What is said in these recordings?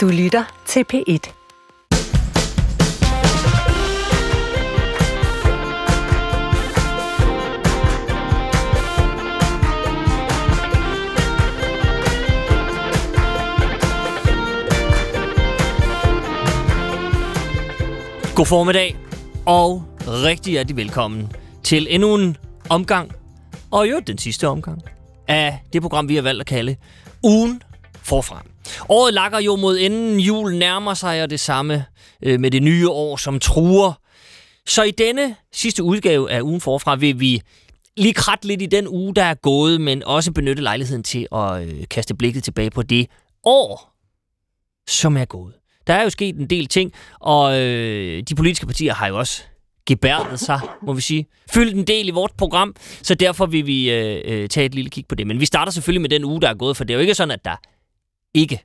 Du lytter til P1. God formiddag, og rigtig hjertelig velkommen til endnu en omgang, og jo den sidste omgang, af det program, vi har valgt at kalde Ugen Forfra. Året lakker jo mod enden, jul nærmer sig, og det samme øh, med det nye år, som truer. Så i denne sidste udgave af Ugen Forfra vil vi lige kratte lidt i den uge, der er gået, men også benytte lejligheden til at øh, kaste blikket tilbage på det år, som er gået. Der er jo sket en del ting, og øh, de politiske partier har jo også gebærdet sig, må vi sige. Fyldt en del i vores program, så derfor vil vi øh, øh, tage et lille kig på det. Men vi starter selvfølgelig med den uge, der er gået, for det er jo ikke sådan, at der ikke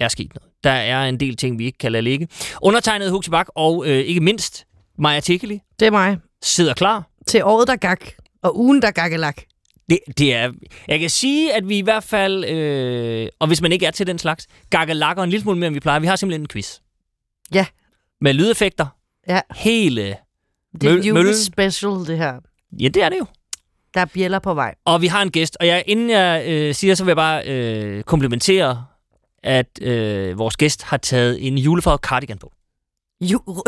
er sket noget. Der er en del ting, vi ikke kan lade ligge. Undertegnet Huxi Bak og øh, ikke mindst Maja Tikeli Det er mig. sidder klar. Til året, der gak. Og ugen, der gakkelak. Det, det er, jeg kan sige, at vi i hvert fald, øh, og hvis man ikke er til den slags, gakkelakker en lille smule mere, end vi plejer. Vi har simpelthen en quiz. Ja. Med lydeffekter. Ja. Hele. Det er møllen. julespecial, det her. Ja, det er det jo. Der er bjæller på vej. Og vi har en gæst, og jeg, inden jeg øh, siger, så vil jeg bare øh, komplimentere, at øh, vores gæst har taget en julefarvet cardigan på. Ju-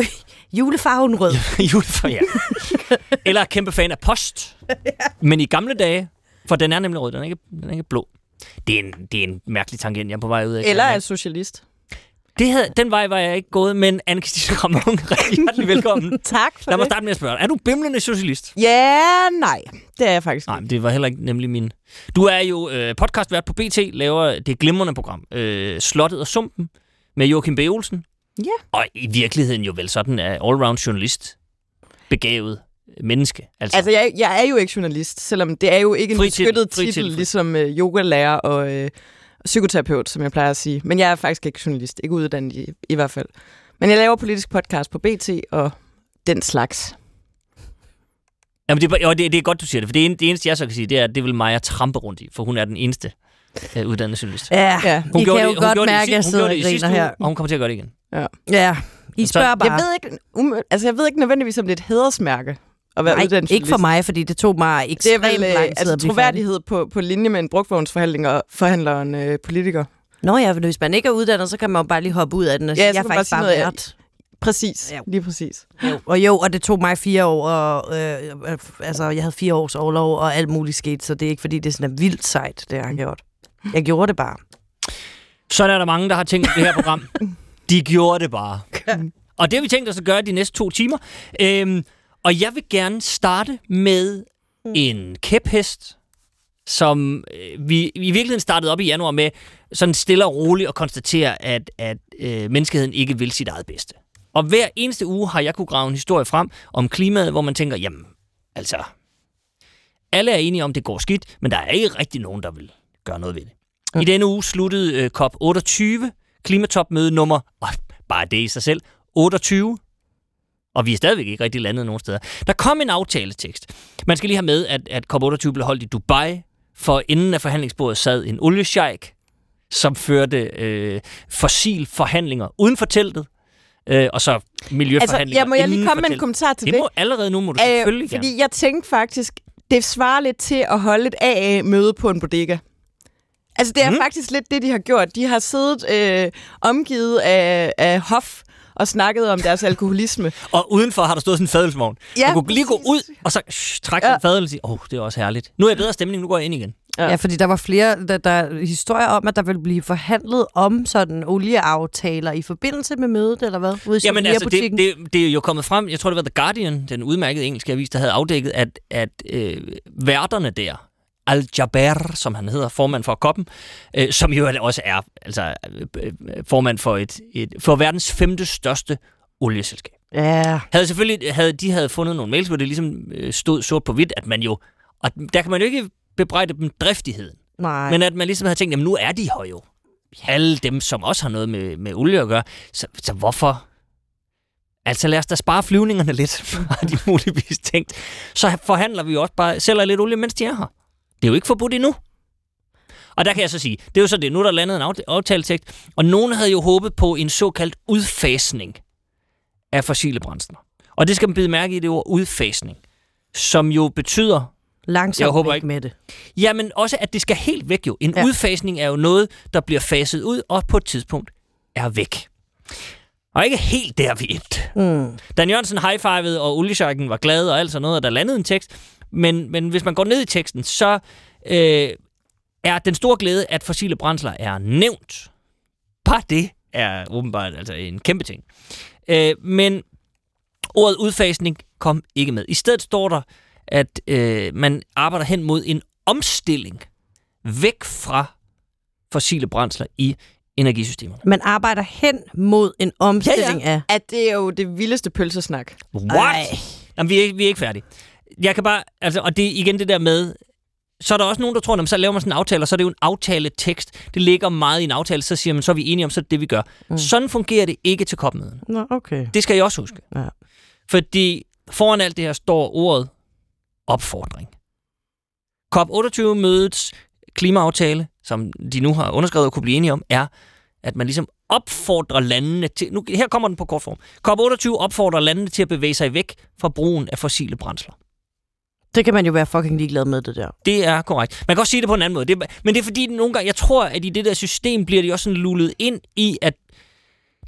julefarven rød. Julefarvet, ja. Eller er kæmpe fan af post. Men i gamle dage, for den er nemlig rød, den er ikke, den er ikke blå. Det er, en, det er en mærkelig tangent, jeg er på vej ud af. Eller er socialist. Det havde, den vej var jeg ikke gået, men Anne-Christine Ramon, rigtig hjertelig velkommen. Tak for Lad mig starte med at spørge dig. Er du bimlende socialist? Ja, nej. Det er jeg faktisk Nej, men det var heller ikke nemlig min. Du er jo øh, podcastvært på BT, laver det glimrende program, øh, Slottet og Sumpen, med Joachim B. Olsen. Ja. Og i virkeligheden jo vel sådan er allround journalist, begavet menneske. Altså, Altså, jeg, jeg er jo ikke journalist, selvom det er jo ikke en Fri til- beskyttet titel, ligesom øh, yogalærer og øh, psykoterapeut, som jeg plejer at sige. Men jeg er faktisk ikke journalist. Ikke uddannet i, i hvert fald. Men jeg laver politisk podcast på BT og den slags. jamen, det, er, jo, det, det er godt, du siger det, for det, en- det eneste, jeg så kan sige, det er, at det vil Maja trampe rundt i, for hun er den eneste øh, uddannede journalist. Ja, Ja. I kan jo hun godt det i mærke, at jeg hun sidder og i griner uge, her. Og hun kommer til at gøre det igen. Ja, I Så- spørger bare. Jeg ved ikke, um, altså, jeg ved ikke nødvendigvis, om det er et hædersmærke at være Nej, uddannet ikke for mig, fordi det tog mig Det er ekstremt vel øh, lang tid altså, at blive færdig. troværdighed på, på linje med en brugtvognsforhandling og forhandler en øh, politiker. Nå ja, hvis man ikke er uddannet, så kan man jo bare lige hoppe ud af den og sige, Ja, så jeg er faktisk bare bare sige noget, vært. Præcis. Ja. Lige præcis. Jo. Og jo, og det tog mig fire år, og øh, øh, altså, jeg havde fire års overlov, og alt muligt skete, så det er ikke, fordi det er sådan er vildt sejt, det jeg har gjort. Jeg gjorde det bare. Sådan er der mange, der har tænkt det her program. De gjorde det bare. Og det har vi tænkt os at gøre de næste to timer. Øhm, og jeg vil gerne starte med en kæphest, som øh, vi i virkeligheden startede op i januar med sådan stille og roligt at konstatere, at, at øh, menneskeheden ikke vil sit eget bedste. Og hver eneste uge har jeg kunne grave en historie frem om klimaet, hvor man tænker, jamen, altså, alle er enige om, det går skidt, men der er ikke rigtig nogen, der vil gøre noget ved det. I denne uge sluttede øh, COP28, klimatopmøde nummer, og bare det i sig selv, 28. Og vi er stadigvæk ikke rigtig landet nogen steder. Der kom en aftaletekst. Man skal lige have med, at, at COP28 blev holdt i Dubai, for inden af forhandlingsbordet sad en oliesjejk, som førte øh, fossil forhandlinger uden for teltet, øh, og så Altså, miljøforhandlinger ja, må jeg lige komme med en kommentar til Det det? må allerede nu, må du selvfølgelig Øh, gerne. fordi jeg tænkte faktisk, det svarer lidt til at holde et AA-møde på en bodega. Altså, det er mm. faktisk lidt det, de har gjort. De har siddet øh, omgivet af, af hof og snakket om deres alkoholisme. Og udenfor har der stået sådan en fadelsvogn. Ja, du kunne lige gå ud, og så shh, trække Ja. ja. fadel og sige, åh, oh, det er også herligt. Nu er jeg bedre stemning, nu går jeg ind igen. Ja. Ja. fordi der var flere, der, der er historier om, at der vil blive forhandlet om sådan olieaftaler i forbindelse med mødet, eller hvad? Ude i Jamen altså, det, det, det er jo kommet frem, jeg tror det var The Guardian, den udmærkede engelske avis, der havde afdækket, at, at øh, værterne der, Al-Jaber, som han hedder, formand for koppen, øh, som jo også er altså, øh, øh, formand for, et, et, for verdens femte største olieselskab. Ja, Havde selvfølgelig, havde, de havde fundet nogle mails, hvor det ligesom øh, stod sort på hvidt, at man jo, og der kan man jo ikke bebrejde dem driftigheden. nej. Men at man ligesom havde tænkt, jamen nu er de her jo. Alle dem, som også har noget med, med olie at gøre. Så, så hvorfor? Altså lad os da spare flyvningerne lidt, har de muligvis tænkt. Så forhandler vi jo også bare, sælger lidt olie, mens de er her. Det er jo ikke forbudt endnu. Og der kan jeg så sige, det er jo så det, nu er der landet en aft- aftaletekst, og nogen havde jo håbet på en såkaldt udfasning af fossile brændsler. Og det skal man bide mærke i, det ord udfasning, som jo betyder, Langsomt Jeg håber ikke. med det. jamen også, at det skal helt væk jo. En ja. Udfasning er jo noget, der bliver faset ud, og på et tidspunkt er væk. Og ikke helt der, vi endte. Mm. Dan Jørgensen high-fivede, og oliesharken var glad og alt sådan noget, og der landede en tekst. Men, men hvis man går ned i teksten, så øh, er den store glæde, at fossile brændsler er nævnt. Bare det er åbenbart altså en kæmpe ting. Øh, men ordet udfasning kom ikke med. I stedet står der, at øh, man arbejder hen mod en omstilling væk fra fossile brændsler i energisystemerne. Man arbejder hen mod en omstilling af... At det er jo det vildeste pølsesnak. What? Ej. Jamen, vi er, ikke- vi er ikke færdige. Jeg kan bare, altså, og det er igen det der med, så er der også nogen, der tror, at så laver man sådan en aftale, og så er det jo en aftaletekst. Det ligger meget i en aftale, så siger man, så er vi enige om, så er det det, vi gør. Mm. Sådan fungerer det ikke til kopmøden. Nå, okay. Det skal I også huske. Ja. Fordi foran alt det her står ordet opfordring. COP28-mødets klimaaftale, som de nu har underskrevet og kunne blive enige om, er, at man ligesom opfordrer landene til... Nu, her kommer den på kort form. COP28 opfordrer landene til at bevæge sig væk fra brugen af fossile brændsler. Det kan man jo være fucking ligeglad med, det der. Det er korrekt. Man kan også sige det på en anden måde. Det er, men det er fordi, nogle gange, jeg tror, at i det der system bliver de også sådan lullet ind i, at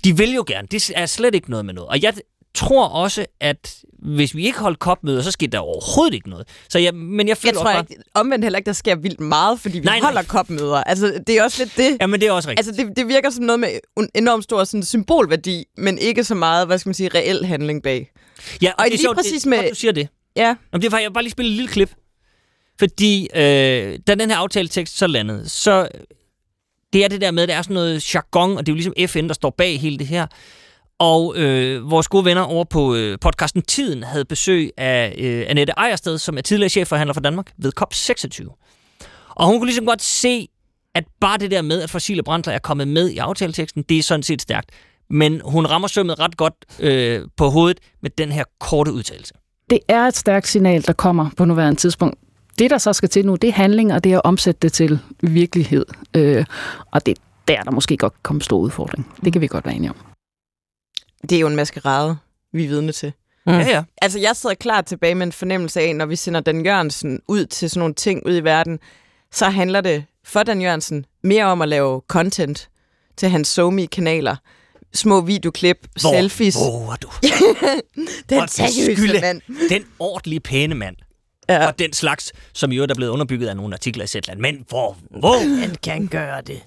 de vil jo gerne. Det er slet ikke noget med noget. Og jeg tror også, at hvis vi ikke holdt kopmøder, så sker der overhovedet ikke noget. Så jeg, men jeg Jeg føler tror også bare, ikke, omvendt heller ikke, der sker vildt meget, fordi vi Nej, nej, nej. holder kopmøder. Altså, det er også lidt det. Ja, men det er også rigtigt. Altså, det, det virker som noget med en enormt stor sådan, symbolværdi, men ikke så meget, hvad skal man sige, reel handling bag. ja, og det er lige sjovt, præcis det, med- du siger det. Ja, Jamen, det er faktisk, jeg vil bare lige spille et lille klip. Fordi øh, da den her aftaletekst så landede, så det er det der med, at der er sådan noget jargon, og det er jo ligesom FN, der står bag hele det her. Og øh, vores gode venner over på øh, podcasten Tiden havde besøg af øh, Annette Ejersted, som er tidligere chefforhandler for Danmark ved COP26. Og hun kunne ligesom godt se, at bare det der med, at fossile brændsler er kommet med i aftaleteksten, det er sådan set stærkt. Men hun rammer sømmet ret godt øh, på hovedet med den her korte udtalelse det er et stærkt signal, der kommer på nuværende tidspunkt. Det, der så skal til nu, det er handling, og det er at omsætte det til virkelighed. Øh, og det er der, der måske godt kan komme stor udfordring. Det kan vi godt være enige om. det er jo en maskerade, vi er vidne til. Mm. Ja, ja. Altså, jeg sidder klar tilbage med en fornemmelse af, når vi sender Dan Jørgensen ud til sådan nogle ting ud i verden, så handler det for Dan Jørgensen mere om at lave content til hans somi kanaler Små videoklip, Hvor selfies. våger du? Den Hvor seriøse mand. Den ordentlige pæne mand. Ja. Og den slags, som i øvrigt er blevet underbygget af nogle artikler i Zetland. Men hvor, hvor? Han kan gøre det.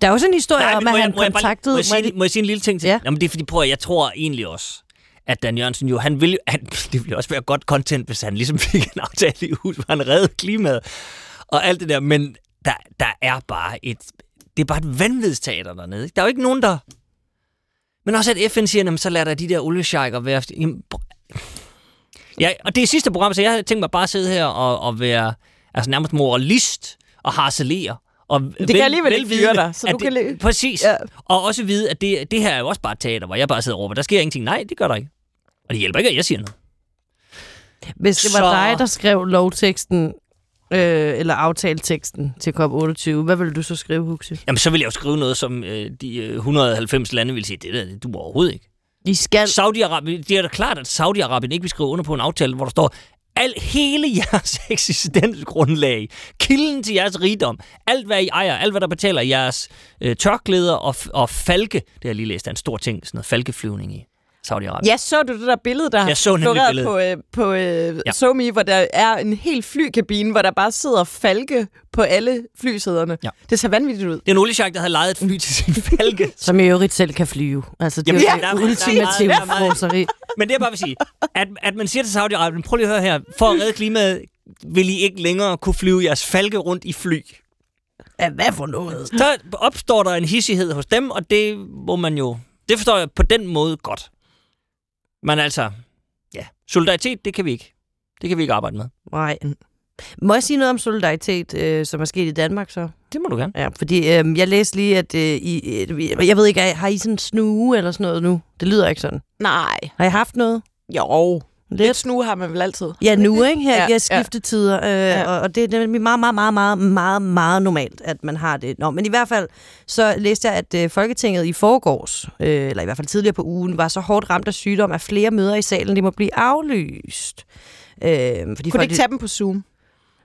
Der er også en historie Nej, om, at han må jeg kontaktede... Må jeg, sige, må jeg sige en lille ting til? Ja. Jamen, det er fordi, prøv at, jeg tror egentlig også, at Dan Jørgensen jo, han vil han, det ville også være godt content, hvis han ligesom fik en aftale i hus, hvor han reddede klimaet og alt det der, men der, der er bare et, det er bare et vanvidsteater dernede. Ikke? Der er jo ikke nogen, der... Men også at FN siger, jamen, så lader der de der oliesjejker være... Jamen, Ja, og det er sidste program, så jeg havde tænkt mig bare at sidde her og, og være altså nærmest moralist og harcelere. Og Det kan alligevel ikke fyre dig, så du det, kan le- Præcis. Ja. Og også vide, at det, det her er jo også bare teater, hvor jeg bare sidder og råber, der sker ingenting. Nej, det gør der ikke. Og det hjælper ikke, at jeg siger noget. Hvis det var Så- dig, der skrev lovteksten, øh, eller aftaleteksten til COP28, hvad ville du så skrive, Huxi? Jamen, så vil jeg jo skrive noget, som øh, de øh, 190 lande vil sige, det der, det du overhovedet ikke. I skal... Saudi-Arabien, det er da klart, at Saudi-Arabien ikke vil skrive under på en aftale, hvor der står, al, hele jeres eksistensgrundlag, kilden til jeres rigdom, alt hvad I ejer, alt hvad der betaler jeres øh, tørklæder og, og falke, det har jeg lige læst, er en stor ting, sådan noget falkeflyvning i Saudi-Arabien. Ja, så du det der billede, der Jeg så floreret på, øh, på øh, Ja. SoMe, hvor der er en hel flykabine, hvor der bare sidder falke på alle flysæderne. Ja. Det ser vanvittigt ud. Det er en oliesjak, der havde lejet et fly til sin falke. Som i øvrigt selv kan flyve. Altså, det Jamen, er ja, jo det ultimative er froseri. Men det er bare vil sige, at, at man siger til Saudi-Arabien, prøv lige at høre her, for at redde klimaet, vil I ikke længere kunne flyve jeres falke rundt i fly. Ja, hvad for noget? Så opstår der en hissighed hos dem, og det må man jo... Det forstår jeg på den måde godt. Men altså, ja, solidaritet, det kan vi ikke. Det kan vi ikke arbejde med. Nej. Må jeg sige noget om solidaritet, øh, som er sket i Danmark så? Det må du gerne. Ja, fordi øh, jeg læste lige, at øh, I, øh, jeg ved ikke, har I sådan en snue eller sådan noget nu? Det lyder ikke sådan. Nej. Har I haft noget? Jo. Lidt snue har man vel altid. Ja, nu, ikke? Her, Ja, ja, skiftetider. Øh, Ja. og, og det er nemlig meget, meget, meget, meget, meget, meget normalt, at man har det. Nå, men i hvert fald, så læste jeg, at øh, Folketinget i forgårs, øh, eller i hvert fald tidligere på ugen, var så hårdt ramt af sygdom, at flere møder i salen, det må blive aflyst. Øh, fordi Kunne de ikke tage dem på Zoom?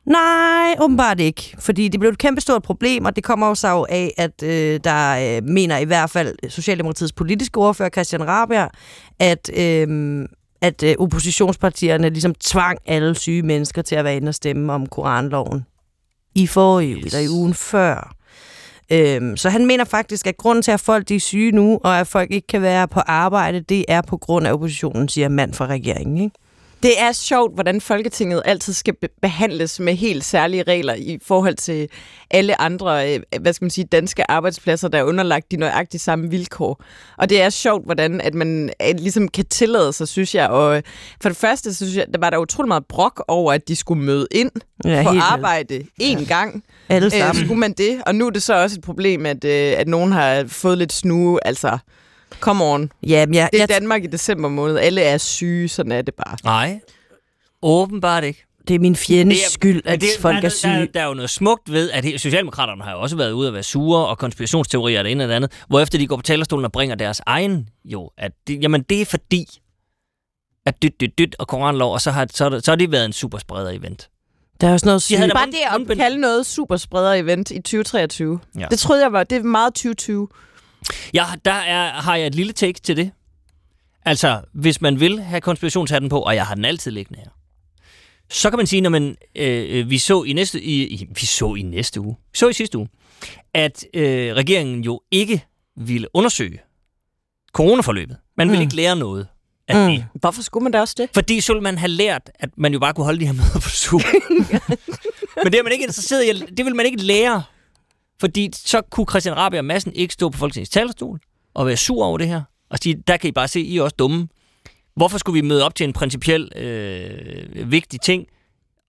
Nej, åbenbart ikke. Fordi det blev et kæmpestort problem, og det kommer jo så af, at øh, der øh, mener i hvert fald Socialdemokratiets politiske ordfører, Christian Rabia, at, øh, at øh, oppositionspartierne ligesom tvang alle syge mennesker til at være inde og stemme om koranloven i forrige Yes. eller i ugen før. Øhm, så han mener faktisk, at grunden til, at folk de er syge nu, og at folk ikke kan være på arbejde, det er på grund af oppositionen, siger mand fra regeringen. Ikke? Det er sjovt, hvordan Folketinget altid skal be- behandles med helt særlige regler i forhold til alle andre, øh, hvad skal man sige, danske arbejdspladser, der er underlagt de nøjagtigt samme vilkår. Og det er sjovt, hvordan at man øh, ligesom kan tillade sig, synes jeg. Og øh, for det første, så synes jeg, der var der utrolig meget brok over, at de skulle møde ind Ja, på arbejde én ja. gang. Alle Øh, sammen. skulle man det? Og nu er det så også et problem, at, øh, at nogen har fået lidt snue. Altså, come on. Ja, men jeg, Det er jeg, Danmark i december måned. Alle er syge, sådan er det bare. Nej, åbenbart ikke. det er min fjendes Det er- skyld, at det, folk der, er syge. Der, der er jo noget smukt ved, at he- Socialdemokraterne har jo også været ude at være sure, og konspirationsteorier og det ene og det andet, hvorefter de går på talerstolen og bringer deres egen, jo, at det, jamen det er fordi, at dyt, dyt, dyt og koranlov, og så har, så, så har det været en superspreder-event. Der er også noget De havde sygt. da Bare det at kalde noget superspreder-event i 2023. Ja. Ja. Det troede jeg var, det er meget 2020. Ja, der er, har jeg et lille take til det. Altså, hvis man vil have konspirationshatten på, og jeg har den altid liggende her, så kan man sige, når man, øh, vi så i næste, i, i, vi så i næste uge, vi så i sidste uge, at øh, regeringen jo ikke ville undersøge coronaforløbet. Man ville Mm. ikke lære noget af Mm. det. Hvorfor skulle man da også det? Fordi så ville man have lært, at man jo bare kunne holde de her møder på Zoom. Men det er man ikke interesseret i. Det vil man ikke lære. Fordi så kunne Christian Rabia og Madsen ikke stå på Folketingets talerstol og være sur over det her. Og sige, der kan I bare se, I er også dumme. Hvorfor skulle vi møde op til en principiel øh, vigtig ting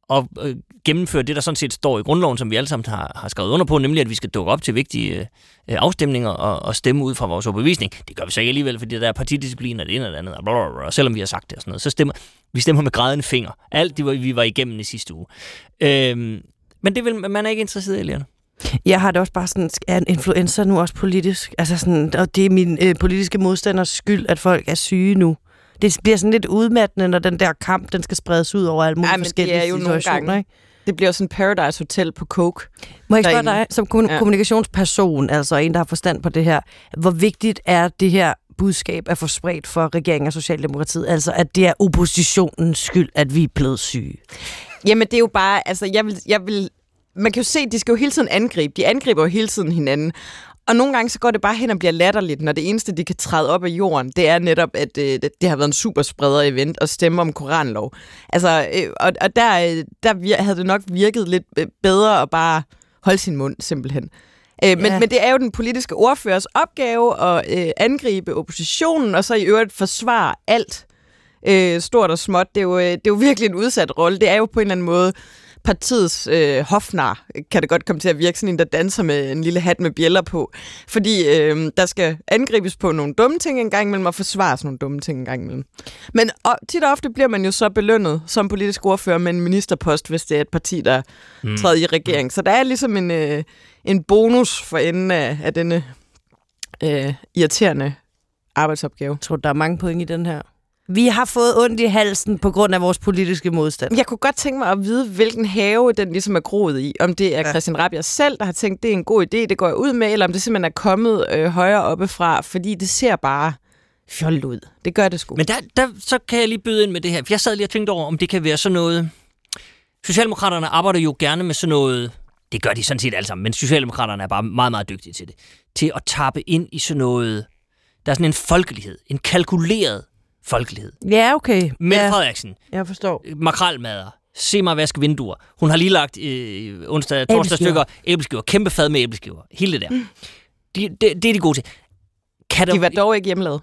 og øh, gennemføre det, der sådan set står i grundloven, som vi alle sammen har, har skrevet under på, nemlig at vi skal dukke op til vigtige øh, afstemninger og, og stemme ud fra vores overbevisning. Det gør vi så ikke alligevel, fordi der er partidisciplin og det ene og det andet, og, blablabla, og selvom vi har sagt det og sådan noget, så stemmer vi stemmer med grædende finger. Alt det, vi var igennem i sidste uge. Øhm, men det vil man er ikke interesseret i, Lerne. Jeg har det også bare sådan, er en influencer nu også politisk? Altså sådan, og det er min øh, politiske modstanders skyld, at folk er syge nu. Det bliver sådan lidt udmattende, når den der kamp, den skal spredes ud over alle mulige Ej, men det forskellige er jo nogle situationer. gange. Ikke? Det bliver sådan Paradise Hotel på Coke. Må jeg spørge dig, som Ja. ja. kommunikationsperson, altså en, der har forstand på det her, hvor vigtigt er det her budskab at få spredt for regeringen og Socialdemokratiet? Altså, at det er oppositionens skyld, at vi er blevet syge. Jamen, det er jo bare, altså, jeg vil, jeg vil, man kan jo se, de skal jo hele tiden angribe. De angriber jo hele tiden hinanden. Og nogle gange så går det bare hen og bliver latterligt, når det eneste, de kan træde op af jorden, det er netop, at øh, det- har været en superspreder-event og stemme om koranlov. Altså, øh, og, og der, øh, der vir- havde det nok virket lidt øh, bedre at bare holde sin mund, simpelthen. Øh, men, Ja. men det er jo den politiske ordførers opgave at øh, angribe oppositionen, og så i øvrigt forsvare alt øh, stort og småt. Det er, jo, øh, det er jo virkelig en udsat rolle. Det er jo på en eller anden måde partiets øh, hofnar, kan det godt komme til at virke sådan en, der danser med en lille hat med bjæller på. Fordi øh, der skal angribes på nogle dumme ting en gang imellem, og forsvares nogle dumme ting en gang imellem. Men og, tit og ofte bliver man jo så belønnet som politisk ordfører med en ministerpost, hvis det er et parti, der mm. træder i regering. Så der er ligesom en, øh, en bonus for enden af, af denne øh, irriterende arbejdsopgave. Jeg tror, der er mange point i den her. Vi har fået ondt i halsen på grund af vores politiske modstand. Jeg kunne godt tænke mig at vide, hvilken have den ligesom er groet i. Om det er Ja. Christian Rabia selv, der har tænkt, det er en god idé, det går jeg ud med, eller om det simpelthen er kommet øh, højere oppe fra, fordi det ser bare fjollet ud. Det gør det sgu. Men der, der, så kan jeg lige byde ind med det her. For jeg sad lige og tænkte over, om det kan være sådan noget... Socialdemokraterne arbejder jo gerne med sådan noget... Det gør de sådan set alle sammen, men Socialdemokraterne er bare meget, meget dygtige til det. Til at tappe ind i sådan noget... Der er sådan en folkelighed. En kalkuleret folkelighed. Ja, okay. Mette ja, Frederiksen, jeg forstår. makralmader, se mig vaske vinduer. Hun har lige lagt øh, onsdag, torsdag stykker æbleskiver. Kæmpe fad med æbleskiver. Hele det der. De, det, det er de gode til. Kan der, De var dog ikke hjemmelavet.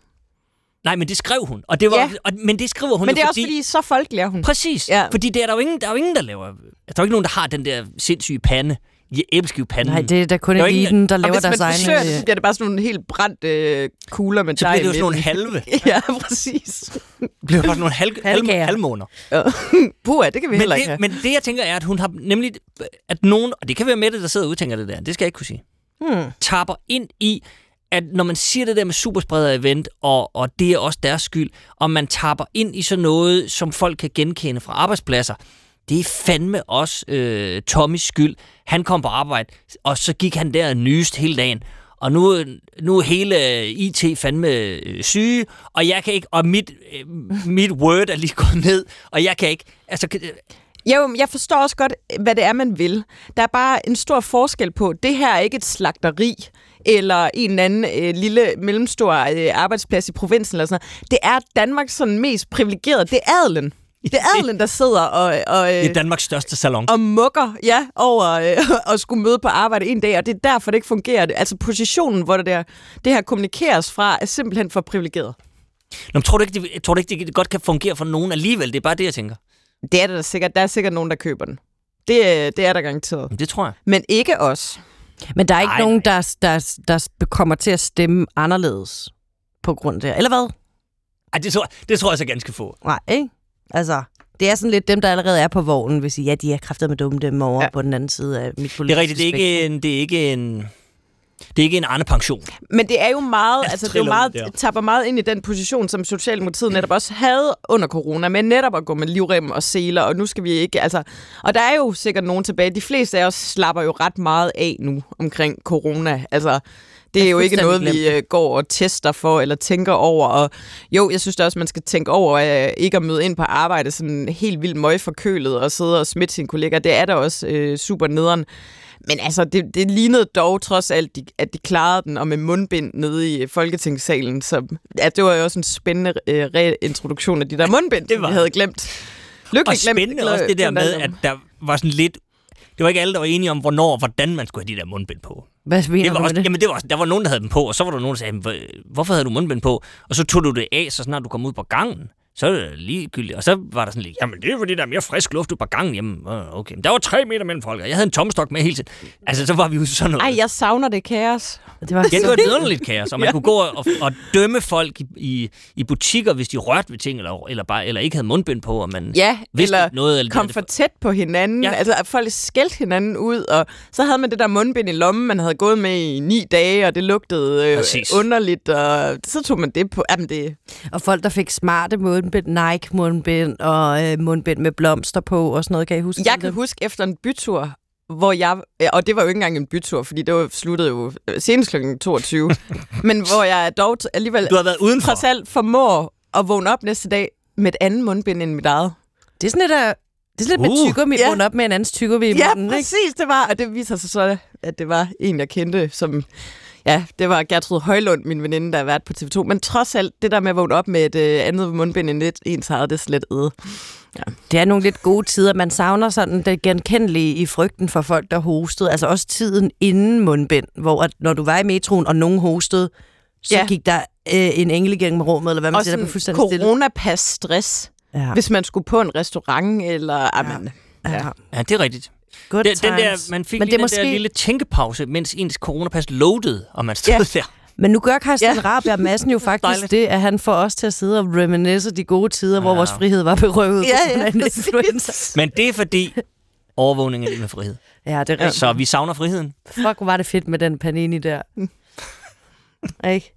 Nej, men det skrev hun. Og det var, Ja. og, men det skriver hun Men det er også fordi, så folkelig er hun. Præcis. Ja. Fordi det er der, jo ingen, der er jo ingen, der laver... Der er jo ikke nogen, der har den der sindssyge pande ja, æbleskive panden. Nej, det er da kun ingen- eliten, der Og laver hvis man deres forsøger egne... det, så bliver det bare sådan nogle helt brændte øh, kugler med så bliver det jo i sådan nogle halve. Ja, præcis. Det bliver bare sådan nogle halv, halv, halvmåner. Puh, det kan vi Men heller ikke det, have. men det, jeg tænker, er, at hun har nemlig... At nogen, og det kan være Mette, der sidder og udtænker det der, det skal jeg ikke kunne sige, Hmm. tapper ind i, at når man siger det der med superspreder-event, og, og det er også deres skyld, og man tapper ind i sådan noget, som folk kan genkende fra arbejdspladser, det er fandme også øh, Tommys skyld. Han kom på arbejde, og så gik han der nyest hele dagen. Og nu, nu er hele øh, IT fandme øh, syge, og jeg kan ikke, og mit, øh, mit Word er lige gået ned, og jeg kan ikke, altså, Jo, jeg forstår også godt, hvad det er, man vil. Der er bare en stor forskel på, det her er ikke et slagteri, eller en eller anden øh, lille mellemstor øh, arbejdsplads i provinsen eller sådan noget. Det er Danmarks sådan mest privilegerede. Det er adelen. Det er adelen, der sidder og, og, det er Danmarks største salon. og mukker ja, over øh, at skulle møde på arbejde en dag, og det er derfor, det ikke fungerer. Altså positionen, hvor det, der, det her kommunikeres fra, er simpelthen for privilegeret. Nå, men tror du ikke, det, tror du ikke, det godt kan fungere for nogen alligevel? Det er bare det, jeg tænker. Det er det da sikkert. Der er sikkert nogen, der køber den. Det, øh, det er der garanteret. Det tror jeg. Men ikke os. Men der er ikke Nej, nogen, der, der, der kommer til at stemme anderledes på grund af det. Eller hvad? Ej, det tror, det tror jeg så ganske få. Nej, ikke? Altså, det er sådan lidt dem, der allerede er på vognen, hvis I, ja, de er kraftet med dumme dem over Ja. på den anden side af mit Det er rigtigt, det er ikke en, det er ikke en, det er ikke en Arne-pension. Men det er jo meget, Altså, altså, det er jo meget, ud der. tapper meget ind i den position, som Socialdemokratiet netop også havde under corona, med netop at gå med livrem og seler, og nu skal vi ikke, altså, og der er jo sikkert nogen tilbage. De fleste af os slapper jo ret meget af nu omkring corona, altså, det er jo ikke noget, vi øh, går og tester for, eller tænker over, og jo, jeg synes da også, man skal tænke over øh, ikke at møde ind på arbejde sådan helt vildt møgforkølet og sidde og smitte sine kollegaer. Det er da også øh, super nederen. Men altså, det, det lignede dog trods alt, de, at de klarede den, og med mundbind nede i Folketingssalen. Så ja, det var jo også en spændende øh, reintroduktion af de der mundbind, Det var vi havde glemt. Lykkeligt Og glemt. spændende også det der glemt med, at der var sådan lidt... Det var ikke alle, der var enige om, hvornår og hvordan man skulle have de der mundbind på. Hvad mener Det var du også, det? jamen det var, der var nogen, der havde dem på, og så var der nogen, der sagde, "Hvor- hvorfor havde du mundbind på? Og så tog du det af, så snart du kom ud på gangen. Så er det ligegyldigt. Og så var der sådan lidt, jamen det er fordi, der er mere frisk luft ud på gangen hjemme. "Åh, Okay, men der var tre meter mellem folk, og jeg havde en tomstok med hele tiden. Altså, så var vi jo sådan noget. Ej, jeg savner det kaos. Det var Ja, det så... var et vidunderligt kaos, og man ja. kunne gå og, og dømme folk i, i, i butikker, hvis de rørte ved ting, eller, eller, bare, eller ikke havde mundbind på, og man Ja, vidste eller noget. Eller kom for tæt på hinanden. Ja. Altså, at folk skældte hinanden ud, og så havde man det der mundbind i lommen, man havde gået med i ni dage, og det lugtede øh, Præcis. underligt, og så tog man det på. Jamen, det, Og folk, der fik smarte mundbind, Nike-mundbind og øh, mundbind med blomster på og sådan noget, kan I huske? jeg det? kan huske efter en bytur, hvor jeg, ja, og det var jo ikke engang en bytur, fordi det var sluttede jo øh, senest kl. 22, men hvor jeg dog alligevel Du har været udenfor. trods alt formår at vågne op næste dag med et andet mundbind end mit eget. Det er sådan lidt, af, det er sådan lidt Uh. med tyggegummi, Ja. op med en andens tyggegummi i Ja, munden, ikke? præcis, det var, og det viser sig så, at det var en, jeg kendte, som, ja, det var Gertrud Højlund, min veninde, der har været på TV2. Men trods alt, det der med at vågne op med et øh, andet mundbind end lidt ens eget, det er slet æde. Det er nogle lidt gode tider. Man savner sådan det genkendelige i frygten for folk, der hostede. Altså også tiden inden mundbind, hvor at når du var i metroen, og nogen hostede, så Ja. ja. gik der øh, en engel igennem rummet, eller hvad man Og siger, der blev fuldstændig stille. coronapas-stress, Ja. hvis man skulle på en restaurant, eller... Amen, Ja. ja. Ja, det er rigtigt. Good Den, den der, times. man fik Men det den måske... der lille tænkepause, mens ens coronapas loadede, og man stod Ja. der. Men nu gør Christian Ja. Rabjerg Madsen jo faktisk Dejligt. det, at han får os til at sidde og reminisce de gode tider, ja. hvor Ja. vores frihed var berøvet Ja, ja. Men det er fordi, overvågning er lige med frihed. Ja, det er rigtigt. Så vi savner friheden. Fuck, hvor var det fedt med den panini der. Ikke?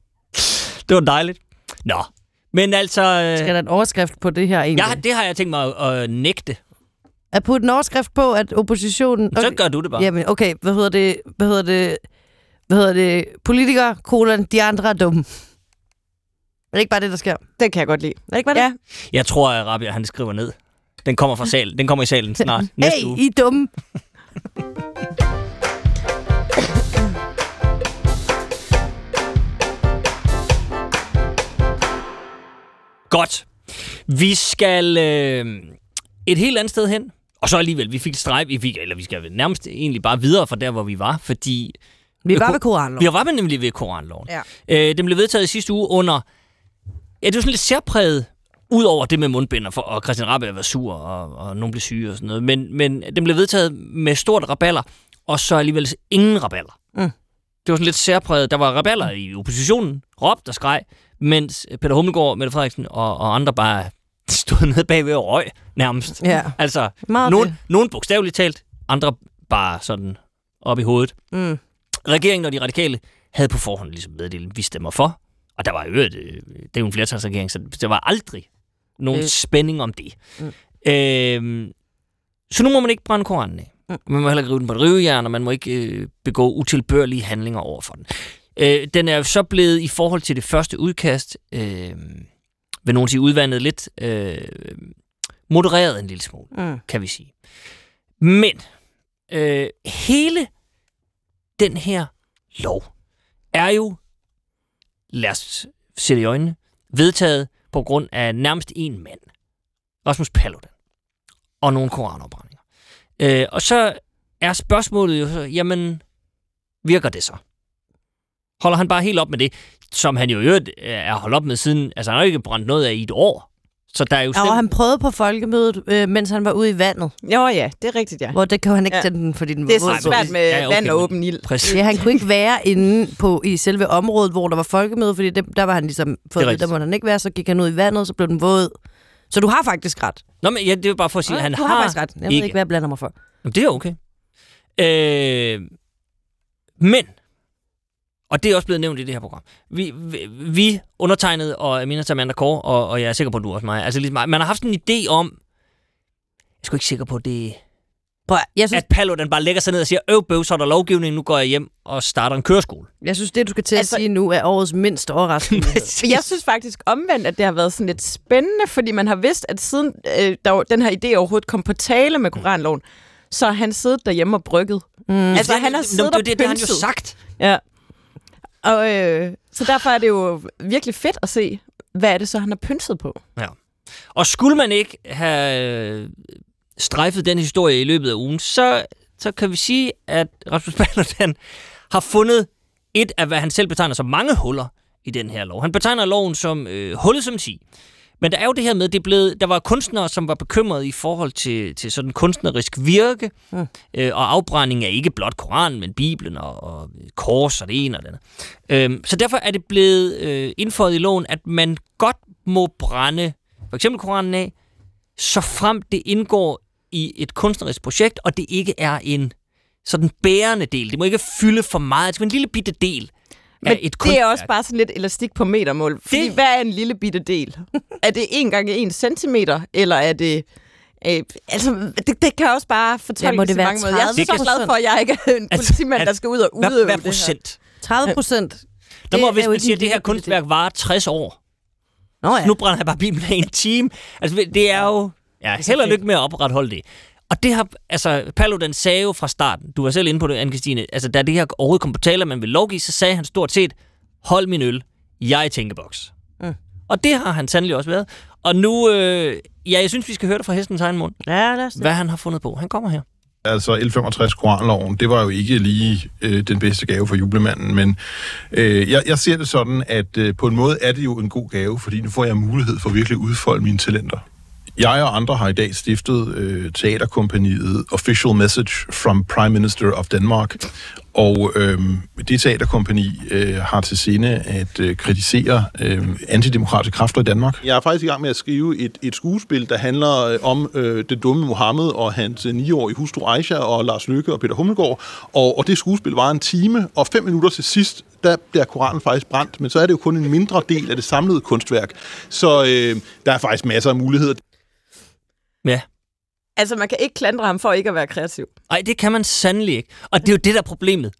Det var dejligt. Nå, men altså... øh, Skal der en overskrift på det her egentlig? Ja, det har jeg tænkt mig at, at nægte. At putte en overskrift på, at oppositionen... Så gør du det bare. Jamen, okay, hvad hedder det? Hvad hedder det? Hvad hedder det? Politikere, kolon, de andre er dumme. Er det ikke bare det, der sker? Er Det kan jeg godt lide. det ikke bare det? Ja, Jeg tror, at Rabia, han skriver ned. Den kommer fra salen. Den kommer i salen snart. Næste hey, uge. I er dumme. Godt. Vi skal øh, et helt andet sted hen. Og så alligevel, vi fik streg, vi fik, eller vi skal nærmest egentlig bare videre fra der, hvor vi var, fordi Vi Ko- ved koranlov. vi var nemlig ved koranloven. Ja. Øh, den blev vedtaget i sidste uge under, ja, det var sådan lidt særpræget, ud over det med mundbind, og, for, og Christian Rabbe var sur, og, og nogen blev syge og sådan noget, men, men den blev vedtaget med stort raballer, og så alligevel ingen raballer. Mm. Det var sådan lidt særpræget. Der var raballer i oppositionen, råbte og skreg, mens Peter Hummelgaard, Mette Frederiksen og, og andre bare stod nede bagved og røg nærmest. Ja. Altså, Meget nogen, det. nogen bogstaveligt talt, andre bare sådan op i hovedet. Mm. Regeringen og de radikale havde på forhånd ligesom meddelt, vi stemmer for. Og der var jo øvrigt, øh, det er jo en flertalsregering, så der var aldrig nogen Øh. spænding om det. Mm. Øhm, så nu må man ikke brænde koranen af. Mm. Man må heller ikke rive den på et rivejern, og man må ikke øh, begå utilbørlige handlinger over for den. Øh, den er jo så blevet i forhold til det første udkast, øh, vil nogen sige udvandet lidt, øh, modereret en lille smule Mm. kan vi sige. Men øh, hele den her lov er jo, lad os se det i øjnene, vedtaget på grund af nærmest en mand. Rasmus Paludan. Og nogle koranopbrændinger. Øh, og så er spørgsmålet jo så, jamen, virker det så? Holder han bare helt op med det, som han jo i øvrigt øh, er holdt op med siden, altså han har jo ikke brændt noget af i et år. Så der er jo Ja, og stemt, han prøvede på folkemødet, øh, mens han var ude i vandet. Jo, ja, det er rigtigt, ja. Hvor det kan han ikke Ja. ja. den, fordi den Det er var så svært med Ja, okay, vand og åben ild. præcis. Ja, han kunne ikke være inde på, i selve området, hvor der var folkemøde, fordi det, der var han ligesom fået, rigtigt. der måtte han ikke være, så gik han ud i vandet, så blev den våd. Så du har faktisk ret. Nå, men ja, det er bare for at sige, at han du har... har faktisk ret. Jeg ved ikke- ikke, hvad jeg blander mig for. Jamen, det er okay. Øh, men, og det er også blevet nævnt i det her program, vi, vi, vi undertegnet og Amina Samantha Kåre, og, og jeg er sikker på, at du også mig, altså ligesom, man har haft en idé om, jeg er sgu ikke sikker på det, Prøv, at- jeg, synes, at Paludan bare lægger sig ned og siger, øv bøv, så er der lovgivning, nu går jeg hjem og starter en køreskole. jeg synes, det du skal til Altså- at sige nu, er årets mindst overraskende. Jeg synes faktisk omvendt, at det har været sådan lidt spændende, fordi man har vidst, at siden øh, der, den her idé overhovedet kom på tale med koranloven, så har han siddet derhjemme og brygget. Mm. Altså, han har Nå, siddet det, er og det, det har han jo sagt. Ja. Og øh, så derfor er det jo virkelig fedt at se, hvad er det så, han har pynset på. Ja. Og skulle man ikke have øh, strejfet den historie i løbet af ugen, så, så kan vi sige, at Rasmus Paludan har fundet et af, hvad han selv betegner som mange huller i den her lov. Han betegner loven som øh, hullet som 10. Men der er jo det her med, det blevet, der var kunstnere, som var bekymrede i forhold til, til sådan kunstnerisk virke, Mm. øh, og afbrænding af ikke blot Koranen, men Bibelen og, og kors og det ene og det andet. Øhm, så derfor er det blevet øh, indføjet i loven, at man godt må brænde for eksempel Koranen af, så frem det indgår i et kunstnerisk projekt, og det ikke er en sådan bærende del. Det må ikke fylde for meget. Det skal være en lille bitte del Men et det kunstværk. er også bare sådan lidt elastik på metermål. Fordi Det- hvad er en lille bitte del? er det 1 gange 1 centimeter, eller er det... Øh, altså, det, det kan også bare fortolkes Ja, må det i være mange måder. Jeg er 30 så glad for, at jeg ikke er en Altså, politimand, der skal ud og udøve hvad, hvad det her. procent? 30 procent. Der må, Det hvis man siger, at det her kunstværk varer 60 år, Nå ja. nu brænder jeg bare Bibelen af i en time. Altså, det er jo... Ja, held og lykke med at opretholde det. Og det har, altså, Paludan sagde jo fra starten, du var selv inde på det, Anne-Christine, altså, da det her overhovedet kom på tale, man vil lovgive, så sagde han stort set, hold min øl, jeg er tænkeboks. Mm. Og det har han sandelig også været. Og nu, øh, ja, jeg synes, vi skal høre det fra hestens egen mund, Ja, lad os det. hvad han har fundet på. Han kommer her. Altså L65 Koranloven, det var jo ikke lige øh, den bedste gave for julemanden, men øh, jeg, jeg ser det sådan, at øh, på en måde er det jo en god gave, fordi nu får jeg mulighed for virkelig at udfolde mine talenter. Jeg og andre har i dag stiftet øh, teaterkompaniet Official Message from Prime Minister of Denmark, og øh, det teaterkompani øh, har til sinde at øh, kritisere øh, antidemokratiske kræfter i Danmark. Jeg er faktisk i gang med at skrive et, et skuespil, der handler øh, om øh, det dumme Mohammed og hans øh, niårige hustru Aisha og Lars Lykke og Peter Hummelgaard. Og, og det skuespil var en time, og fem minutter til sidst, der bliver Koranen faktisk brændt, men så er det jo kun en mindre del af det samlede kunstværk. Så øh, der er faktisk masser af muligheder. Ja. Altså, man kan ikke klandre ham for ikke at være kreativ. Nej, det kan man sandelig ikke. Og det er jo det, der er problemet.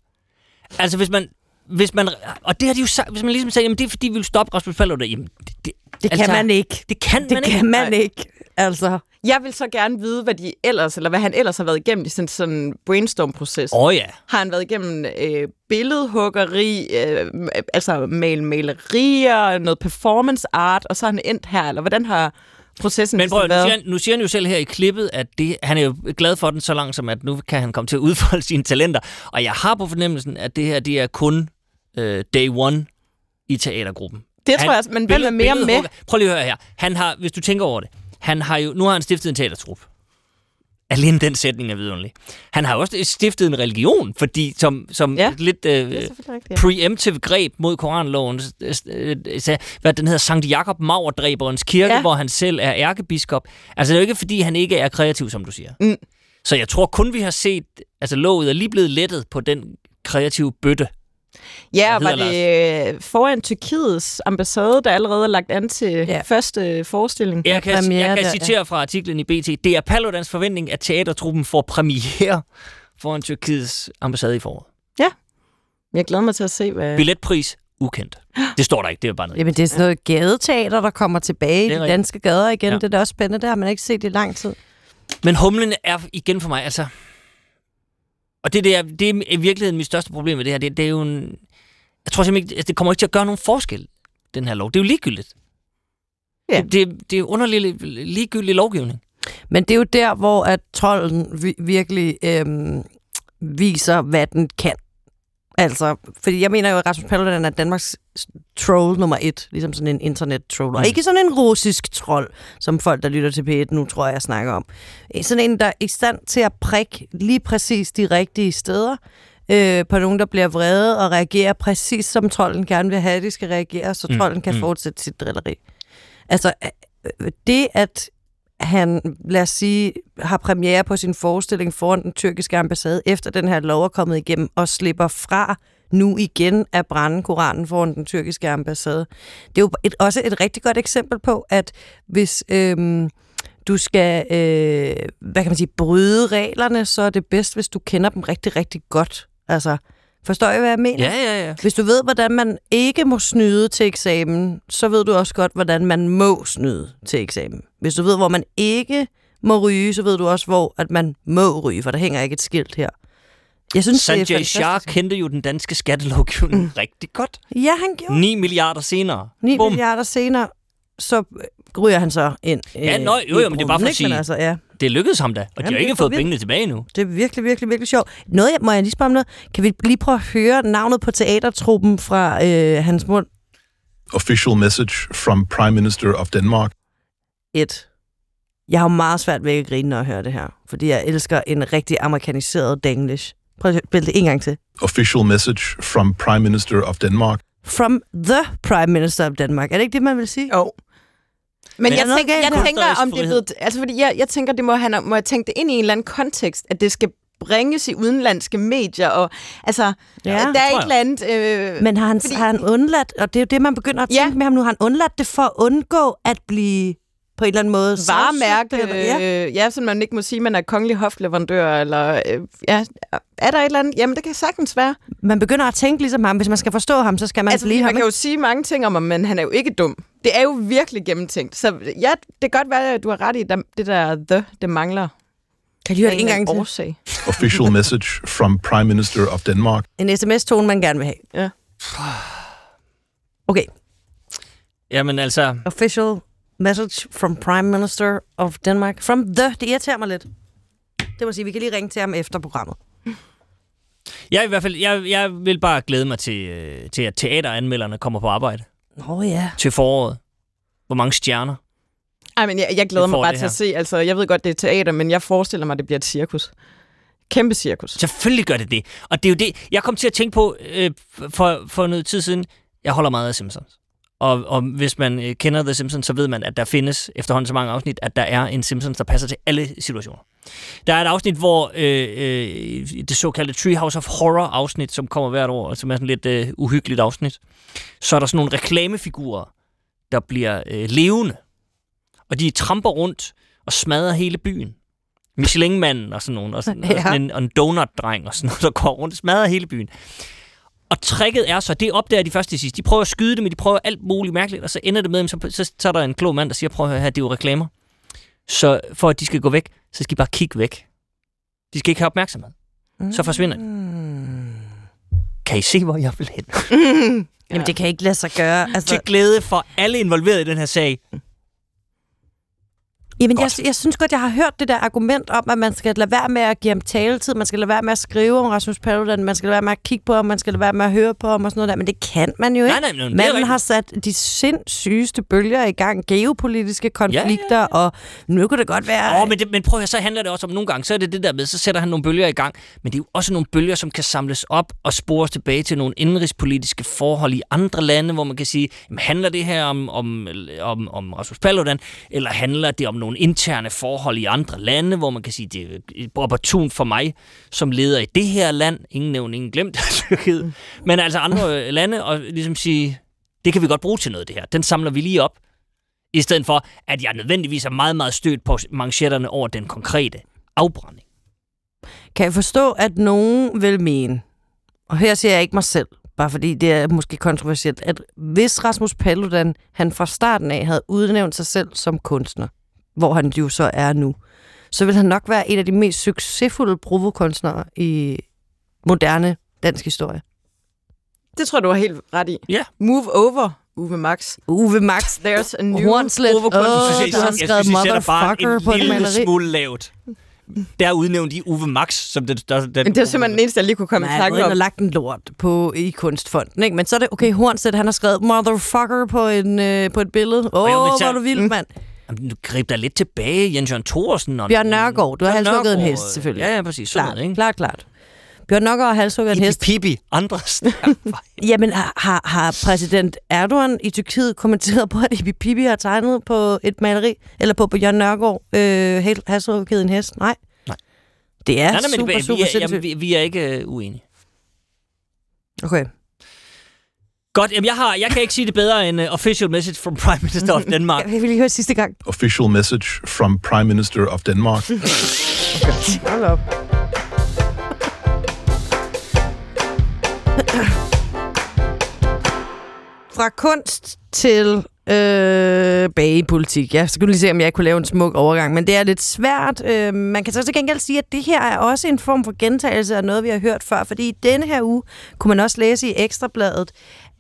Altså, hvis man... Hvis man, og det har de jo sagt, hvis man ligesom sagde, jamen det er fordi, vi vil stoppe Rasmus Paludan, jamen det, det, Det kan altså, man ikke. Det kan Det man ikke. kan man ikke. Altså. Jeg vil så gerne vide, hvad de ellers, eller hvad han ellers har været igennem i sådan sådan en brainstorm-proces. Åh oh, ja. Har han været igennem øh, billedhuggeri, øh, altså mal malerier, noget performance art, og så er han endt her, eller hvordan har processen Men prøv, ligesom nu, været? siger han, nu siger han jo selv her i klippet, at det, han er jo glad for den så langt, som at nu kan han komme til at udfolde sine talenter. Og jeg har på fornemmelsen, at det her det er kun øh, day one i teatergruppen. Det tror jeg men hvem er mere med? Prøv lige at høre her. Han har, hvis du tænker over det, han har jo, nu har han stiftet en teatertrup. Alene den sætning er vidunderlig. Han har også stiftet en religion, fordi som, som Ja. ja. lidt øh, rigtigt. preemptive greb mod koranloven, øh, hvad den hedder, Sankt Jakob Maurdræberens kirke, Ja. ja. hvor han selv er ærkebiskop. Altså det er jo ikke, fordi han ikke er kreativ, som du siger. Mm. Så jeg tror kun, vi har set, altså låget er lige blevet lettet på den kreative bøtte. Ja, og var det øh, foran Tyrkiets ambassade, der allerede er lagt an til Ja. ja. første forestilling? Jeg kan, premiere jeg kan der, citere fra artiklen i BT. Det er Paludans forventning, at teatertruppen får premiere foran Tyrkiets ambassade i foråret. Jeg glæder mig til at se, hvad... Billetpris ukendt. Det står der ikke, det er bare noget. Jamen, det er sådan noget gadeteater, der kommer tilbage i de danske gader igen. Ja. Ja. Det er da også spændende. Det har man ikke set i lang tid. Men humlen er igen for mig, altså... Og det, det, er, det er i virkeligheden mit største problem med det her. Det, det er jo en... Jeg tror simpelthen ikke, altså, det kommer ikke til at gøre nogen forskel, den her lov. Det er jo ligegyldigt. Ja. Det, det, det er underlig ligegyldig lovgivning. Men det er jo der, hvor at trolden vi- virkelig øhm, viser, hvad den kan. Altså, fordi jeg mener jo, at Rasmus Paludan er Danmarks troll nummer et, ligesom sådan en internet-troll. Og Mm. ikke sådan en russisk troll, som folk, der lytter til P1 nu, tror jeg, snakker om. Sådan en, der er i stand til at prikke lige præcis de rigtige steder øh, på nogen, der bliver vrede og reagerer præcis som trolden gerne vil have, at de skal reagere, så Mm, trolden kan mm. fortsætte sit drilleri. Altså, øh, det at han, lad os sige, har premiere på sin forestilling foran den tyrkiske ambassade, efter den her lov er kommet igennem, og slipper fra nu igen at brænde Koranen foran den tyrkiske ambassade. Det er jo et, også et rigtig godt eksempel på, at hvis øhm, du skal, øh, hvad kan man sige, bryde reglerne, så er det bedst, hvis du kender dem rigtig, rigtig godt. Altså, forstår I, hvad jeg mener? Ja, ja, ja. Hvis du ved, hvordan man ikke må snyde til eksamen, så ved du også godt, hvordan man må snyde til eksamen. Hvis du ved, hvor man ikke må ryge, så ved du også, hvor at man må ryge, for der hænger ikke et skilt her. Jeg synes, det er Sanjay Shah fantastisk. kendte jo den danske skattelovgivning mm. rigtig godt. Ja, han gjorde 9 milliarder senere. 9 Bum. milliarder senere, så ryger han så ind. Ja, øh, nå, jo, jo, men det er bare for at sige- Altså, ja, Det lykkedes ham da, og de Jamen, har det ikke fået pengene tilbage nu. det er virkelig, virkelig, virkelig sjovt. Noget, må jeg lige spørge om noget? Kan vi lige prøve at høre navnet på teatertruppen fra øh, hans mund? Official message from Prime Minister of Denmark. Et. Jeg har jo meget svært ved at grine, når jeg hører det her, fordi jeg elsker en rigtig amerikaniseret danglish. Prøv at spille det en gang til. Official message from Prime Minister of Denmark. From the Prime Minister of Denmark. Er det ikke det, man vil sige? Jo. Men, Men jeg, er tænker, jeg tænker, om det er blevet... Altså, fordi jeg, jeg tænker, det må, han må have tænkt det ind i en eller anden kontekst, at det skal bringes i udenlandske medier, og altså, Ja, der er et jeg. eller andet... Øh, Men har han, Fordi- har han undladt, og det er jo det, man begynder at tænke Ja. med ham nu, har han undladt det for at undgå at blive på en eller anden måde varemærke, eller- ja. ja. Øh, ja, så man ikke må sige, at man er kongelig hofleverandør, eller øh, ja, er der et eller andet? Jamen, det kan sagtens være. Man begynder at tænke ligesom ham. Hvis man skal forstå ham, så skal man altså, blive fordi ham. man kan jo sige mange ting om ham, men han er jo ikke dum. Det er jo virkelig gennemtænkt. Så ja, det kan godt være, at du har ret i, det der the, det mangler. Kan du høre det en gang til? årsag. Official message from Prime Minister of Denmark. En sms-tone, man gerne vil have. Ja. Okay. Jamen altså, Official message from Prime Minister of Denmark. From the. Det irriterer mig lidt. Det må sige, vi kan lige ringe til ham efter programmet. jeg, i hvert fald, jeg, jeg vil bare glæde mig til, øh, til, at teateranmelderne kommer på arbejde Åh oh, ja. til foråret. Hvor mange stjerner? Ej, men jeg, jeg glæder mig bare til at se. Altså, jeg ved godt, det er teater, men jeg forestiller mig, at det bliver et cirkus. Kæmpe cirkus. Selvfølgelig gør det det. Og det er jo det, jeg kom til at tænke på øh, for, for noget tid siden. Jeg holder meget af Simpsons. Og, og hvis man øh, kender The Simpsons, så ved man, at der findes efterhånden så mange afsnit, at der er en Simpsons, der passer til alle situationer. Der er et afsnit, hvor øh, øh, det såkaldte Treehouse of Horror afsnit, som kommer hvert år, og som er sådan lidt øh, uhyggeligt afsnit, så er der sådan nogle reklamefigurer, der bliver øh, levende. Og de tramper rundt og smadrer hele byen. Michelin-manden og sådan nogen, og, sådan, Ja. og, sådan en, og en donut-dreng og sådan noget, der går rundt og smadrer hele byen. Og tricket er så, det opdager de først til sidst. De prøver at skyde det, men de prøver alt muligt mærkeligt, og så ender det med, så, så, så er der en klog mand, der siger, prøv at høre her, det er jo reklamer. Så for at de skal gå væk, så skal de bare kigge væk. De skal ikke have opmærksomhed. Så forsvinder de. Mm. Kan I se, hvor jeg vil hen? Jamen, det kan ikke lade sig gøre. Altså, Til glæde for alle involverede i den her sag. Jamen, jeg, Godt. jeg synes godt, jeg har hørt det der argument om, at man skal lade være med at give ham taletid, man skal lade være med at skrive om Rasmus Paludan, man skal lade være med at kigge på ham, man skal lade være med at høre på ham og sådan noget der, men det kan man jo ikke. Nej, nej, er Manden har sat de sindssygeste bølger i gang, geopolitiske konflikter, ja, og nu kunne det godt være... Åh, men, det, men prøv at så handler det også om nogle gange, så er det det der med, så sætter han nogle bølger i gang, men det er jo også nogle bølger, som kan samles op og spores tilbage til nogle indrigspolitiske forhold i andre lande, hvor man kan sige, jamen, handler det her om, om, om, om Rasmus Paludan, eller handler det om nogle interne forhold i andre lande, hvor man kan sige, det er opportunt for mig som leder i det her land, ingen nævnt, ingen glemt, Tyrkiet, men altså andre øh, lande, og ligesom sige, det kan vi godt bruge til noget, det her. Den samler vi lige op, i stedet for, at jeg nødvendigvis er meget, meget stødt på manchetterne over den konkrete afbrænding. Kan jeg forstå, at nogen vil mene, og her ser jeg ikke mig selv, bare fordi det er måske kontroversielt, at hvis Rasmus Paludan, han fra starten af havde udnævnt sig selv som kunstner, hvor han jo så er nu, så vil han nok være en af de mest succesfulde provokunstnere i moderne dansk historie. Det tror jeg, du har helt ret i. Ja. Move over, Uwe Max. Uwe Max, There's a new Hornslet. synes, du har skrevet jeg synes, I sætter bare motherfucker en på et lille maleri. smule lavt. Der udnævnte I Uwe Max som den største... Den, Men det er simpelthen den eneste, jeg lige kunne komme i Nej, tanke har om. lagt en lort på i kunstfonden, ikke? Men så er det, okay, Hornslet, han har skrevet motherfucker på, en, øh, på et billede. Åh, oh, hvor er du vild, mand. Jamen, du grib dig lidt tilbage, Jens Jørgen Thorsen. Og Bjørn Nørgaard, du har halshugget en hest, selvfølgelig. Ja, ja, præcis. Sådan Klart, noget, ikke? klart, klart. Bjørn Nørgaard har halshugget en hest. Pibi, andres. Jamen, har, har, præsident Erdogan i Tyrkiet kommenteret på, at Ibi Pibi har tegnet på et maleri, eller på Bjørn Nørgaard øh, halshugget en hest? Nej. Nej. Det er Nej, nej, super, super vi, er, jamen, vi, vi er ikke uh, uenige. Okay. Godt, jamen, jeg, har, jeg kan ikke sige det bedre end uh, official message from Prime Minister of Denmark. Jeg vil lige høre sidste gang. Official message from Prime Minister of Denmark. Hold op. Fra kunst til øh, bagepolitik. Jeg skulle lige se, om jeg kunne lave en smuk overgang, men det er lidt svært. Øh, man kan så til gengæld sige, at det her er også en form for gentagelse af noget, vi har hørt før, fordi i denne her uge kunne man også læse i Ekstrabladet,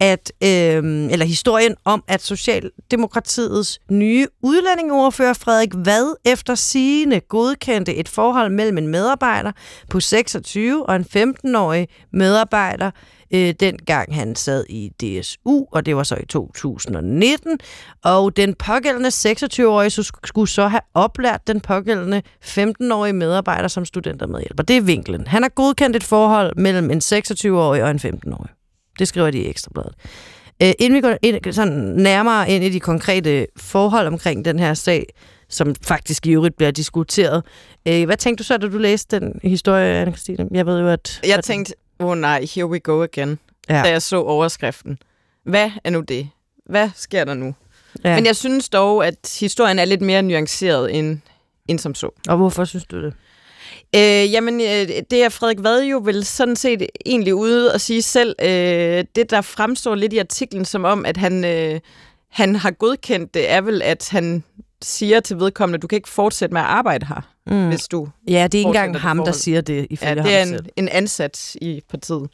at, øh, eller historien om, at Socialdemokratiets nye udlændingeordfører Frederik Vad efter sigende godkendte et forhold mellem en medarbejder på 26 og en 15-årig medarbejder, øh, dengang han sad i DSU, og det var så i 2019. Og den pågældende 26-årige skulle så have oplært den pågældende 15-årige medarbejder som studentermedhjælper. Det er vinklen. Han har godkendt et forhold mellem en 26-årig og en 15-årig. Det skriver de i Ekstrabladet. Øh, inden vi går ind, sådan nærmere ind i de konkrete forhold omkring den her sag, som faktisk i øvrigt bliver diskuteret. Øh, hvad tænkte du så, da du læste den historie, Anne-Christine? Jeg ved jo, at... Jeg at- tænkte, åh oh, nej, here we go again, Ja. da jeg så overskriften. Hvad er nu det? Hvad sker der nu? Ja. Men jeg synes dog, at historien er lidt mere nuanceret end, end som så. Og hvorfor synes du det? Øh, jamen, øh, det er Frederik Vad jo vel sådan set egentlig ude og sige selv. Øh, det, der fremstår lidt i artiklen som om, at han, øh, han har godkendt det, er vel, at han siger til vedkommende, at du kan ikke fortsætte med at arbejde her, Mm. hvis du... Ja, det er ikke engang ham, der siger det, ifølge Ja, det er en, en ansat i partiet.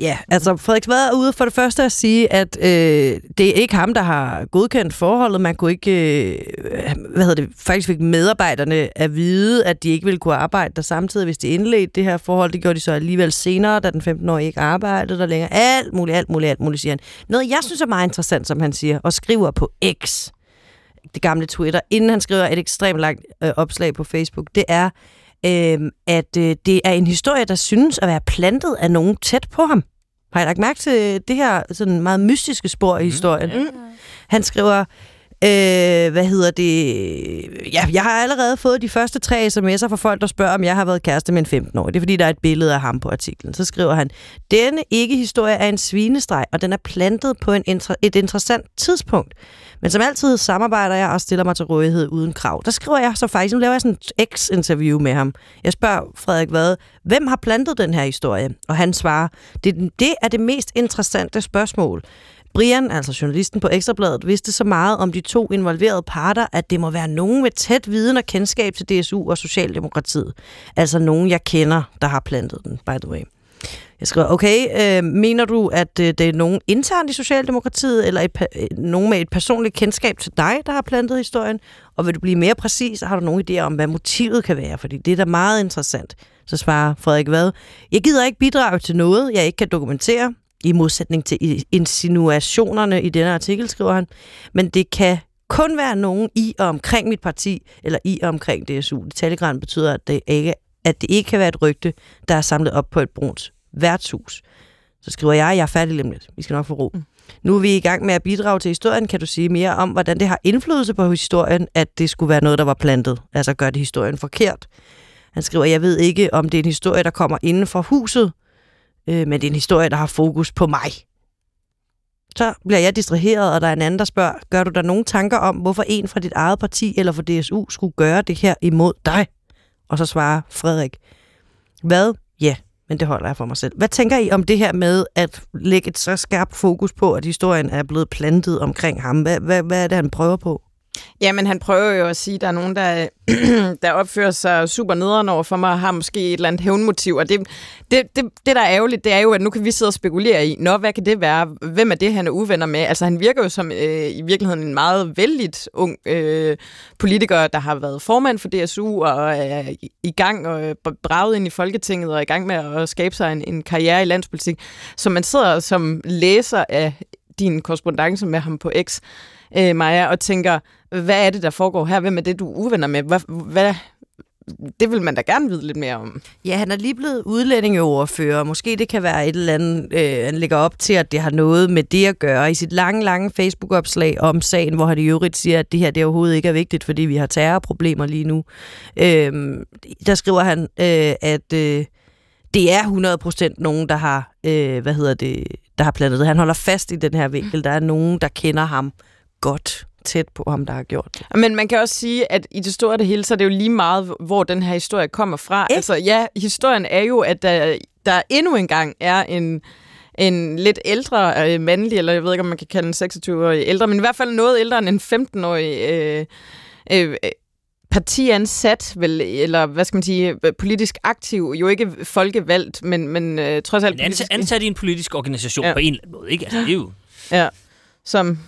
Ja, altså Frederik Vad er ude for det første at sige, at øh, det er ikke ham, der har godkendt forholdet. Man kunne ikke, øh, hvad hedder det, faktisk fik medarbejderne at vide, at de ikke ville kunne arbejde der samtidig, hvis de indledte det her forhold. Det gjorde de så alligevel senere, da den 15-årige ikke arbejdede der længere. Alt muligt, alt muligt, alt muligt, siger han. Noget, jeg synes er meget interessant, som han siger, og skriver på X, det gamle Twitter, inden han skriver et ekstremt langt øh, opslag på Facebook, det er, øh, at øh, det er en historie, der synes at være plantet af nogen tæt på ham. Har I lagt mærke til det her sådan meget mystiske spor i historien? Mm. Han skriver, øh, hvad hedder det? Ja, jeg har allerede fået de første tre sms'er fra folk, der spørger, om jeg har været kæreste med en 15-årig. Det er fordi, der er et billede af ham på artiklen. Så skriver han, denne ikke-historie er en svinestreg, og den er plantet på en inter- et interessant tidspunkt. Men som altid samarbejder jeg og stiller mig til rådighed uden krav. Der skriver jeg så faktisk, nu laver jeg sådan et X-interview med ham. Jeg spørger Frederik Vad, hvem har plantet den her historie? Og han svarer, det, det er det mest interessante spørgsmål. Brian, altså journalisten på Ekstrabladet, vidste så meget om de to involverede parter, at det må være nogen med tæt viden og kendskab til DSU og Socialdemokratiet. Altså nogen, jeg kender, der har plantet den, by the way. Jeg skriver, okay, øh, mener du, at øh, det er nogen internt i Socialdemokratiet, eller et, øh, nogen med et personligt kendskab til dig, der har plantet historien? Og vil du blive mere præcis, og har du nogen idéer om, hvad motivet kan være? Fordi det er da meget interessant. Så svarer Frederik Vad, jeg gider ikke bidrage til noget, jeg ikke kan dokumentere, i modsætning til insinuationerne i denne artikel, skriver han. Men det kan kun være nogen i og omkring mit parti, eller i og omkring DSU. Detaljegraden betyder, at det ikke at det ikke kan være et rygte, der er samlet op på et brunt værtshus. Så skriver jeg, jeg er færdig lige lidt. Vi skal nok få ro. Mm. Nu er vi i gang med at bidrage til historien. Kan du sige mere om, hvordan det har indflydelse på historien, at det skulle være noget, der var plantet? Altså gør det historien forkert? Han skriver, jeg ved ikke, om det er en historie, der kommer inden for huset, øh, men det er en historie, der har fokus på mig. Så bliver jeg distraheret, og der er en anden, der spørger, gør du der nogle tanker om, hvorfor en fra dit eget parti eller fra DSU skulle gøre det her imod dig? Og så svarer Frederik, hvad? Ja, men det holder jeg for mig selv. Hvad tænker I om det her med at lægge et så skarpt fokus på, at historien er blevet plantet omkring ham? Hvad, hvad, hvad er det, han prøver på? Jamen, han prøver jo at sige, at der er nogen, der, der opfører sig super nederen over for mig, og har måske et eller andet hævnmotiv. Og det, det, det, det, der er ærgerligt, det er jo, at nu kan vi sidde og spekulere i, nå, hvad kan det være? Hvem er det, han er uvenner med? Altså, han virker jo som øh, i virkeligheden en meget vældigt ung øh, politiker, der har været formand for DSU, og er i, i gang og øh, braget ind i Folketinget, og er i gang med at skabe sig en, en karriere i landspolitik. Så man sidder som læser af din korrespondence med ham på X, øh, Maja, og tænker, hvad er det, der foregår her? Hvem er det, du er uvenner med? Hvad, hvad, det vil man da gerne vide lidt mere om. Ja, han er lige blevet udlændingeoverfører. Måske det kan være et eller andet, øh, han lægger op til, at det har noget med det at gøre. I sit lange, lange Facebook-opslag om sagen, hvor han i øvrigt siger, at det her det overhovedet ikke er vigtigt, fordi vi har terrorproblemer lige nu. Øh, der skriver han, øh, at øh, det er 100% nogen, der har, øh, hvad hedder det, der har plantet det. Han holder fast i den her vinkel. Der er nogen, der kender ham godt tæt på ham, der har gjort det. Men man kan også sige, at i det store det hele, så er det jo lige meget, hvor den her historie kommer fra. Ik? Altså ja, historien er jo, at der, der endnu engang er en, en lidt ældre øh, mandlig, eller jeg ved ikke, om man kan kalde en 26-årig ældre, men i hvert fald noget ældre end en 15-årig øh, øh, partiansat, vel, eller hvad skal man sige, politisk aktiv, jo ikke folkevalgt, men, men øh, trods alt Men ansat, politisk, ansat i en politisk organisation Ja. på en eller anden måde, ikke? Altså, det er jo... ja, som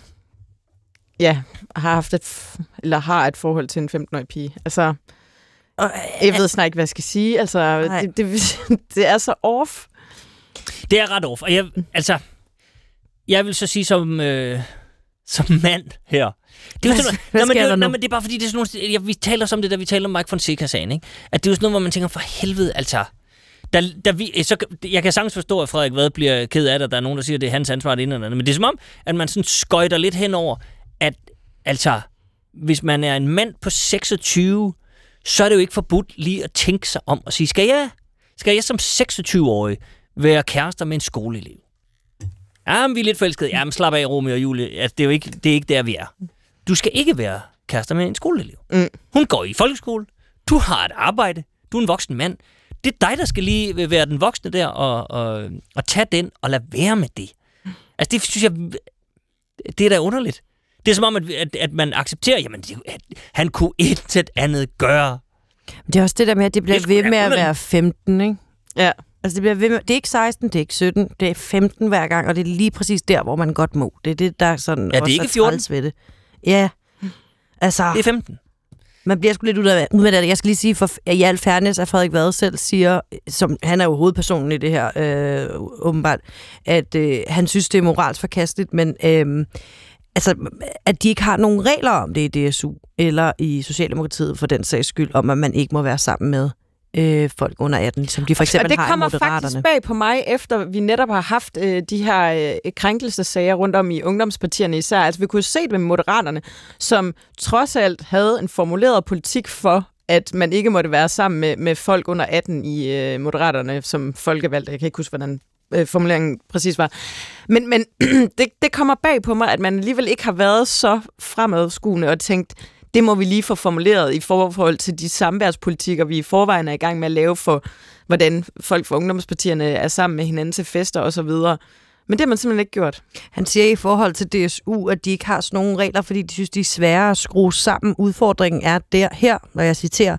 ja, har haft et, eller har et forhold til en 15-årig pige. Altså, Og, Jeg ved snart ikke, hvad jeg skal sige. Altså, det, det, det er så off. Det er ret off. Og jeg, altså, jeg vil så sige som, øh, som mand her. Det er jo Hvad- sådan, hvad nå, men det, er det er bare fordi, det er sådan nogle, jeg, vi taler om det, da vi taler om Mike Fonseca-sagen, ikke? At det er jo sådan noget, hvor man tænker, for helvede, altså... Da, da vi, så, jeg kan sagtens forstå, at Frederik Vad bliver ked af det, at der er nogen, der siger, at det er hans ansvar, det ene eller andet. Men det er som om, at man sådan skøjter lidt henover, at altså, hvis man er en mand på 26, så er det jo ikke forbudt lige at tænke sig om og sige, skal jeg, skal jeg som 26-årig være kærester med en skoleelev? Ja, men vi er lidt forelskede. Ja, men slap af, Romeo og Julie. Altså, det, er jo ikke, det er ikke der, vi er. Du skal ikke være kærester med en skoleelev. Mm. Hun går i folkeskole. Du har et arbejde. Du er en voksen mand. Det er dig, der skal lige være den voksne der og, og, og tage den og lade være med det. Altså, det synes jeg, det er da underligt. Det er som om, at, at, at man accepterer, jamen, det, at han kunne intet andet gøre. Det er også det der med, at det bliver Det ved med at være 15, ikke? Ja. Altså, det, bliver ved med, det er ikke 16, det er ikke 17, det er 15 hver gang, og det er lige præcis der, hvor man godt må. Det er det, der er sådan Ja, det er også ikke 14. træls Ved det. Ja, altså, Det er 15. man bliver sgu lidt ud af, ud af det. Jeg skal lige sige, for i al fairness, at Frederik Vad selv siger, som han er jo hovedpersonen i det her, øh, åbenbart, at øh, han synes, det er moralsk forkasteligt, men øh, altså, at de ikke har nogen regler om det i DSU, eller i Socialdemokratiet for den sags skyld, om at man ikke må være sammen med øh, folk under 18, som de for Og eksempel det har i kommer Moderaterne. faktisk bag på mig, efter vi netop har haft øh, de her øh, krænkelsesager rundt om i ungdomspartierne især. Altså, vi kunne se det med Moderaterne, som trods alt havde en formuleret politik for, at man ikke måtte være sammen med, med folk under 18 i øh, Moderaterne som folkevalgte. Jeg kan ikke huske, hvordan øh, formuleringen præcis var. Men, men det, det kommer bag på mig, at man alligevel ikke har været så fremadskuende og tænkt, det må vi lige få formuleret i forhold til de samværspolitikker, vi i forvejen er i gang med at lave for, hvordan folk fra ungdomspartierne er sammen med hinanden til fester osv. Men det har man simpelthen ikke gjort. Han siger i forhold til DSU, at de ikke har sådan nogle regler, fordi de synes, de er svære at skrue sammen. Udfordringen er der her, når jeg citerer,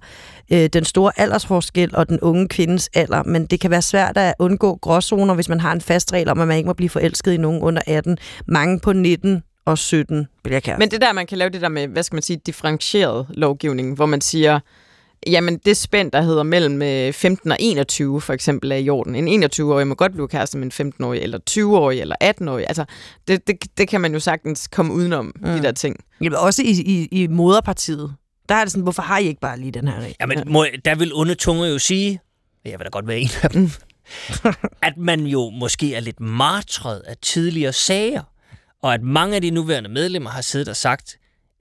øh, den store aldersforskel og den unge kvindes alder, men det kan være svært at undgå gråzoner, hvis man har en fast regel om, at man ikke må blive forelsket i nogen under 18. Mange på 19 og 17 vil jeg kæreste. Men det der, man kan lave det der med, hvad skal man sige, differentieret lovgivning, hvor man siger, jamen det spænd, der hedder mellem øh, 15 og 21 for eksempel, er i orden. En 21-årig må godt blive kæreste med en 15-årig, eller 20-årig, eller 18-årig. Altså, det, det, det kan man jo sagtens komme udenom, mm. de der ting. Jamen, også i, i, i moderpartiet. Der er det sådan, hvorfor har I ikke bare lige den her regel? Jamen, må, der vil onde tunge jo sige, og jeg vil da godt være en af dem, at man jo måske er lidt martret af tidligere sager, og at mange af de nuværende medlemmer har siddet og sagt,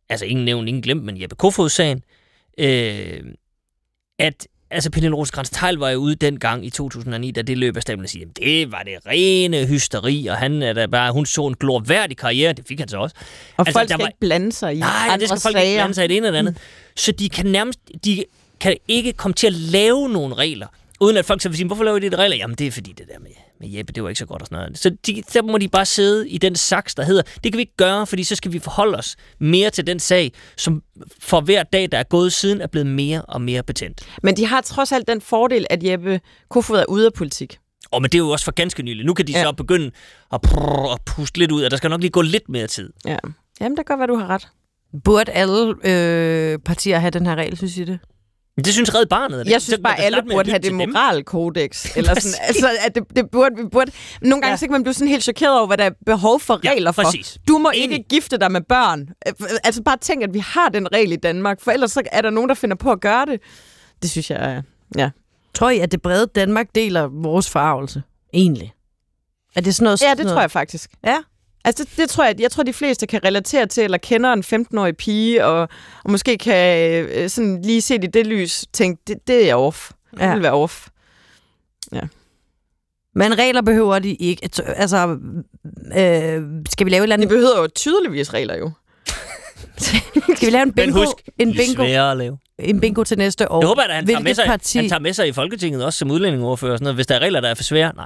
altså ingen nævnt, ingen glemt, men Jeppe Kofod-sagen, øh, at altså Pernille rosenkrantz teil var jo ude dengang i 2009, da det løb af stablen og sige, at det var det rene hysteri, og han er da bare, hun så en glorværdig karriere, det fik han så også. Og altså, folk skal var, ikke blande sig i nej, det skal folk sager. ikke blande sig i det ene eller andet. Mm. Så de kan nærmest, de kan ikke komme til at lave nogle regler, uden at folk så vil sige, hvorfor laver de de regler? Jamen det er fordi det der med, med Jeppe, det var ikke så godt og sådan noget. Så de, der må de bare sidde i den saks, der hedder, det kan vi ikke gøre, fordi så skal vi forholde os mere til den sag, som for hver dag, der er gået siden, er blevet mere og mere betændt. Men de har trods alt den fordel, at Jeppe Kofod er ude af politik. Og men det er jo også for ganske nylig. Nu kan de ja. så begynde at, prrr, at puste lidt ud, og der skal nok lige gå lidt mere tid. Ja. Jamen, det kan godt være, du har ret. Burde alle øh, partier have den her regel, synes I det? Det synes Red Barnet. Er det? Jeg synes bare, alle burde have det moralkodex. Eller sådan, altså, at det, det burde, vi burde. Nogle gange ja. så kan man blive sådan helt chokeret over, hvad der er behov for regler ja, for. Du må Enig. ikke gifte dig med børn. Altså bare tænk, at vi har den regel i Danmark, for ellers så er der nogen, der finder på at gøre det. Det synes jeg, ja. Tror I, at det brede Danmark deler vores farvelse? Egentlig. Er det sådan noget? Ja, det noget? tror jeg faktisk. Ja? Altså, det, det tror jeg, jeg tror, de fleste kan relatere til, eller kender en 15-årig pige, og, og måske kan øh, sådan lige se det i det lys, tænke, det, det er off. Ja. Det vil være off. Ja. Men regler behøver de ikke. Altså, øh, skal vi lave et eller andet? De behøver jo tydeligvis regler, jo. skal vi lave en bingo? Men husk, en bingo, at lave. En bingo til næste år. Jeg håber, at han tager, med sig, parti... han tager med sig i Folketinget også som udlændingeordfører og sådan noget. Hvis der er regler, der er for svære, nej.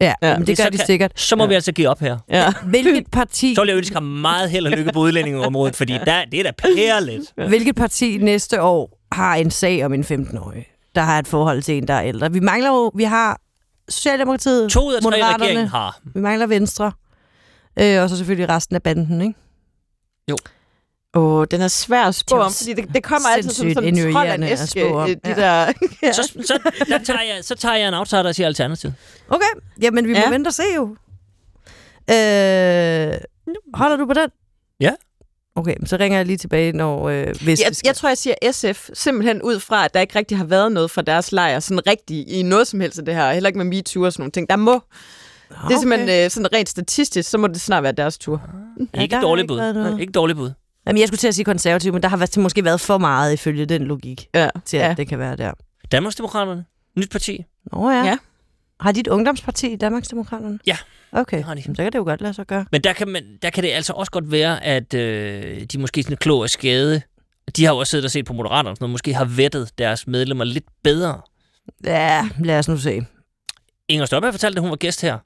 Ja, ja. Men det gør de sikkert. Så må ja. vi altså give op her. Ja. Hvilket parti... Så vil jeg ønske ham meget held og lykke på udlændingeområdet, fordi der, det er da pærligt. Ja. Hvilket parti næste år har en sag om en 15-årig, der har et forhold til en, der er ældre? Vi mangler jo... Vi har Socialdemokratiet, To ud af tre regeringen har. Vi mangler Venstre. Øh, og så selvfølgelig resten af banden, ikke? Jo. Åh, oh, den er svær at spå om, fordi det, det kommer altid som sådan en trold af en æske. De ja. der, ja. så, så, der tager jeg, så tager jeg en outsider og siger alternativ. Okay, jamen vi må ja. vente og se jo. Øh, holder du på den? Ja. Okay, så ringer jeg lige tilbage, når... Øh, hvis jeg, jeg tror, jeg siger SF, simpelthen ud fra, at der ikke rigtig har været noget fra deres lejr, sådan rigtigt i noget som helst af det her, heller ikke med MeToo og sådan nogle ting. Der må... Okay. Det er simpelthen øh, sådan rent statistisk, så må det snart være deres tur. Ja, ikke dårligt bud. Ikke dårligt bud. Jamen, jeg skulle til at sige konservativ, men der har måske været for meget ifølge den logik, ja. til at ja. det kan være der. Danmarksdemokraterne. Nyt parti. Oh, ja. ja. Har de et ungdomsparti, Danmarksdemokraterne? Ja. Okay, har de. så kan det jo godt lade sig gøre. Men der kan, man, der kan det altså også godt være, at øh, de måske sådan klog og skade. De har jo også siddet og set på Moderaterne, og måske har vettet deres medlemmer lidt bedre. Ja, lad os nu se. Inger Støjberg fortalte, at hun var gæst her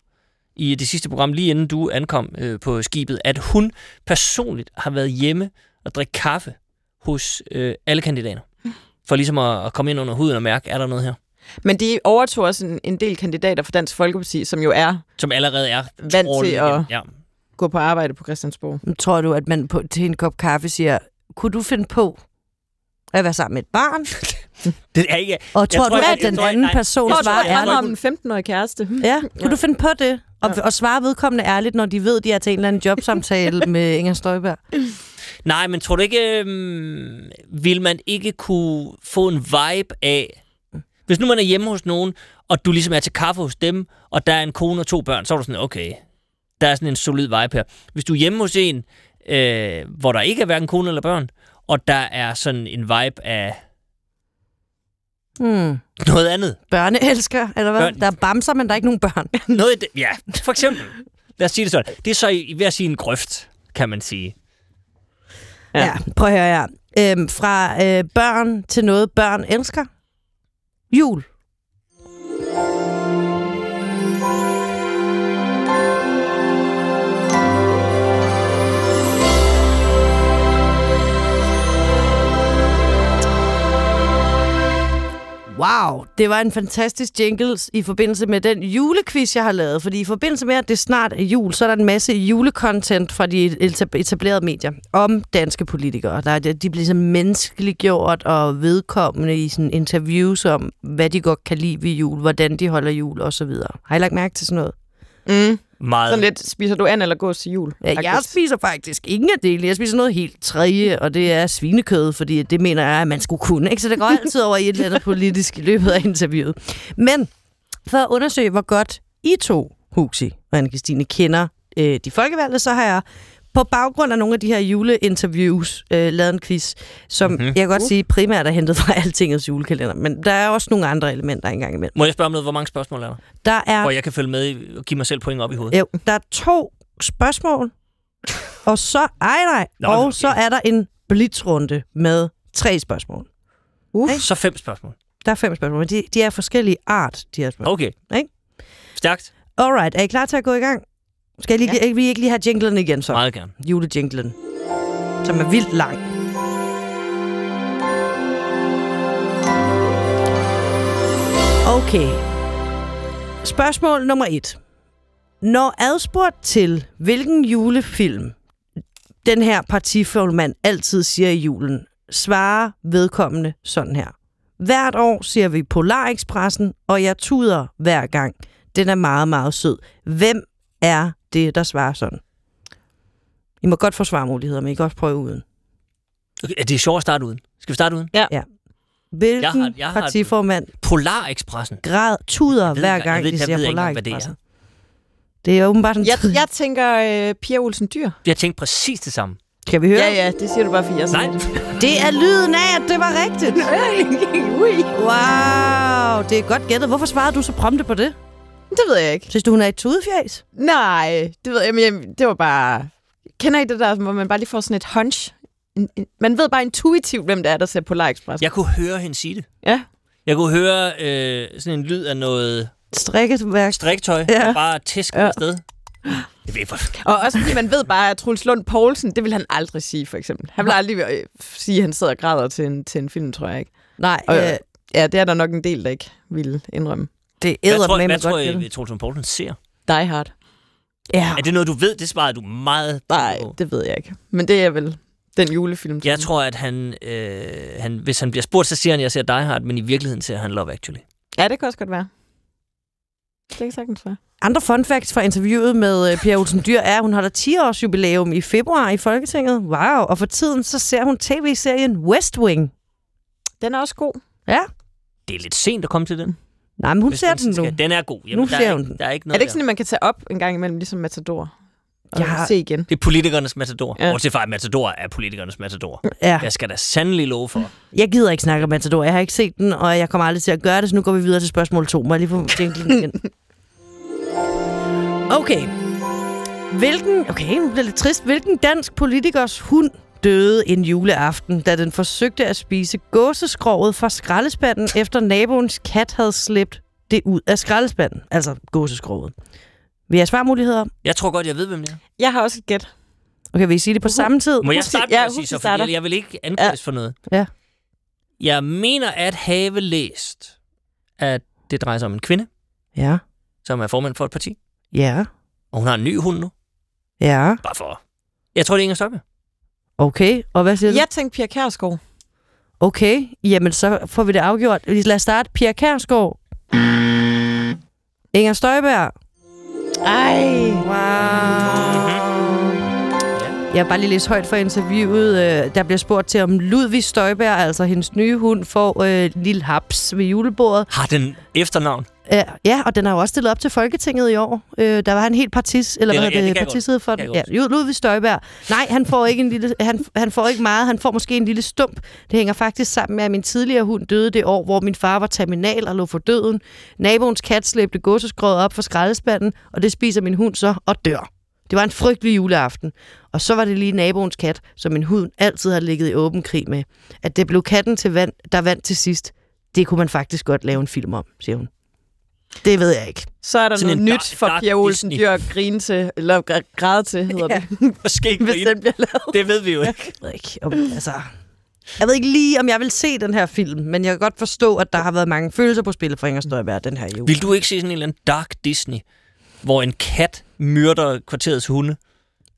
i det sidste program, lige inden du ankom øh, på skibet, at hun personligt har været hjemme og drikke kaffe hos øh, alle kandidater. For ligesom at, at komme ind under huden og mærke, er der noget her? Men de overtog også en, en del kandidater fra Dansk Folkeparti, som jo er... Som allerede er vant til at ja. gå på arbejde på Christiansborg. Tror du, at man på, til en kop kaffe siger, kunne du finde på at være sammen med et barn? det er ikke... Og tror, tror du, at den anden person svarer ærligt? om en 15-årig kæreste. Ja, kunne ja. du finde på det? Og, ja. og svare vedkommende ærligt, når de ved, de er til en eller anden jobsamtale med Inger Støjberg? Nej, men tror du ikke, øh, vil man ikke kunne få en vibe af, hvis nu man er hjemme hos nogen, og du ligesom er til kaffe hos dem, og der er en kone og to børn, så er du sådan, okay, der er sådan en solid vibe her. Hvis du er hjemme hos en, øh, hvor der ikke er hverken kone eller børn, og der er sådan en vibe af Hmm. Noget andet. Børneelsker, eller hvad? Børn. Der er bamser, men der er ikke nogen børn. Noget det, ja, for eksempel. Lad os sige det sådan. Det er så i, ved at sige en grøft, kan man sige. Ja, ja prøv at høre her. Øhm, fra øh, børn til noget, børn elsker. Jul. Wow, det var en fantastisk jingles i forbindelse med den julequiz, jeg har lavet. Fordi i forbindelse med, at det snart er jul, så er der en masse julecontent fra de etablerede medier om danske politikere. Der er, de bliver så menneskeliggjort og vedkommende i sådan interviews om, hvad de godt kan lide ved jul, hvordan de holder jul osv. Har I lagt mærke til sådan noget? Mm. Meget. Sådan lidt, spiser du and eller gås til jul? Ja, jeg spiser faktisk ingen af delene. Jeg spiser noget helt tredje, og det er svinekød, fordi det mener jeg, at man skulle kunne. Ikke? Så det går altid over i et eller andet politisk i løbet af interviewet. Men for at undersøge, hvor godt I to, Huxi og Anne-Christine, kender øh, de folkevalgte, så har jeg på baggrund af nogle af de her juleinterviews øh, lavet en quiz, som Mhm. mm-hmm. jeg kan godt sige primært er hentet fra Altingets julekalender. Men der er også nogle andre elementer engang imellem. Må jeg spørge om noget? Hvor mange spørgsmål er der? Der er Hvor jeg kan følge med i- og give mig selv point op i hovedet. Jo, der er to spørgsmål, og så, ej nej, Nå, og okay. så er der en blitzrunde med tre spørgsmål. Så fem spørgsmål. Der er fem spørgsmål, men de, de er af forskellige art, de her spørgsmål. Okay. Ikke? Stærkt. Alright, er I klar til at gå i gang? Skal jeg lige, ja. vi ikke lige have jinglen igen så? Meget gerne. Julejinglen, som er vildt lang. Okay. Spørgsmål nummer et. Når adspurgt til, hvilken julefilm den her partiformand altid siger i julen, svarer vedkommende sådan her. Hvert år ser vi Polar-Expressen, og jeg tuder hver gang. Den er meget, meget sød. Hvem er det, der svarer sådan? I må godt få svarmuligheder, men I kan også prøve uden. Okay, er det sjovt at starte uden? Skal vi starte uden? Hvilken Jeg har- jeg har- partiformand Polar-Expressen. grad tuder Jeg ved hver gang, jeg ved- de siger er. Polar-Expressen? Det er åbenbart en Jeg, jeg tænker øh, Pia Olsen Dyr. Jeg tænkte præcis det samme. Kan vi høre? Ja, ja, det siger du bare, fordi jeg Nej, Det er lyden af, at det var rigtigt. wow, det er godt gættet. Hvorfor svarede du så prompte på det? Det ved jeg ikke. Synes du, hun er et tudefjæs? Nej, det ved jeg, men jeg- det var bare... Kender I det der, hvor man bare lige får sådan et hunch? En- en- Man ved bare intuitivt, hvem det er, der ser Polar Express. jeg kunne høre hende sige det. Ja. Jeg kunne høre øh, sådan en lyd af noget Strikket værk. striktøj, Ja. der bare tæsker Ja. afsted. Jeg ved, hvor... Og også fordi man ved bare, at Truls Lund Poulsen, det vil han aldrig sige, for eksempel. Han vil aldrig øh, sige, at han sidder og græder til en, til en film, tror jeg ikke. Nej, Og, øh, ja, det er der nok en del, der ikke vil indrømme. Det Hvad æder tror, med hvad tror I, gættet. Troels Poulsen ser? Die Hard. Ja. Er det noget, du ved? Det svarede du meget Nej, på. det ved jeg ikke. Men det er vel den julefilm. Jeg tror, at han, øh, han, hvis han bliver spurgt, så siger han, at jeg ser Die Hard, men i virkeligheden ser han Love Actually. Ja, det kan også godt være. Det kan sagtens være. Andre fun facts fra interviewet med øh, Pia Olsen Dyr er, at hun holder 10 års jubilæum i februar i Folketinget. Wow, og for tiden så ser hun tv-serien West Wing. Den er også god. Ja. Det er lidt sent at komme til den. Nej, men hun hvis ser den nu. skal- Den er god. Nu der ser er hun ikke, den. Der er ikke Er det ikke sådan, at man kan tage op en gang imellem, ligesom Matador? Og Jeg har- se igen. Det er politikernes matador. Ja. Bortset fra, at matador er politikernes matador. Ja. Jeg skal da sandelig love for. Jeg gider ikke snakke om Matador. Jeg har ikke set den, og jeg kommer aldrig til at gøre det, så nu går vi videre til spørgsmål 2. Må jeg lige få jinglen igen? Okay. Hvilken, okay, nu bliver det lidt trist. Hvilken dansk politikers hund døde en juleaften, da den forsøgte at spise gåseskroget fra skraldespanden, efter naboens kat havde slæbt det ud af skraldespanden? Altså gåseskroget. Vil jeg have svarmuligheder? Jeg tror godt, jeg ved, hvem det er. Jeg har også et gæt. Okay, vil I sige det på samme tid? Må jeg starte med ja, at sige så, fordi jeg vil ikke anklages for noget. Ja. Jeg mener at have læst, at det drejer sig om en kvinde, Ja. som er formand for et parti, Ja. og hun har en ny hund nu. Ja. Bare for... Jeg tror, det er Inger Støjberg. Okay, og hvad siger du? Jeg tænkte Pia Kærsgaard. Okay, jamen så får vi det afgjort. Lad os starte. Pia Kærsgaard. Inger Støjberg. Ej. Wow. Jeg har bare lige læst højt for interviewet. øh, Der bliver spurgt til, om Ludvig Støjberg, altså hendes nye hund, får øh, lille haps ved julebordet. Har den efternavn? Ja, ja, og den er jo også stillet op til Folketinget i år. Øh, der var han helt partis, eller Det er- hvad ja, hedder det det, partiside for den. Ja, Ludvig Støjberg. Nej, han får ikke en lille, han, han får ikke meget. Han får måske en lille stump. Det hænger faktisk sammen med, at min tidligere hund døde det år, hvor min far var terminal og lå for døden. Naboens kat slæbte gåseskroget op for skraldespanden, og det spiser min hund så og dør. Det var en frygtelig juleaften. Og så var det lige naboens kat, som min hund altid har ligget i åben krig med. At det blev katten, til vand, der vandt til sidst, det kunne man faktisk godt lave en film om, siger hun. Det ved jeg ikke. Så er der Sådan noget en nyt for Pia Olsen Disney. Dyr at grine til, eller græ- græde til, hedder Ja. det, Måske ikke hvis grine. den bliver lavet. Det ved vi jo ikke. Jeg ved ikke. Om, altså, Jeg ved ikke lige, om jeg vil se den her film, men jeg kan godt forstå, at der har været mange følelser på spil for Inger Støjberg den her jul. Vil du ikke se sådan en eller anden dark Disney, hvor en kat myrder kvarterets hunde?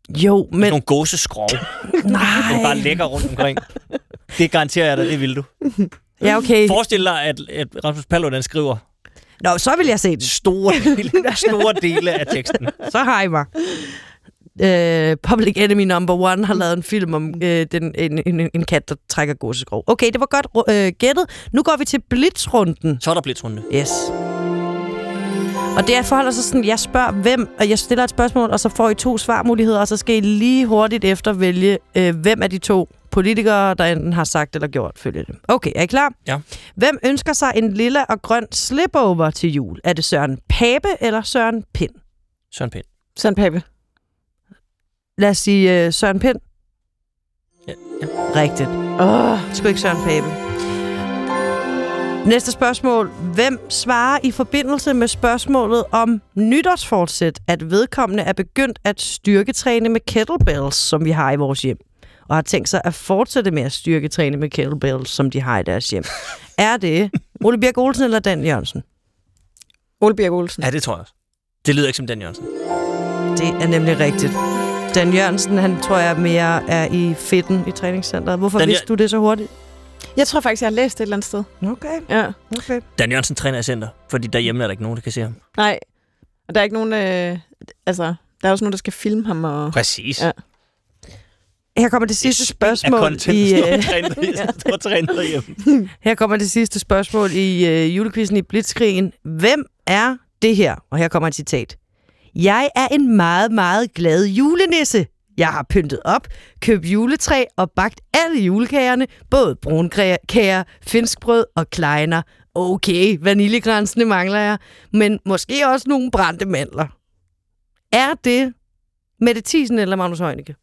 Jo, Men... men Nogle gåseskrog, den nej. bare ligger rundt omkring. Det garanterer jeg dig, det vil du. Ja, okay. Forestil dig, at, at Rasmus Paludan skriver Nå, så vil jeg se den. store dele, store dele af teksten. Så har I mig. Uh, Public Enemy Number One har lavet en film om uh, den, en, en, en kat, der trækker gåseskrog. Okay, det var godt uh, gættet. Nu går vi til blitzrunden. Så er der blitzrunde. Yes. Og det er forholder sig sådan, jeg spørger hvem, og jeg stiller et spørgsmål, og så får I to svarmuligheder, og så skal I lige hurtigt efter vælge, øh, hvem af de to politikere, der enten har sagt eller gjort, følge det. Okay, er I klar? Ja. Hvem ønsker sig en lilla og grøn slipover til jul? Er det Søren Pape eller Søren Pind? Søren Pind. Sådan, Pape. Lad os sige øh, Søren Pind. Ja, ja. Rigtigt. Åh, Det skulle ikke Søren Pape. Næste spørgsmål. Hvem svarer i forbindelse med spørgsmålet om nytårsfortsæt, at vedkommende er begyndt at styrketræne med kettlebells, som vi har i vores hjem, og har tænkt sig at fortsætte med at styrketræne med kettlebells, som de har i deres hjem? er det Ole Birk Olsen eller Dan Jørgensen? Ole Birk Olsen. Ja, det tror jeg også. Det lyder ikke som Dan Jørgensen. Det er nemlig rigtigt. Dan Jørgensen, han tror jeg mere er i fitten i træningscenteret. Hvorfor Dan vidste du det så hurtigt? Jeg tror faktisk, jeg har læst det et eller andet sted. Okay, Ja. okay. Dan Jørgensen træner i center, fordi derhjemme er der ikke nogen, der kan se ham. Nej. Og der er ikke nogen... Øh, altså, der er også nogen, der skal filme ham. Og... Præcis. Ja. Her kommer det sidste spørgsmål i, derhjemme. Her kommer det sidste spørgsmål i øh, julekvisten i Blitzkrigen. Hvem er det her? Og her kommer et citat. Jeg er en meget, meget glad julenisse. Jeg har pyntet op, købt juletræ og bagt alle julekagerne, både brunkager, finskbrød og kleiner. Okay, vaniljekransene mangler jeg, men måske også nogle brændte mandler. Er det Mette Thiesen eller Magnus Heunicke?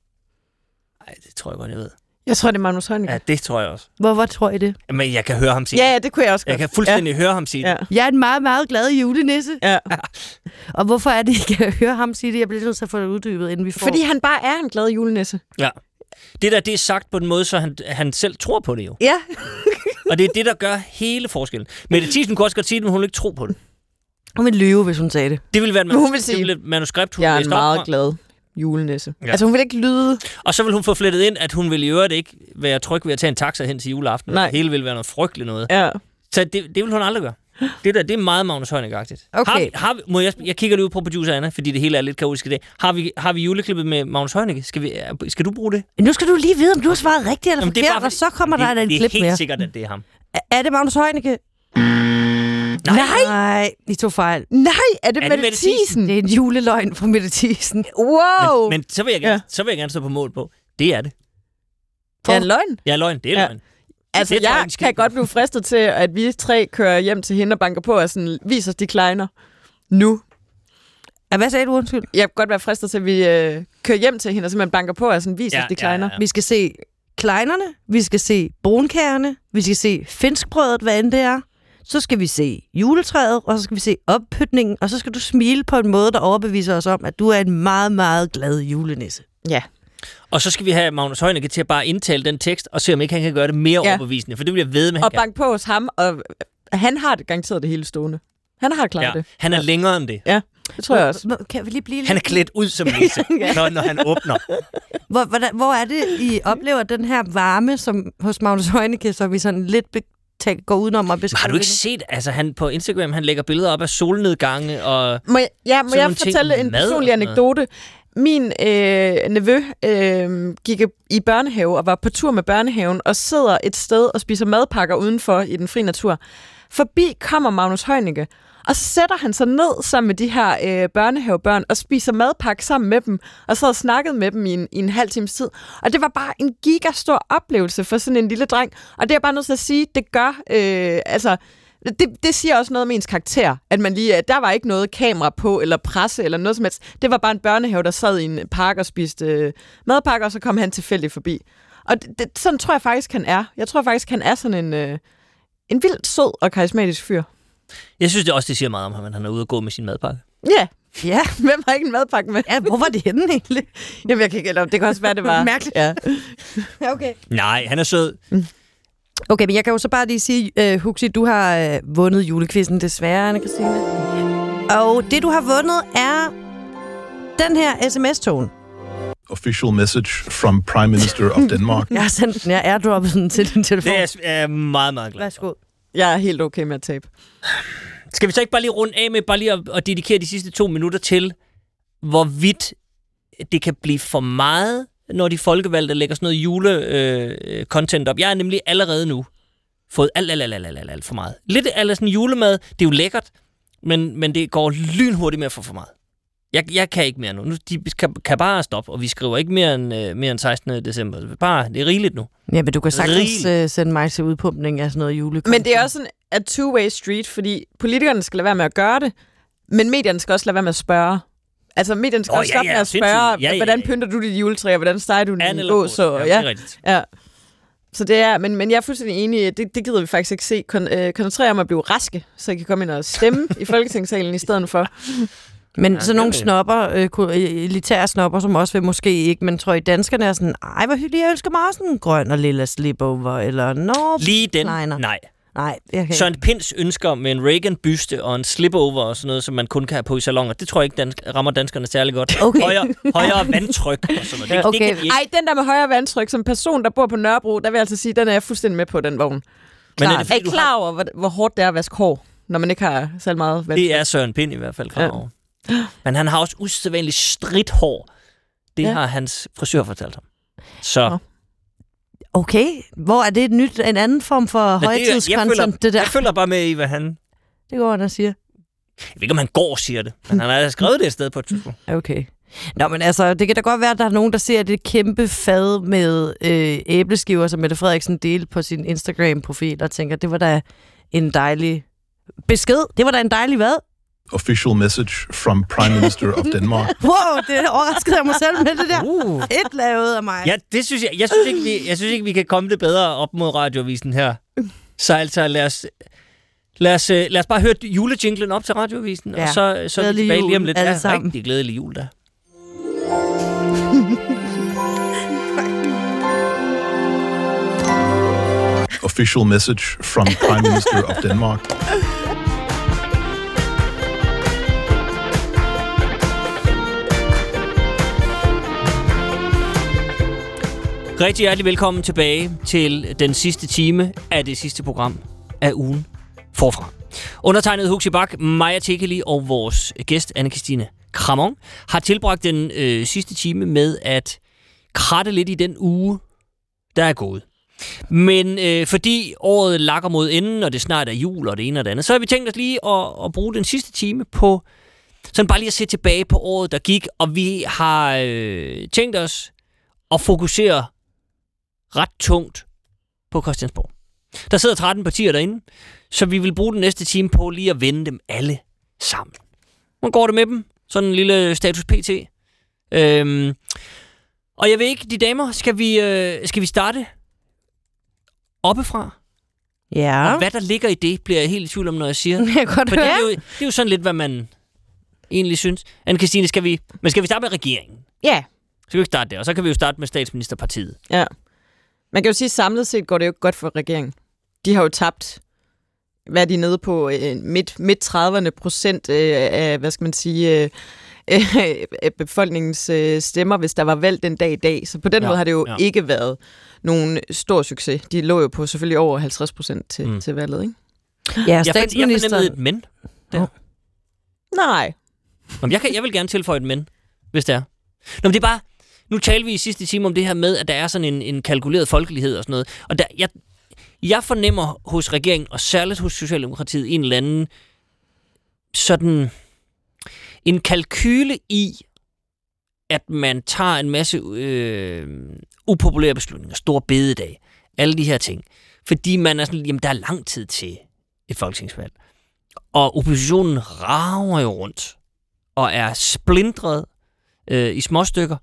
Nej, det tror jeg godt, jeg ved. Jeg tror, det er Magnus Heunicke. Ja, det tror jeg også. Hvorfor tror I det? Men jeg kan høre ham sige Ja, det. ja, det kunne jeg også Jeg godt. kan fuldstændig høre ham sige Ja. det. Jeg er en meget, meget glad julenisse. Ja. Og hvorfor er det, I kan høre ham sige det? Jeg bliver nødt til at få det uddybet, inden vi får... Fordi han bare er en glad julenisse. Det der, det er sagt på en måde, så han, han selv tror på det jo. Ja. Og det er det, der gør hele forskellen. Mette Thiesen kunne også godt sige det, men hun vil ikke tro på det. Hun vil lyve, hvis hun sagde det. Det ville være et, Men hun vil det sige, ville et manuskript, hun Jeg er meget fra. glad julenisse. Ja. Altså, hun vil ikke lyde... Og så vil hun få flettet ind, at hun vil i øvrigt ikke være tryg ved at tage en taxa hen til juleaften. Nej. Det hele vil være noget frygteligt noget. Ja. Så det, det vil hun aldrig gøre. Det der, det er meget Magnus Heunicke-agtigt. Okay. Har, har, må jeg, jeg kigger lige ud på producer Anna, fordi det hele er lidt kaotisk i dag. Har vi, har vi juleklippet med Magnus Heunicke? Skal, vi, skal du bruge det? Nu skal du lige vide, om du har svaret rigtigt eller Jamen, forkert, fordi- og så kommer der det, et det klip er helt mere. sikkert, at det er ham. Er- Er det Magnus Heunicke? Nej. Nej, I tog fejl. Nej, er det, Er det Mette Mette Thiesen? Det er en juleløgn fra Mette Thiesen. Wow! Men, men så, vil jeg gerne, Ja. så vil jeg gerne stå på mål på. Det er det. det er en løgn. Jeg er løgn. Det er Ja. løgn. Altså, Det jeg jeg kan godt blive fristet til, at vi tre kører hjem til hende og banker på og sådan, viser os de kleiner. Nu. Ja, Hvad sagde du, undskyld? Jeg kan godt være fristet til, at vi øh, kører hjem til hende og simpelthen banker på og sådan, viser Ja, os de ja, kleiner. ja. Vi skal se kleinerne, vi skal se brunkærerne, vi skal se finskbrødet, hvad end det er. Så skal vi se juletræet, og så skal vi se oppytningen, og så skal du smile på en måde, der overbeviser os om, at du er en meget, meget glad julenisse. Ja. Og så skal vi have Magnus Heunicke til at bare indtale den tekst, og se om ikke han kan gøre det mere Ja. overbevisende. For det vil jeg ved med, Og kan. banke på hos ham, og han har det garanteret det hele stående. Han har klaret Ja. det. Han er længere end det. Det tror jeg også. Kan vi lige blive Han er klædt ud som nisse, når, når han åbner. Hvor, hvordan, hvor er det, I oplever den her varme som hos Magnus Heunicke, som vi sådan lidt tag, går udenom at Men beskrive? har du ikke det? set, altså han på Instagram, han lægger billeder op af solnedgange, og Må jeg, ja, må jeg fortælle en personlig anekdote? Min øh, nevø øh, gik i børnehave og var på tur med børnehaven og sidder et sted og spiser madpakker udenfor i den frie natur. Forbi kommer Magnus Heunicke, og så sætter han sig ned sammen med de her øh, børnehavebørn og spiser madpakke sammen med dem, og så og snakket med dem i en, i en halv times tid. Og det var bare en gigastor oplevelse for sådan en lille dreng. Og det er jeg bare nødt til at sige, det gør, øh, altså, det, det siger også noget om ens karakter, at man lige, at der var ikke noget kamera på, eller presse, eller noget som helst. Det var bare en børnehave, der sad i en park og spiste øh, madpakker, og så kom han tilfældigt forbi. Og det, det, sådan tror jeg faktisk, han er. Jeg tror faktisk, han er sådan en, øh, en vildt sød og karismatisk fyr jeg synes det også, det siger meget om ham, at han er ude og gå med sin madpakke. Ja. Ja. Hvem har ikke en madpakke med? ja, hvor var det henne egentlig? Jamen, jeg kan ikke, eller det kan også være, det var... Mærkeligt. Ja. Ja, okay. Nej, han er sød. Okay, men jeg kan jo så bare lige sige, uh, Huxi, du har uh, vundet julekvisten desværre, Anna-Christine. Og det, du har vundet, er den her sms-tone. Official message from Prime Minister of Denmark. Jeg har sendt den, jeg airdroppet den til din telefon. Det er jeg er meget, meget glad. Værsgo. Jeg er helt okay med at tabe. Skal vi så ikke bare lige runde af med bare lige at, at dedikere de sidste to minutter til, hvorvidt det kan blive for meget, når de folkevalgte lægger sådan noget jule-content op. Jeg er nemlig allerede nu fået alt, alt, alt, alt, alt, alt, for meget. Lidt af sådan julemad, det er jo lækkert, men, men det går lynhurtigt med at få for meget. Jeg, jeg kan ikke mere nu. nu de kan, kan bare stoppe, og vi skriver ikke mere end, øh, mere end 16. december. Bare, det er rigeligt nu. Ja, men du kan sagtens uh, sende mig til udpumpning af sådan noget jule. Men det er også en a two-way street, fordi politikerne skal lade være med at gøre det, men medierne skal også lade være med at spørge. Altså, medierne skal oh, også ja, stoppe ja, med at spørge, Ja, ja, hvordan ja. pynter du dit juletræ, og hvordan steger du din gås? Ja, ja, det er rigtigt. ja. Så det er, men, men jeg er fuldstændig enig, det, det gider vi faktisk ikke se. Kon, øh, koncentrere om at blive raske, så I kan komme ind og stemme i Folketingssalen i stedet for. Men Ja, sådan nogle er snopper, øh, øh, elitære snopper, som også vil måske ikke, men tror I danskerne er sådan, ej, hvor hyggeligt, jeg ønsker mig også en grøn og lilla slipover, eller nå, Lige den, Nej, nej. Nej. jeg kan Søren Pins ønsker med en Reagan-byste og en slipover og sådan noget, som man kun kan have på i salonger, det tror jeg ikke dansk, rammer danskerne særlig godt. Okay. Højere, højere vandtryk og sådan noget. Det, Okay. det kan de. Ej, den der med højere vandtryk, som person, der bor på Nørrebro, der vil jeg altså sige, den er jeg fuldstændig med på, den vogn. Men Klar. er Er, det, fordi, I du klar over, hvor, hvor hårdt det er at vaske hår, når man ikke har så meget vandtryk? det er Søren Pind i hvert fald klar Ja. over. Men han har også usædvanligt stridt hår. Det Ja. har hans frisør fortalt ham. Så Nå. Okay, hvor er det et nyt, en anden form for Men det er- der? jeg følger bare med i, hvad han... Det går han og siger. Jeg ved ikke, om han går siger det, men han har skrevet det et sted på et tidspunkt. Okay. Nå, men altså, det kan da godt være, at der er nogen, der ser det kæmpe fad med øh, æbleskiver, som Mette Frederiksen delte på sin Instagram-profil, og tænker, det var da en dejlig besked. Det var da en dejlig hvad? Official message from Prime Minister of Denmark. Wow, det overraskede jeg mig selv med det der. Uh. Fedt lavet af mig. Ja, det synes jeg. Jeg synes ikke, vi, jeg synes ikke, vi kan komme det bedre op mod radiovisen her. Så altså, lad os, lad os, øh, lad os bare høre julejinglen op til radiovisen, Ja. og så, så er vi tilbage lige om lidt. alle Ja, sammen. rigtig glædelig jul da. Official message from Prime Minister of Denmark. Rigtig hjertelig velkommen tilbage til den sidste time af det sidste program af ugen forfra. Undertegnet Huxi Bak, Maja Tekeli og vores gæst Anne-Christine Kramon har tilbragt den øh, sidste time med at kratte lidt i den uge, der er gået. Men øh, fordi året lakker mod enden, og det snart er jul og det ene og det andet, så har vi tænkt os lige at, at bruge den sidste time på sådan bare lige at se tilbage på året, der gik, og vi har øh, tænkt os at fokusere ret tungt på Christiansborg. Der sidder 13 partier derinde, så vi vil bruge den næste time på lige at vende dem alle sammen. Hvordan går det med dem? Sådan en lille status pt. Øhm, og jeg ved ikke, de damer, skal vi, øh, skal vi starte oppefra? Ja, Og hvad der ligger i det, bliver jeg helt i tvivl om, når jeg siger. jeg godt For det er, jo, det er jo sådan lidt, hvad man egentlig synes. Anne-Christine, skal vi, men skal vi starte med regeringen? Ja. Så kan vi ikke starte der, og så kan vi jo starte med statsministerpartiet. Ja. Man kan jo sige, at samlet set går det jo ikke godt for regeringen. De har jo tabt, hvad er de nede på, øh, midt, midt 30'erne procent øh, af, hvad skal man sige, øh, af befolkningens stemmer, hvis der var valg den dag i dag. Så på den Ja, måde har det jo ja. ikke været nogen stor succes. De lå jo på selvfølgelig over 50 procent til, Mm. til valget, ikke? Ja, Jeg, find, jeg statsministeren. et men. Nej. Nå, men jeg, kan, jeg vil gerne tilføje et men, hvis det er. Nå, men det er bare... Nu talte vi i sidste time om det her med, at der er sådan en, en kalkuleret folkelighed og sådan noget. Og der, jeg, jeg fornemmer hos regeringen, og særligt hos Socialdemokratiet, en eller anden sådan en kalkyle i, at man tager en masse øh, upopulære beslutninger, store bededag, alle de her ting. Fordi man er sådan, jamen der er lang tid til et folketingsvalg. Og oppositionen rager jo rundt og er splindret øh, i små stykker.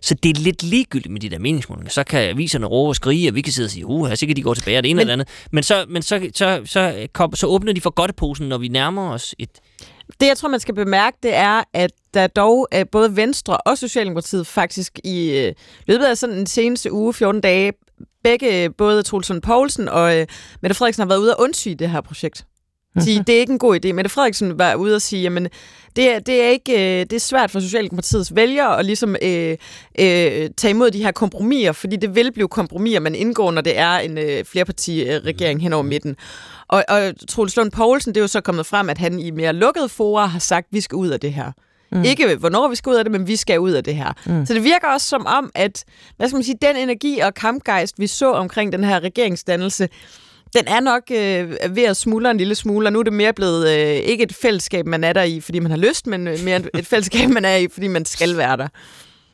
Så det er lidt ligegyldigt med de der meningsmålinger. Så kan aviserne råbe og skrige, og vi kan sidde og sige, uh, her sikkert de går tilbage, og det ene Men- eller andet. Men så, men så, så, så, kom, så åbner de for godteposen, når vi nærmer os et, Det jeg tror, man skal bemærke, det er, at der dog både Venstre og Socialdemokratiet faktisk i øh, løbet af sådan den seneste uge, 14 dage, begge, både Trulsund Poulsen og øh, Mette Frederiksen har været ude og undsige det her projekt. Sige, det er ikke en god idé. Mette Frederiksen var ude og sige, jamen, det er, det er ikke øh, det er svært for Socialdemokratiets vælgere at ligesom øh, øh, tage imod de her kompromiser, fordi det vil blive kompromiser, man indgår, når det er en øh, flerparti-regering hen over midten. Og, og Troels Lund Poulsen, det er jo så kommet frem, at han i mere lukkede fora har sagt, at vi skal ud af det her. Mm. Ikke hvornår vi skal ud af det, men vi skal ud af det her. Mm. Så det virker også som om, at hvad skal man sige, den energi og kampgejst, vi så omkring den her regeringsdannelse, den er nok øh, ved at smuldre en lille smule, og nu er det mere blevet øh, ikke et fællesskab, man er der i, fordi man har lyst, men øh, mere et fællesskab, man er i, fordi man skal være der.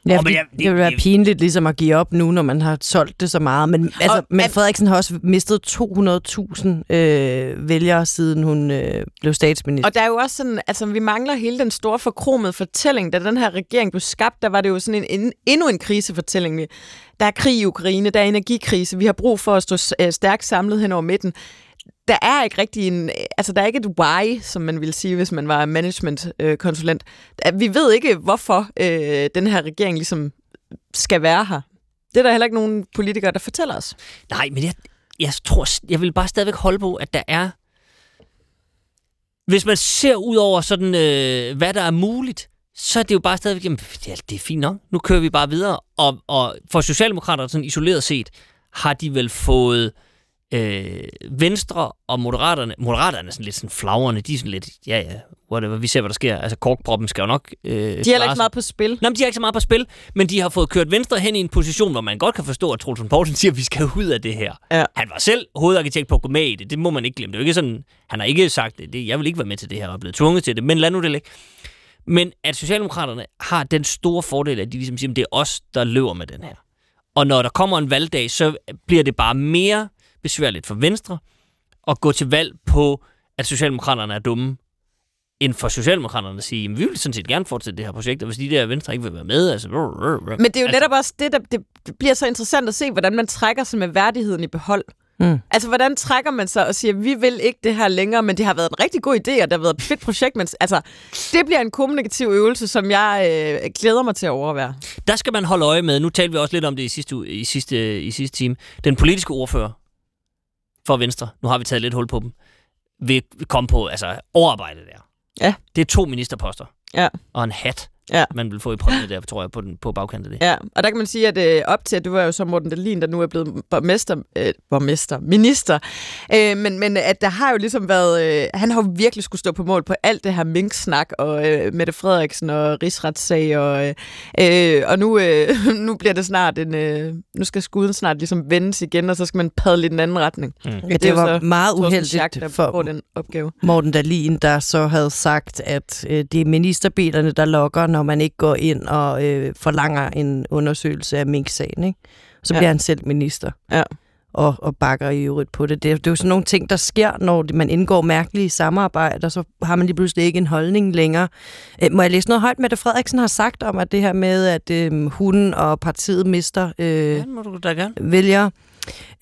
Ja, fordi men jeg- det, det vil være pinligt ligesom at give op nu, når man har solgt det så meget. Men, altså, Og- men Frederiksen har også mistet 200.000 øh, vælgere, siden hun øh, blev statsminister. Og der er jo også sådan, altså vi mangler hele den store forkromede fortælling. Da den her regering blev skabt, der var det jo sådan en, en endnu en krisefortælling. Der er krig i Ukraine, der er energikrise, vi har brug for at stå øh, stærkt samlet hen over midten. Der er ikke rigtig en, altså der er ikke et why, som man ville sige, hvis man var managementkonsulent. Øh, vi ved ikke, hvorfor øh, den her regering ligesom skal være her. Det er der heller ikke nogen politikere, der fortæller os. Nej, men jeg, jeg tror, jeg vil bare stadigvæk holde på, at der er... Hvis man ser ud over sådan, øh, hvad der er muligt, så er det jo bare stadigvæk, jamen, ja, det er fint nok. Nu kører vi bare videre. Og, og for Socialdemokraterne sådan isoleret set, har de vel fået øh, Venstre og Moderaterne... Moderaterne er sådan lidt sådan flagrende. De er sådan lidt, ja ja, whatever, vi ser, hvad der sker. Altså, korkproppen skal jo nok... Øh, De har heller ikke meget på spil. Nå, men de har ikke så meget på spil, men de har fået kørt Venstre hen i en position, hvor man godt kan forstå, at Troelsen Poulsen siger, at vi skal ud af det her. Ja. Han var selv hovedarkitekt på at gå med i det. Det må man ikke glemme. Det er jo ikke sådan, han har ikke sagt, det, jeg vil ikke være med til det her, og er blevet tvunget til det, men lad nu det ligge. Men at Socialdemokraterne har den store fordel, at de ligesom siger, at det er os, der løber med den her. Og når der kommer en valgdag, så bliver det bare mere besværligt for Venstre at gå til valg på, at Socialdemokraterne er dumme, end for Socialdemokraterne at sige, at vi vil sådan set gerne fortsætte det her projekt, og hvis de der Venstre ikke vil være med, altså... Men det er jo altså, netop også det, der det bliver så interessant at se, hvordan man trækker sig med værdigheden i behold. Mm. Altså, hvordan trækker man sig og siger, vi vil ikke det her længere, men det har været en rigtig god idé, og det har været et fedt projekt. Men altså, det bliver en kommunikativ øvelse, som jeg øh, glæder mig til at overvære. Der skal man holde øje med, nu talte vi også lidt om det i sidste, i sidste, i sidste time, den politiske ordfører for Venstre, nu har vi taget lidt hul på dem, vil komme på altså, overarbejde der. Ja. Det er to ministerposter. Ja. Og en hat, Ja. man vil få i præmie der, tror jeg, på, den, på bagkanten af det. Ja, og der kan man sige, at øh, op til, at du var jo så Morten Dahlin, der nu er blevet borgmester, øh, borgmester minister, øh, men, men at der har jo ligesom været, øh, han har jo virkelig skulle stå på mål på alt det her minksnak, og øh, Mette Frederiksen og rigsretssag, og, øh, og nu, øh, nu bliver det snart en, øh, nu skal skuden snart ligesom vendes igen, og så skal man padle i den anden retning. Mm. Ja, det jo var så meget Torsten Schack, uheldigt der for den opgave. Morten Dahlin, der så havde sagt, at øh, det er ministerbilerne, der lokker, når man ikke går ind og øh, forlanger en undersøgelse af Mink-sagen. Ikke? Så Ja. bliver han selv minister. Ja. Og, og bakker i øvrigt på det. det. Det er jo sådan nogle ting, der sker, når man indgår mærkelige samarbejder, så har man lige pludselig ikke en holdning længere. Øh, må jeg læse noget højt, Mette Frederiksen har sagt om, at det her med, at øh, hun og partiet mister øh, Ja, må du da gerne. vælgere.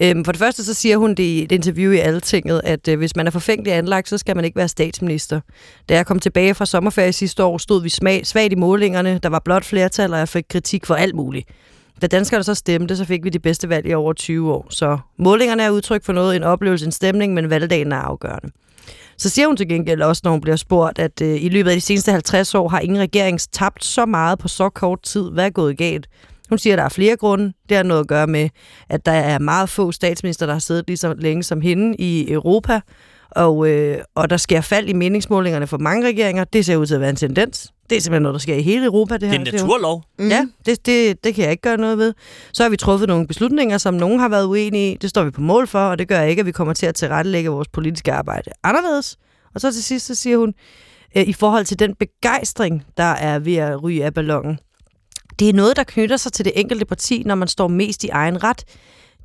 Øhm, for det første så siger hun det i et interview i Altinget, at øh, hvis man er forfængelig anlagt, så skal man ikke være statsminister. Da jeg kom tilbage fra sommerferie sidste år, stod vi smag, svagt i målingerne. Der var blot flertal, og jeg fik kritik for alt muligt. Da danskerne så stemte, så fik vi de bedste valg i over 20 år. Så målingerne er udtryk for noget, en oplevelse, en stemning, men valgdagen er afgørende. Så siger hun til gengæld også, når hun bliver spurgt, at øh, i løbet af de seneste 50 år har ingen regering tabt så meget på så kort tid. Hvad er gået galt? Hun siger, at der er flere grunde. Det har noget at gøre med, at der er meget få statsminister, der har siddet lige så længe som hende i Europa. Og, øh, og der sker fald i meningsmålingerne for mange regeringer. Det ser ud til at være en tendens. Det er simpelthen noget, der sker i hele Europa. Det, her. er en Det er jo- naturlov. Mm. Ja, det, det, det kan jeg ikke gøre noget ved. Så har vi truffet nogle beslutninger, som nogen har været uenige i. Det står vi på mål for, og det gør ikke, at vi kommer til at tilrettelægge vores politiske arbejde anderledes. Og så til sidst, så siger hun, øh, i forhold til den begejstring, der er ved at ryge af ballonen. Det er noget, der knytter sig til det enkelte parti, når man står mest i egen ret.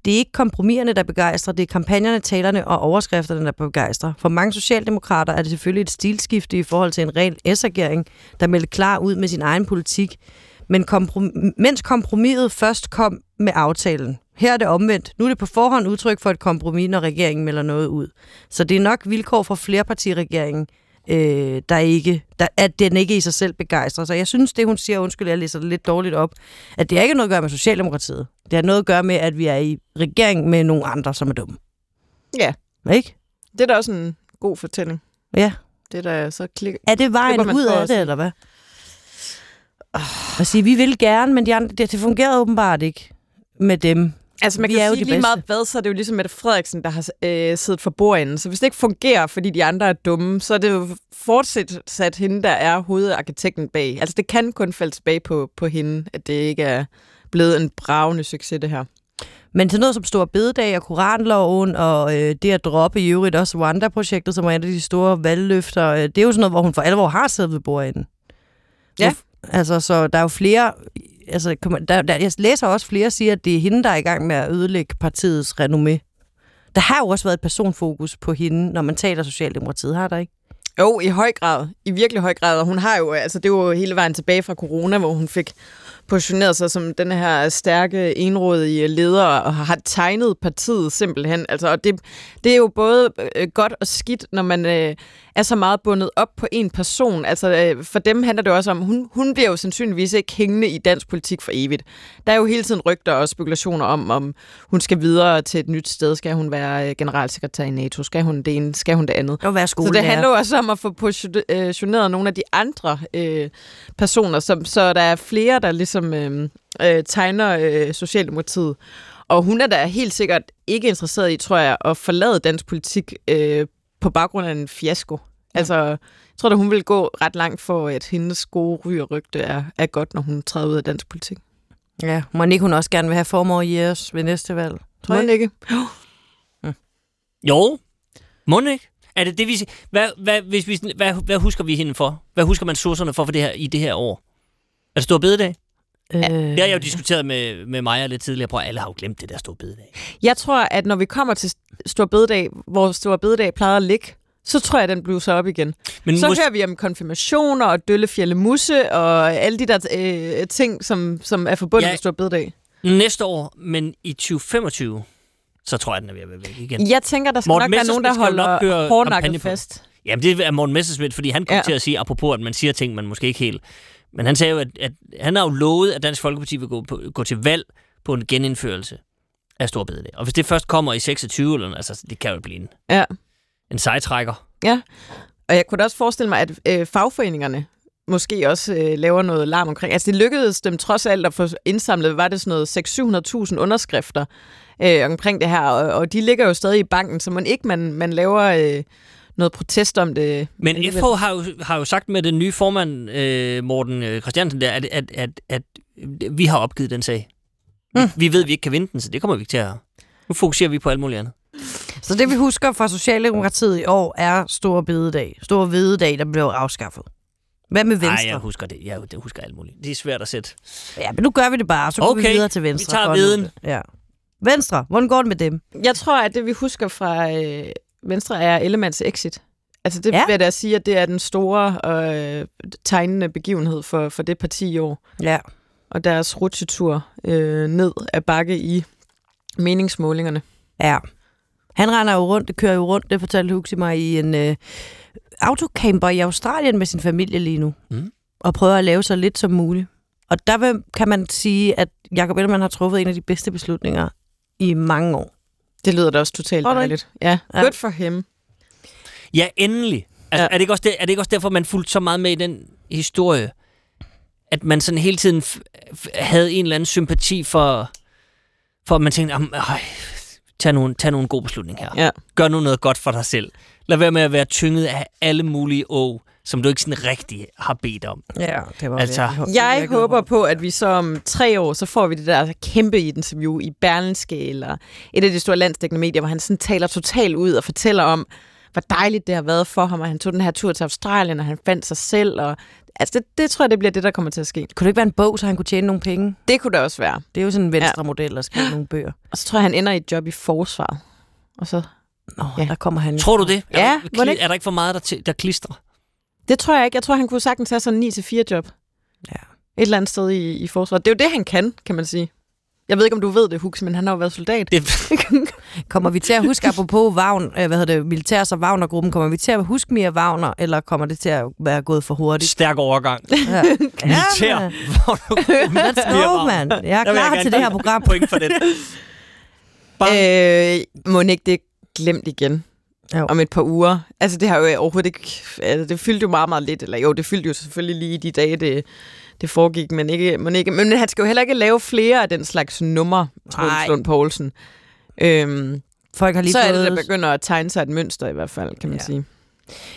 Det er ikke kompromiserne, der begejstrer, det er kampagnerne, talerne og overskrifterne, der begejstrer. For mange socialdemokrater er det selvfølgelig et stilskifte i forhold til en ren S-regering, der meldte klar ud med sin egen politik. Men komprom- mens kompromiset først kom med aftalen. Her er det omvendt. Nu er det på forhånd udtryk for et kompromis, når regeringen melder noget ud. Så det er nok vilkår for flerpartiregeringen, øh, der ikke, der, at den ikke i sig selv begejstrer. Så jeg synes, det hun siger, undskyld, jeg læser det lidt dårligt op, at det har ikke noget at gøre med Socialdemokratiet. Det har noget at gøre med, at vi er i regering med nogle andre, som er dumme. Ja. Ikke? Det er da også en god fortælling. Ja. Det er da så klik. Er det vejen ud af det, eller hvad? Og sige, vi vil gerne, men de andre, det, det fungerede åbenbart ikke med dem. Altså man Vi kan er jo jo sige de lige bedste. meget hvad, så er det jo ligesom Mette Frederiksen, der har øh, siddet for bordenden. Så hvis det ikke fungerer, fordi de andre er dumme, så er det jo fortsat sat hende, der er hovedarkitekten bag. Altså det kan kun falde tilbage på, på hende, at det ikke er blevet en bravende succes, det her. Men til noget som Stor Bededag og Koranloven og øh, det at droppe i øvrigt også Rwanda-projektet, som er et af de store valgløfter, øh, det er jo sådan noget, hvor hun for alvor har siddet ved bordenden. Ja. Altså, så der er jo flere... Altså, der, der, jeg læser også flere siger, at det er hende, der er i gang med at ødelægge partiets renommé. Der har jo også været et personfokus på hende, når man taler Socialdemokratiet, har der ikke? Jo, i høj grad. I virkelig høj grad. Og hun har jo, altså det var jo hele vejen tilbage fra corona, hvor hun fik positioneret sig som den her stærke, enrådige leder, og har tegnet partiet simpelthen. Altså, og det, det er jo både øh, godt og skidt, når man øh, er så meget bundet op på en person. Altså, øh, for dem handler det også om, hun, hun bliver jo sandsynligvis ikke hængende i dansk politik for evigt. Der er jo hele tiden rygter og spekulationer om, om hun skal videre til et nyt sted. Skal hun være øh, generalsekretær i NATO? Skal hun det ene? Skal hun det andet? Og være Så det handler jo også om at få positioneret nogle af de andre øh, personer, som, så der er flere, der ligesom øh, øh, tegner øh, Socialdemokratiet. Og hun er da helt sikkert ikke interesseret i, tror jeg, at forlade dansk politik øh, på baggrund af en fiasko. Altså, jeg tror da, hun vil gå ret langt for, at hendes gode ry og rygte er, er godt, når hun træder ud af dansk politik. Ja, må ikke hun også gerne vil have formår i os ved næste valg? Tror jeg ikke? Jo. Må den ikke? Er det det, vi? Hvad, hvad, hvis vi, hvad, hvad husker vi hende for? Hvad husker man sourcerne for, for det her, i det her år? Er det stor bededag? Øh, Det har jeg jo diskuteret med, med Maja lidt tidligere. Prøv, alle har jo glemt det der store bededag. Jeg tror, at når vi kommer til Stor Bededag, hvor Stor Bededag plejede at ligge, så tror jeg, at den bluser op igen. Men Så mås- hører vi om konfirmationer og Døllefjælde Musse og alle de der øh, ting, som, som er forbundet Ja. med Stor Bededag. næste år, men i 2025, så tror jeg, den er ved at være væk igen. Jeg tænker, der skal Morten nok være nogen, der holder hårdnakket på. fast. Jamen, det er Morten Messerschmidt, fordi han kom Ja. ja. til at sige, apropos, at man siger ting, man måske ikke helt... Men han sagde jo, at, at han har jo lovet, at Dansk Folkeparti vil gå, på, gå til valg på en genindførelse af Stor Bededag. Og hvis det først kommer i 26, eller, altså, det kan jo blive en, Ja. en sejtrækker. Og jeg kunne da også forestille mig, at øh, fagforeningerne måske også øh, laver noget larm omkring. Altså det lykkedes dem trods alt at få indsamlet, var det sådan noget 600-700 underskrifter øh, omkring det her, og, og de ligger jo stadig i banken, så man ikke man, man laver øh, noget protest om det. Men. FH har jo, har jo sagt med den nye formand, øh, Morten øh, Christiansen, der, at, at, at, at vi har opgivet den sag. Mm. Vi ved, at vi ikke kan vinde den, så det kommer vi ikke til at... Nu fokuserer vi på alt muligt andet. Så det, vi husker fra Socialdemokratiet i år, er Stor Bededag. Stor Bededag, der blev afskaffet. Hvad med Nej, Venstre? jeg husker det. Jeg, husker alt muligt. Det er svært at sætte. Ja, men nu gør vi det bare, så går vi videre til Venstre. vi tager viden. Ja. Venstre, hvordan går det med dem? Jeg tror, at det vi husker fra øh, Venstre er Ellemands exit. Altså det Ja. vil jeg da sige, at det er den store og øh, tegnende begivenhed for, for det parti i år. Ja. Og deres rutsjetur øh, ned ad bakke i meningsmålingerne. Ja. Han render jo rundt, det kører jo rundt, det fortalte Huxi mig, i en øh, autocamper i Australien med sin familie lige nu. Mm. Og prøver at lave så lidt som muligt. Og der vil, kan man sige, at Jacob Ellemann har truffet en af de bedste beslutninger i mange år. Det lyder da også totalt ikke? dejligt. Ja, Ja. good for him. Ja, endelig. Altså, Ja. er, det ikke også det, er det ikke også derfor, man fulgte så meget med i den historie? At man sådan hele tiden f- f- havde en eller anden sympati for, for at man tænkte, "Jamen, øj, tag nu, en- tag nu en god beslutning her. Ja. Gør nu noget godt for dig selv. Lad være med at være tynget af alle mulige å, som du ikke sådan rigtig har bedt om. Ja, det var Altså, virkelig- Jeg håber på, at vi så om tre år, så får vi det der kæmpe interview i Berlinske, eller et af de store landsdækkende medier, hvor han sådan taler totalt ud og fortæller om, hvor dejligt det har været for ham, at han tog den her tur til Australien, og han fandt sig selv. Og, altså det, det tror jeg, det bliver det, der kommer til at ske. Kunne det ikke være en bog, så han kunne tjene nogle penge? Det kunne det også være. Det er jo sådan en venstre model at skrive nogle bøger. Og så tror jeg, han ender i et job i forsvaret. Og så, Nå, Ja. der kommer han. jo. Tror du det? Er, Ja, der, er der ikke for meget, der, til, der klistrer? Det tror jeg ikke. Jeg tror, han kunne sagtens have sådan en 9-4 job. Ja. Et eller andet sted i, i forsvaret. Det er jo det, han kan, kan man sige. Jeg ved ikke, om du ved det, Hux, men han har jo været soldat. Det, Kommer vi til at huske, apropos Vagn, øh, hvad hedder det, militærs- og Wagner-gruppen, kommer vi til at huske mere Wagner, eller kommer det til at være gået for hurtigt? stærk overgang. Ja. Militær. du Let's go, mand. Jeg er jeg klar gerne til det her program. Point for den. Bare, Øh, må ikke det glemt igen Jo. om et par uger? Altså, det har jo overhovedet ikke... Altså, det fyldte jo meget, meget lidt. Eller jo, det fyldte jo selvfølgelig lige i de dage, det, det foregik, men ikke, men ikke... Men han skal jo heller ikke lave flere af den slags numre, Troels. Lund Poulsen. Øhm, Folk har lige så er det, der begynder at tegne sig et mønster i hvert fald, kan man Ja. sige.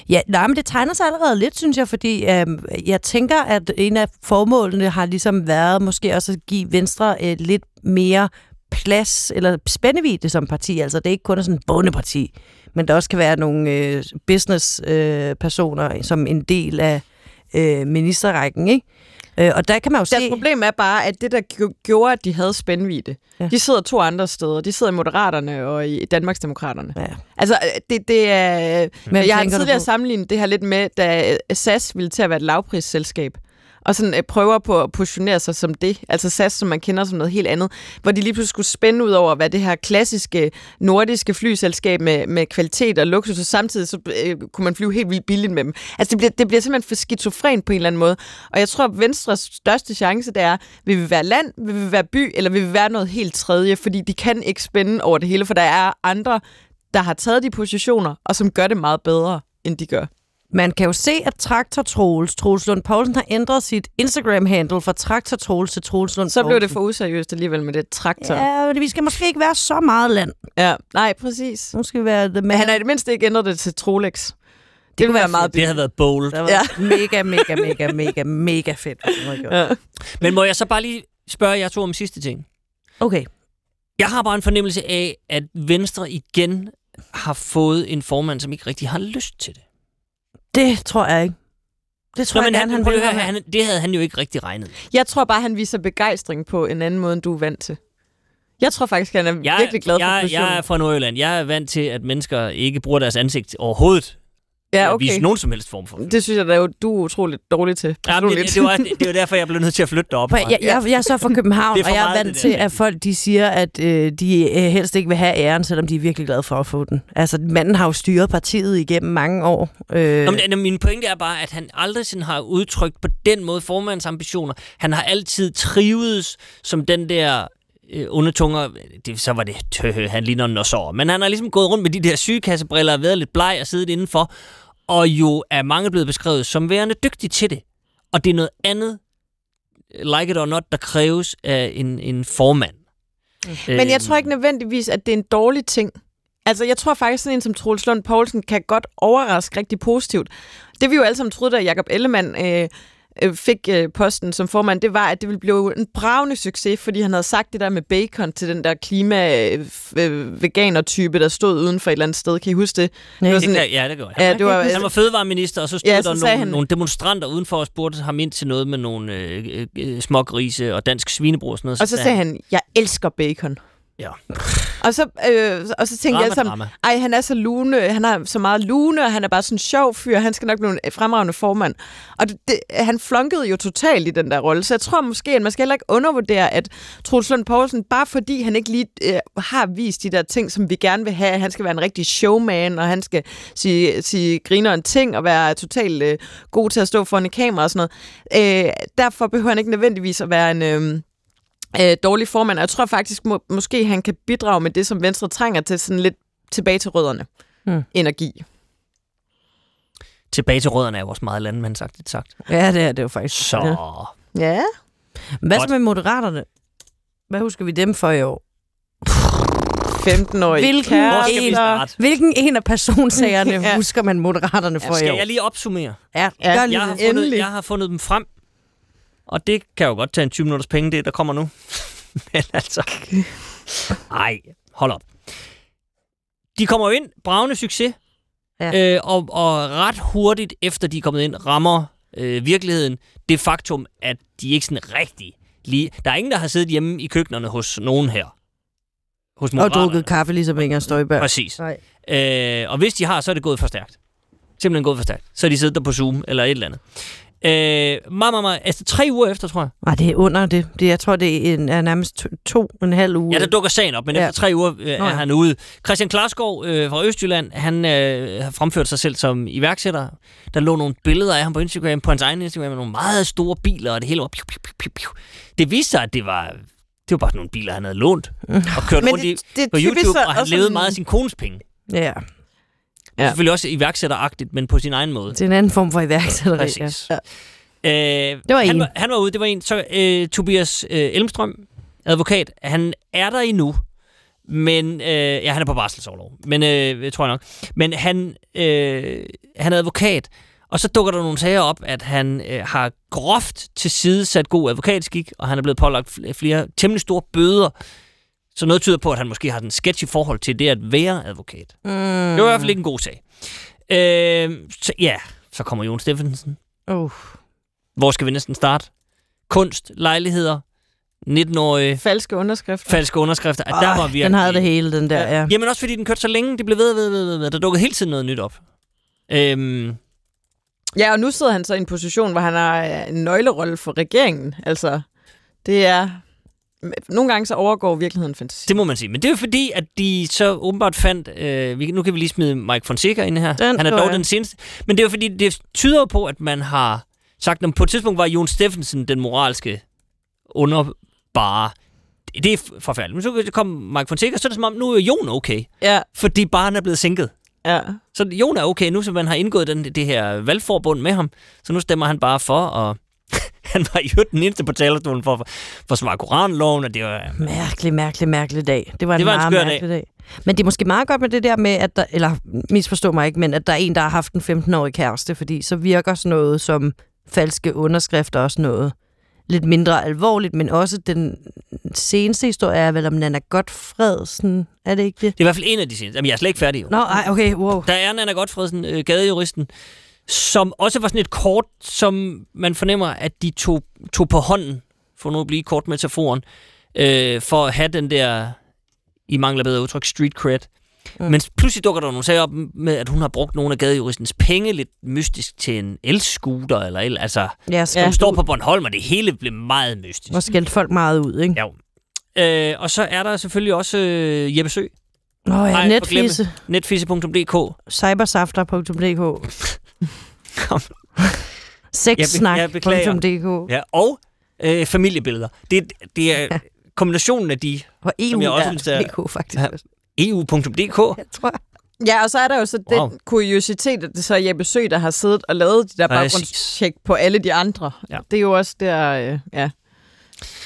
Ja, nej, men det tegner sig allerede lidt, synes jeg, fordi øh, jeg tænker, at en af formålene har ligesom været måske også at give Venstre et lidt mere plads eller spændevidde som parti. Altså, det er ikke kun sådan et bondeparti, men der også kan være nogle øh, business-personer øh, personer som en del af øh, ministerrækken, ikke? Øh, og der kan man jo Deres se... problem er bare, at det, der gjo- gjorde, at de havde spændvidde, Ja. de sidder to andre steder. De sidder i Moderaterne og i Danmarksdemokraterne. Ja. Altså, det, det er... Men jeg har tidligere sammenlignet det her lidt med, da SAS ville til at være et lavprisselskab og sådan øh, prøver på at positionere sig som det, altså SAS, som man kender som noget helt andet, hvor de lige pludselig skulle spænde ud over, hvad det her klassiske nordiske flyselskab med, med kvalitet og luksus, og samtidig så øh, kunne man flyve helt vildt billigt med dem. Altså det bliver, det bliver simpelthen for skizofren på en eller anden måde, og jeg tror, at Venstres største chance, det er, vil vi være land, vil vi være by, eller vil vi være noget helt tredje, fordi de kan ikke spænde over det hele, for der er andre, der har taget de positioner, og som gør det meget bedre, end de gør. Man kan jo se, at Traktor Troels, Troels Lund Poulsen, har ændret sit Instagram-handle fra Traktor Troels til Troels Lund Så blev det for useriøst alligevel med det traktor. Ja, vi skal måske ikke være så meget land. ja. Nej, præcis. Nu skal vi være the Men han har i det mindste ikke ændret det til Trolex. Det, det ville være meget det havde været bold. Det var Ja. mega, mega, mega, mega, mega fedt. havde. Ja. Men må jeg så bare lige spørge jer to om sidste ting? Okay. Jeg har bare en fornemmelse af, at Venstre igen har fået en formand, som ikke rigtig har lyst til det. Det tror jeg ikke. Det tror Nå, jeg men gerne, han, han høre, han, det havde han jo ikke rigtig regnet. Jeg tror bare, han viser begejstring på en anden måde, end du er vant til. Jeg tror faktisk, han er Jeg, virkelig glad for jeg, positionen. jeg er fra Nordjylland. Jeg er vant til, at mennesker ikke bruger deres ansigt overhovedet ja, okay. vise nogen som helst form for. Det synes jeg, da, du er utroligt dårlig til. Ja, men det, det, var, det, var derfor, jeg blev nødt til at flytte derop. Jeg, jeg, jeg er så fra København, og jeg er vant til, at folk de siger, at øh, de øh, helst ikke vil have æren, selvom de er virkelig glade for at få den. Altså, manden har jo styret partiet igennem mange år. Øh, Nå, men, men min pointe er bare, at han aldrig sådan har udtrykt på den måde formandsambitioner. Han har altid trivedes som den der øh, undertunger. Det, så var det tøh, han ligner en nosår. Men han har ligesom gået rundt med de der sygekassebriller og været lidt bleg og siddet indenfor. Og jo er mange blevet beskrevet som værende dygtig til det. Og det er noget andet, like it or not, der kræves af en, en formand. Men Øh, jeg tror ikke nødvendigvis, at det er en dårlig ting. Altså, jeg tror faktisk, sådan en som Troels Lund Poulsen kan godt overraske rigtig positivt. Det vi jo alle sammen troede, da Jacob Ellemann øh, øh, fik øh, posten som formand, det var, at det ville blive en bravende succes, fordi han havde sagt det der med bacon til den der klima-veganer-type, der stod uden for et eller andet sted. Kan I huske det? Nej. det var Det sådan, kan, ja, det gør han. ja, det var, Han var fødevareminister, og så stod Ja, så der nogle, han- nogle demonstranter udenfor og spurgte ham ind til noget med nogle øh, øh, smågrise og dansk svinebrug og sådan noget. og så sagde han, jeg elsker bacon. Ja. Og så, øh, og så tænkte jeg Drama, alle sammen, ej, han er så lune, han har så meget lune, og han er bare sådan en sjov fyr, han skal nok blive en fremragende formand. Og det, det, han flunkede jo totalt i den der rolle, så jeg tror måske, at man skal heller ikke undervurdere, at Troels Lund Poulsen, bare fordi han ikke lige øh, har vist de der ting, som vi gerne vil have, han skal være en rigtig showman, og han skal sige, sige griner en ting, og være totalt øh, god til at stå foran et kamera og sådan noget. Øh, derfor behøver han ikke nødvendigvis at være en... Øh, øh, dårlig formand. Og jeg tror faktisk, må, måske han kan bidrage med det, som Venstre trænger til, sådan lidt tilbage til rødderne. Hmm. Energi. Tilbage til rødderne er jo også meget landmand sagt lidt sagt. Ja, det er det jo faktisk. Så Ja. Ja. Hvad så med moderaterne? Hvad husker vi dem for i år? 15-årige Hvilken hvor skal vi en, hvilken en af personsagerne Ja. ja. husker man moderaterne for i Skal år? jeg lige opsummere? Ja, Ja, gør lige Jeg har, det. fundet, Endelig. jeg har fundet dem frem, og det kan jo godt tage en 20 minutters penge, det der kommer nu. Men altså... Ej, hold op. De kommer jo ind, bravende succes, Ja. øh, og, og ret hurtigt efter de er kommet ind, rammer øh, virkeligheden det faktum, at de ikke sådan rigtig lige... Der er ingen, der har siddet hjemme i køkkenerne hos nogen her. Hos Og drukket kaffe, ligesom Inger Støjberg. Præcis. Nej. Øh, og hvis de har, så er det gået for stærkt. Simpelthen gået for stærkt. Så er de siddet der på Zoom eller et eller andet. Meget, meget, meget, altså tre uger efter, tror jeg. Nej, det er under det. det jeg tror, det er, en, er nærmest to, to og en halv uge. Ja, der dukker sagen op, men Ja. efter tre uger øh, er Nå ja. han ude. Christian Klarskov øh, fra Østjylland, han øh, har fremført sig selv som iværksætter. Der lå nogle billeder af ham på Instagram, på hans egen Instagram, med nogle meget store biler, og det hele var piu, piu, piu, piu. Det viste sig, at det var, det var bare sådan nogle biler, han havde lånt og kørt rundt i det, er på YouTube, og han levede sådan- meget af sin kones penge. Ja, Ja. Selvfølgelig også iværksætteragtigt, men på sin egen måde. det er en anden form for iværksætteri. Ja. Præcis. Ja. Øh, Det var han, en. var, han var ude, det var en. Så øh, Tobias øh, Elmstrøm, advokat, han er der endnu. Men, øh, ja, han er på barselsårlov, men øh, tror jeg nok. Men han, øh, han er advokat, og så dukker der nogle sager op, at han øh, har groft til side sat god advokatskik, og han er blevet pålagt fl- flere temmelig store bøder. Så noget tyder på, at han måske har en sketch i forhold til det at være advokat. Mm. Det var i hvert fald ikke en god sag. Øh, så, ja, så kommer Jon Steffensen. Uh. Hvor skal vi næsten starte? Kunst, lejligheder, 19-årige, Falske underskrifter. falske underskrifter. At der var virkelig... Den havde det hele, den der, ja. Jamen også fordi den kørte så længe, det blev ved, ved, ved, ved. Der dukkede hele tiden noget nyt op. Øhm, Ja, og nu sidder han så i en position, hvor han har en nøglerolle for regeringen. Altså, det er... Nogle gange så overgår virkeligheden fantasi. det må man sige. Men det er jo fordi, at de så åbenbart fandt... Øh, vi, nu kan vi lige smide Mike Fonseca ind her. Den Han er så dog jeg. den seneste. Men det er jo fordi, det tyder på, at man har sagt, at på et tidspunkt var Jon Steffensen den moralske underbare. Det er forfærdeligt. Men så kom Mike Fonseca, så er det som om, nu er Jon okay. Ja, Fordi barnet er blevet sænket. ja. Så Jon er okay nu, som man har indgået den, det her valgforbund med ham. Så nu stemmer han bare for, og han var jo den eneste på talerstolen for at forsvare koranloven, og det var... Mærkelig, mærkelig, mærkelig dag. Det var en Det var en meget skør mærkelig dag. Men det er måske meget godt med det der med, at der, eller misforstå mig ikke, men at der er en, der har haft en 15-årig kæreste, fordi så virker sådan noget som falske underskrifter også noget lidt mindre alvorligt, men også den seneste historie er vel om Nana Godfredsen, er det ikke det? Det er i hvert fald en af de seneste. Jamen, jeg er slet ikke færdig jo. Nå, ej, okay, wow. Der er Nana Godfredsen, øh, gadejuristen, som også var sådan et kort, som man fornemmer, at de tog, tog på hånden, for nu at blive kort metaforen, øh, for at have den der, i mangler bedre udtryk, street cred. Mm. Men pludselig dukker der nogle sager op med, at hun har brugt nogle af gadejuristens penge lidt mystisk til en elscooter, eller el, altså, Ja, skal ja, ja. hun står på Bornholm, og det hele blev meget mystisk. Og skældt folk meget ud, ikke? Ja. Øh, og så er der selvfølgelig også øh, Jeppe Sø, Nå ja, Ej, netfise, netfise.dk. cybersafter.dk. sexsnak.dk Ja, og øh, familiebilleder. Det, det er kombinationen af de og EU Som jeg også er synes, er- DK, faktisk. Ja. Eu.dk. Jeg tror, Ja, og så er der jo så den Wow. kuriositet, at det så er Jeppe Sø, der har siddet og lavet de der baggrundstjek på alle de andre. Ja. Det er jo også der, øh, ja.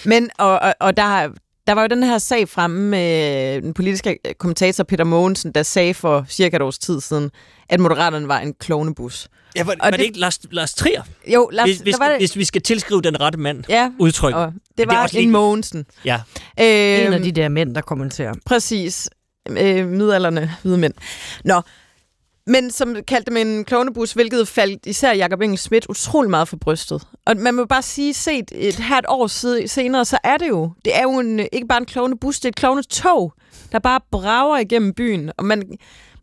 Men, og, og, og der, har- der var jo den her sag fremme med den politiske kommentator Peter Mogensen, der sagde for cirka et års tid siden, at Moderaterne var en klovnebus. Ja, var, var det, det- ikke Lars, Lars Trier? Jo, lad, Hvis, hvis, var det, hvis vi skal tilskrive den rette mand ja, udtryk. og det det er var også en lige- Mogensen. Ja. Øh, en af de der mænd, der kommenterer. Præcis. Øh, midalderne hvide mænd. Nå. Men som kaldte dem en klovnebus, hvilket faldt især Jacob Engel Schmidt utrolig meget for brystet. Og man må bare sige, set et her et år side- senere, så er det jo, det er jo en, ikke bare en klovnebus, det er et klovnetog, der bare brager igennem byen. Og man,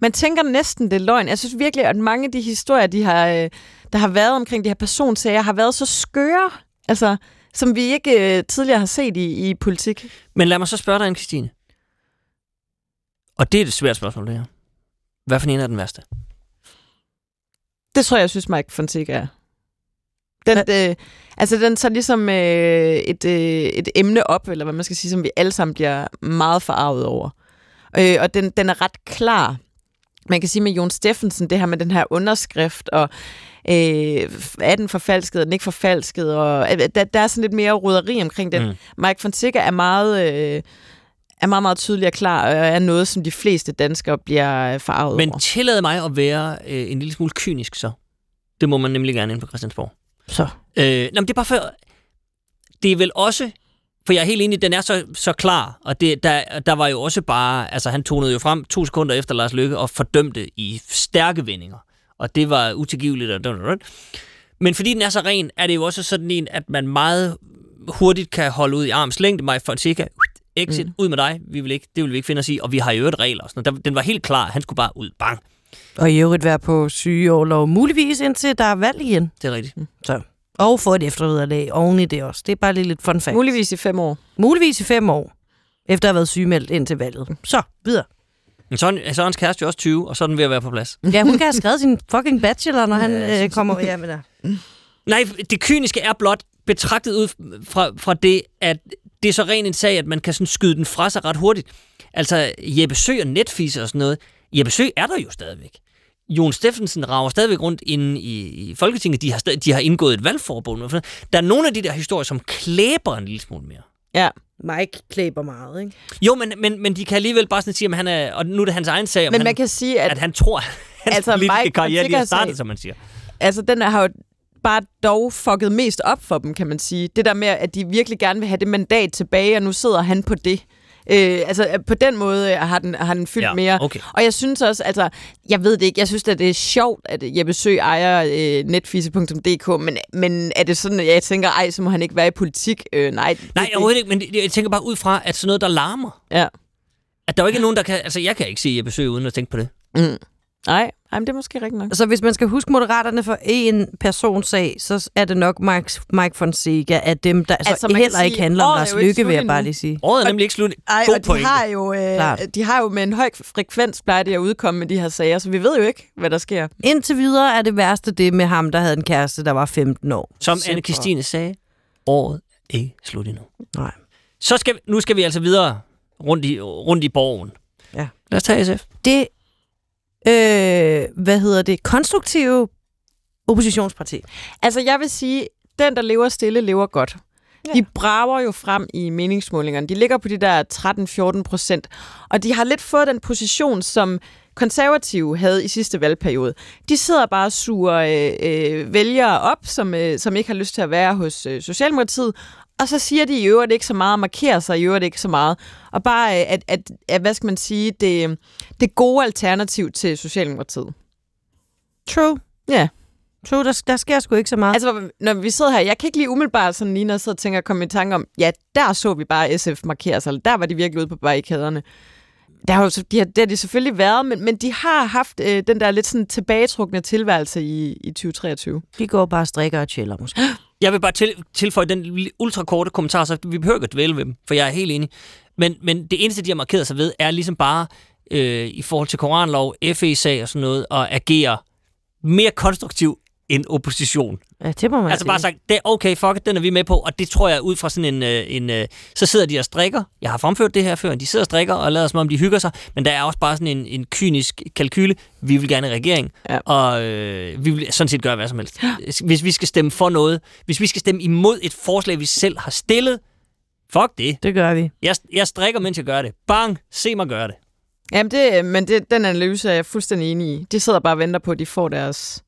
man tænker næsten, det er løgn. Jeg synes virkelig, at mange af de historier, de har, øh, der har været omkring de her personsager, har været så skøre, altså, som vi ikke øh, tidligere har set i, i politik. Men lad mig så spørge dig, Anne Christine. Og det er et svært spørgsmål, det her. Hvad for en er den værste? Det tror jeg, jeg synes, Mike Fonseca er. Den, øh, altså, den tager ligesom øh, et, øh, et emne op, eller hvad man skal sige, som vi alle sammen bliver meget forarvet over. Øh, og den, den er ret klar. Man kan sige med Jon Steffensen, det her med den her underskrift, og øh, er den forfalsket, er den ikke forfalsket, og øh, der, der er sådan lidt mere roderi omkring den. Mm. Mike Fonseca er meget... Øh, er meget, meget tydelig og klar, og er noget, som de fleste danskere bliver forarvet Men over. tillad mig at være øh, en lille smule kynisk så. Det må man nemlig gerne ind på Christiansborg. Så. Øh, nej, men det er bare for... Det er vel også... For jeg er helt enig, den er så, så klar, og det, der, der var jo også bare... Altså, han tonede jo frem to sekunder efter Lars Løkke og fordømte i stærke vendinger. Og det var utilgiveligt. Og men fordi den er så ren, er det jo også sådan en, at man meget hurtigt kan holde ud i arms længde. Mig Fonseca, exit, mm. ud med dig. Vi vil ikke, det vil vi ikke finde os i. Og vi har jo et regler og sådan noget. Der- Den var helt klar. Han skulle bare ud. Bang. Og i øvrigt være på sygeårlov, muligvis indtil der er valg igen. Det er rigtigt. Så. Og få et eftervederlag oven i det også. Det er bare lige lidt fun fact. Muligvis i fem år. Muligvis i fem år, efter at have været sygemeldt indtil valget. Så, videre. Men så er, så er hans kæreste jo også 20, og så er den ved at være på plads. Ja, hun kan have skrevet sin fucking bachelor, når han øh, kommer... Ja, men der. Nej, det kyniske er blot betragtet ud fra, fra det, at det er så ren en sag, at man kan sådan skyde den fra sig ret hurtigt. Altså, Jeppe Sø og Netflix og sådan noget. Jeppe Sø er der jo stadigvæk. Jon Steffensen rager stadigvæk rundt inde i, i Folketinget. De har, stadig, de har indgået et valgforbund. Der er nogle af de der historier, som klæber en lille smule mere. Ja. Mike klæber meget, ikke? Jo, men, men, men de kan alligevel bare sådan sige, at han er, og nu er det hans egen sag, Men han, man kan sige, at, at han tror, at hans Altså, politiske Mike karriere lige har startet, som man siger. altså, den har jo bare dog fucket mest op for dem, kan man sige. Det der med, at de virkelig gerne vil have det mandat tilbage, og nu sidder han på det. Øh, altså, på den måde øh, har den, har den fyldt Ja, mere. okay. Og jeg synes også, altså, jeg ved det ikke, jeg synes, at det er sjovt, at Jeppe Sø ejer øh, netfise.dk, men, men er det sådan, at jeg tænker, ej, så må han ikke være i politik? Øh, nej. Nej, det- overhovedet ikke, men jeg tænker bare ud fra, at sådan noget, der larmer. Ja. At der jo ikke er nogen, der kan... Altså, jeg kan ikke se Jeppe Sø uden at tænke på det. Mm. Nej, ej, men det er måske rigtigt nok. Så hvis man skal huske moderaterne for en personsag, så er det nok Mike, Mike Fonseca af dem, der Altså, altså, man kan heller ikke sige, handler om Lars ikke Lykke, vil jeg bare lige sige. Året er nemlig ikke slut. Ej, God og de pointe. har, jo, Klart. øh, de har jo med en høj frekvens plejer de at udkomme med de her sager, så vi ved jo ikke, hvad der sker. Indtil videre er det værste det med ham, der havde en kæreste, der var 15 år. Som anne Christine sagde, året er ikke slut endnu. Nej. Så skal, nu skal vi altså videre rundt i, rundt i borgen. Ja. Lad os tage SF. Det, øh, hvad hedder det, konstruktive oppositionsparti. Altså, jeg vil sige, den, der lever stille, lever godt. Ja. De brager jo frem i meningsmålingerne. De ligger på de der 13-14 procent. Og de har lidt fået den position, som konservative havde i sidste valgperiode. De sidder bare og suger øh, øh, vælgere op, som, øh, som ikke har lyst til at være hos øh, Socialdemokratiet. Og så siger de i øvrigt ikke så meget, og markerer sig i øvrigt ikke så meget. Og bare, øh, at, at, at hvad skal man sige, det, det gode alternativ til Socialdemokratiet. True. Ja. True, der, der sker sgu ikke så meget. Altså, når vi sidder her, jeg kan ikke lige umiddelbart sådan lige, når jeg sidder og tænker, komme i tanke om, ja, der så vi bare SF markere sig, eller der var de virkelig ude på barrikaderne. Der har jo, de har, det har de selvfølgelig været, men, men de har haft øh, den der lidt sådan tilbagetrukne tilværelse i, i 2023. de går bare og strikker og chiller måske. Jeg vil bare til, tilføje den ultrakorte kommentar, så vi behøver ikke at dvæle ved dem, for jeg er helt enig. Men, men det eneste, de har markeret sig ved, er ligesom bare øh, i forhold til koranlov, FE-sag og sådan noget, at agere mere konstruktiv end opposition. Ja, det må man Altså sige. bare sagt, det er okay, fuck it, den er vi med på, og det tror jeg ud fra sådan en, øh, en øh, så sidder de og strikker, jeg har fremført det her før, de sidder og strikker og lader som om de hygger sig, men der er også bare sådan en, en kynisk kalkyle, vi vil gerne i regering, Ja. og øh, vi vil sådan set gøre hvad som helst. Hvis vi skal stemme for noget, hvis vi skal stemme imod et forslag, vi selv har stillet, fuck det. Det gør vi. Jeg, jeg strikker, mens jeg gør det. Bang, se mig gøre det. Jamen, det, men det, den analyse er jeg fuldstændig enig i. De sidder bare og venter på, at de får deres...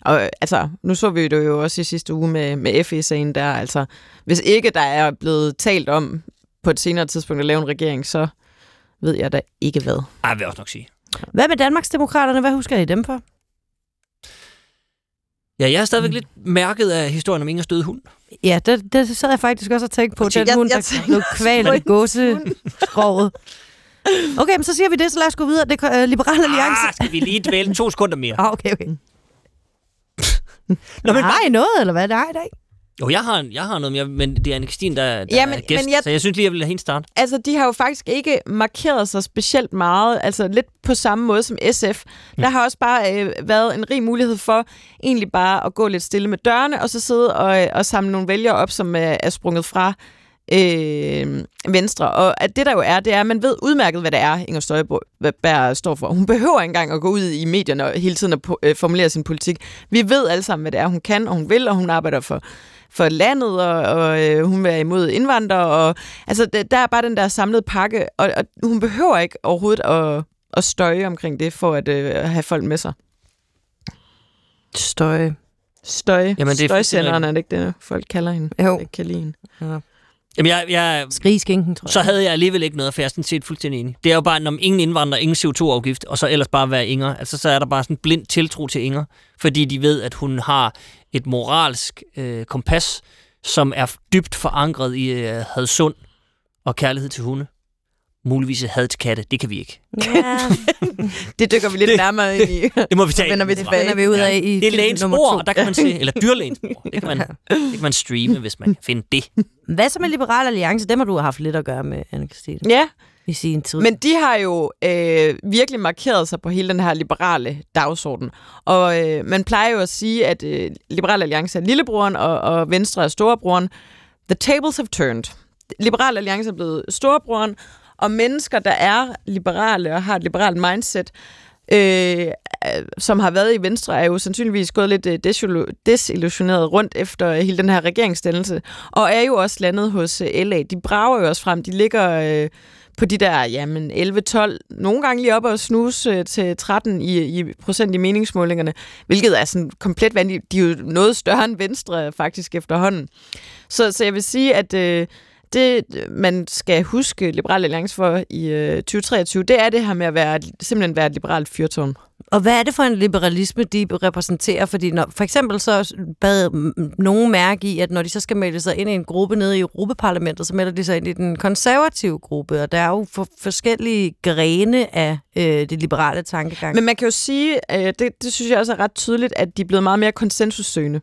Og, øh, altså, nu så vi det jo også i sidste uge med, med FE-sagen der. Altså, hvis ikke der er blevet talt om på et senere tidspunkt at lave en regering, så ved jeg da ikke hvad. Ej, jeg vil også nok sige. Hvad med Danmarksdemokraterne? Hvad husker I dem for? Ja, jeg er stadigvæk lidt mærket af historien om Ingers døde hund. Ja, det, det sad jeg faktisk også og tænkte på. Den Jeg- hund, jeg der blev kvalt i gåseskroget. Okay, men så siger vi det, så lad os gå videre. Det er uh, Liberal Alliance. Ah, skal vi lige dvæle to sekunder mere? Ah, okay, okay. Nå, men Har I noget, eller hvad? Nej, nej. Jo, jeg har, jeg har noget mere, men det er Anne-Christine, der, der Ja, er men- gæst, men jeg- så jeg synes lige, jeg vil lade hende starte. Altså, de har jo faktisk ikke markeret sig specielt meget, altså lidt på samme måde som SF. Der har også bare øh, været en rig mulighed for egentlig bare at gå lidt stille med dørene, og så sidde og, øh, og samle nogle vælgere op, som er, er sprunget fra øh, Venstre. Og at det der jo er, det er, at man ved udmærket, hvad det er, Inger Støjberg står for. Hun behøver ikke engang at gå ud i medierne og hele tiden at po- øh, formulere sin politik. Vi ved alle sammen, hvad det er, hun kan, og hun vil, og hun arbejder for for landet, og, og øh, hun vil være imod indvandrere. Og, altså, der er bare den der samlede pakke, og, og hun behøver ikke overhovedet at, at støje omkring det, for at øh, have folk med sig. Støj. Støje. Jamen, det er Støjsenderen er det ikke det, folk kalder hende? Jo. Ikke kan lide hende. Jamen, jeg, jeg, Skrig i skinken, tror jeg. så havde jeg alligevel ikke noget, for jeg er sådan set fuldstændig enig. Det er jo bare, når ingen indvandrer, ingen CO2-afgift, og så ellers bare være Inger. Altså, så er der bare sådan blind tiltro til Inger, fordi de ved, at hun har et moralsk øh, kompas, som er dybt forankret i øh, hadsund og kærlighed til hunde. Muligvis et had til katte. Det kan vi ikke. Ja, Det dykker vi lidt nærmere ind i. Det må vi tage. vender vi tilbage. finder vi ud af i Det er lægens nummer spor, der kan man se, eller dyrlægens spor. Det kan man, det kan man streame, hvis man kan finde det. Hvad så med Liberal Alliance? Dem har du haft lidt at gøre med, anne Christine, Ja, i sin tid. men de har jo øh, virkelig markeret sig på hele den her liberale dagsorden. Og øh, man plejer jo at sige, at øh, Liberal Alliance er lillebroren, og, og Venstre er storebroren. The tables have turned. Liberal Alliance er blevet storebroren, og mennesker, der er liberale og har et liberalt mindset, øh, som har været i Venstre, er jo sandsynligvis gået lidt øh, desillusioneret rundt efter øh, hele den her regeringsdannelse, og er jo også landet hos øh, LA. De brager jo også frem. De ligger øh, på de der jamen 11-12, nogle gange lige op og snuse til 13 i, i procent i meningsmålingerne, hvilket er sådan komplet vanvittigt. De er jo noget større end Venstre faktisk efterhånden. Så, så jeg vil sige, at øh, det, man skal huske Liberal Alliance for i øh, 2023, det er det her med at være, simpelthen være et liberalt fyrtårn. Og hvad er det for en liberalisme, de repræsenterer? Fordi når, for eksempel så bad nogen mærke i, at når de så skal melde sig ind i en gruppe nede i Europaparlamentet, så melder de sig ind i den konservative gruppe, og der er jo for, forskellige grene af øh, det liberale tankegang. Men man kan jo sige, øh, det, det synes jeg også er ret tydeligt, at de er blevet meget mere konsensussøgende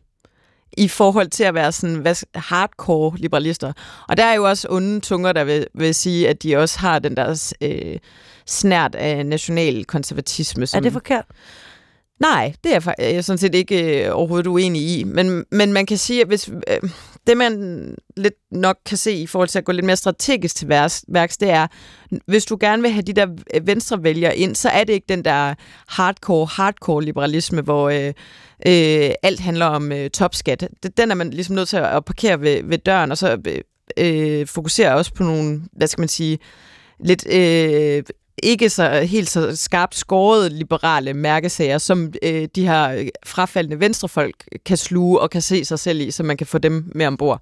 i forhold til at være sådan hvad, hardcore liberalister. Og der er jo også onde tunger, der vil, vil sige, at de også har den der øh, snært af national konservatisme. Som, er det forkert? Nej, det er jeg, sådan set ikke øh, overhovedet uenig i. Men, men man kan sige, at hvis, øh, det man lidt nok kan se i forhold til at gå lidt mere strategisk til værks, det er, hvis du gerne vil have de der venstre vælgere ind, så er det ikke den der hardcore, hardcore liberalisme, hvor øh, øh, alt handler om øh, topskat. Det- Den er man ligesom nødt til at parkere ved, ved døren, og så øh, øh, fokusere også på nogle, hvad skal man sige, lidt øh, ikke så helt så skarpt skåret liberale mærkesager, som øh, de her frafaldende venstrefolk kan sluge og kan se sig selv i, så man kan få dem med ombord.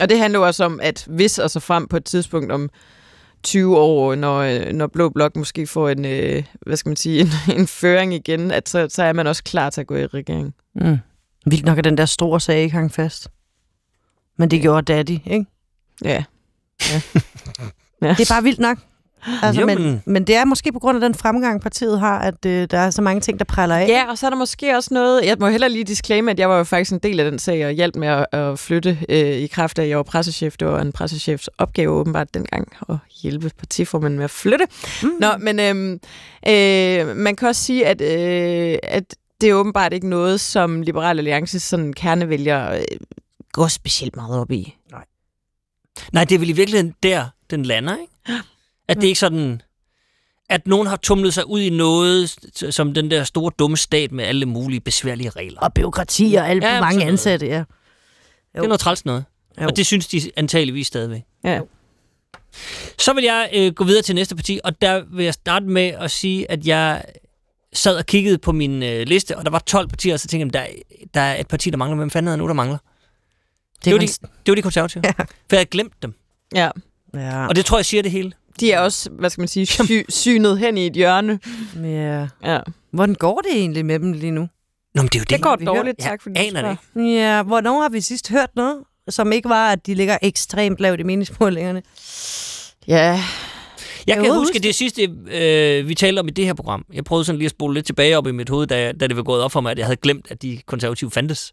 Og det handler også om, at hvis og så frem på et tidspunkt om 20 år, når, øh, når Blå Blok måske får en, øh, hvad skal man sige, en, en føring igen, at så, så er man også klar til at gå i regering. Mm. Vildt nok, at den der store sag ikke hang fast. Men det gjorde Daddy, ikke? Ja. ja. Det er bare vildt nok. Altså, men, men- det er måske på grund af den fremgang, partiet har, at øh, der er så mange ting, der praller af. Ja, og så er der måske også noget... Jeg må heller lige disclaimer, at jeg var jo faktisk en del af den sag og hjalp med at, at flytte øh, i kraft af, at jeg var pressechef. Det var en pressechefs opgave åbenbart dengang at hjælpe partiformanden med at flytte. Mm. Nå, men øhm, øh, man kan også sige, at, øh, at det er åbenbart ikke noget, som Liberal Alliance sådan kernevælger øh, går specielt meget op i. Nej, det er vel i virkeligheden der, den lander, ikke? At det ikke sådan, at nogen har tumlet sig ud i noget, som den der store dumme stat med alle mulige besværlige regler. Og byråkrati og alt Ja, mange ansatte, ja. Det er noget træls noget. Jo. Og det synes de antageligvis stadigvæk. Ja. Så vil jeg øh, gå videre til næste parti, og der vil jeg starte med at sige, at jeg sad og kiggede på min øh, liste, og der var 12 partier, og så tænkte jeg, der, der er et parti, der mangler. Hvem fanden er nu, der mangler? Det var, de, det var de konservative. Ja. For jeg havde glemt dem. Ja. Ja. Og det tror jeg siger det hele. De er også, hvad skal man sige, sy- synet hen i et hjørne. ja. Ja. Hvordan går det egentlig med dem lige nu? Nå, men det er jo det. Det går vi hører- dårligt, Jeg tak fordi du aner det. Ja, hvornår har vi sidst hørt noget, som ikke var, at de ligger ekstremt lavt i meningsmålingerne? Ja, Jeg Jeg kan huske det sidste, øh, vi talte om i det her program. Jeg prøvede sådan lige at spole lidt tilbage op i mit hoved, da, da det var gået op for mig, at jeg havde glemt, at de konservative fandtes.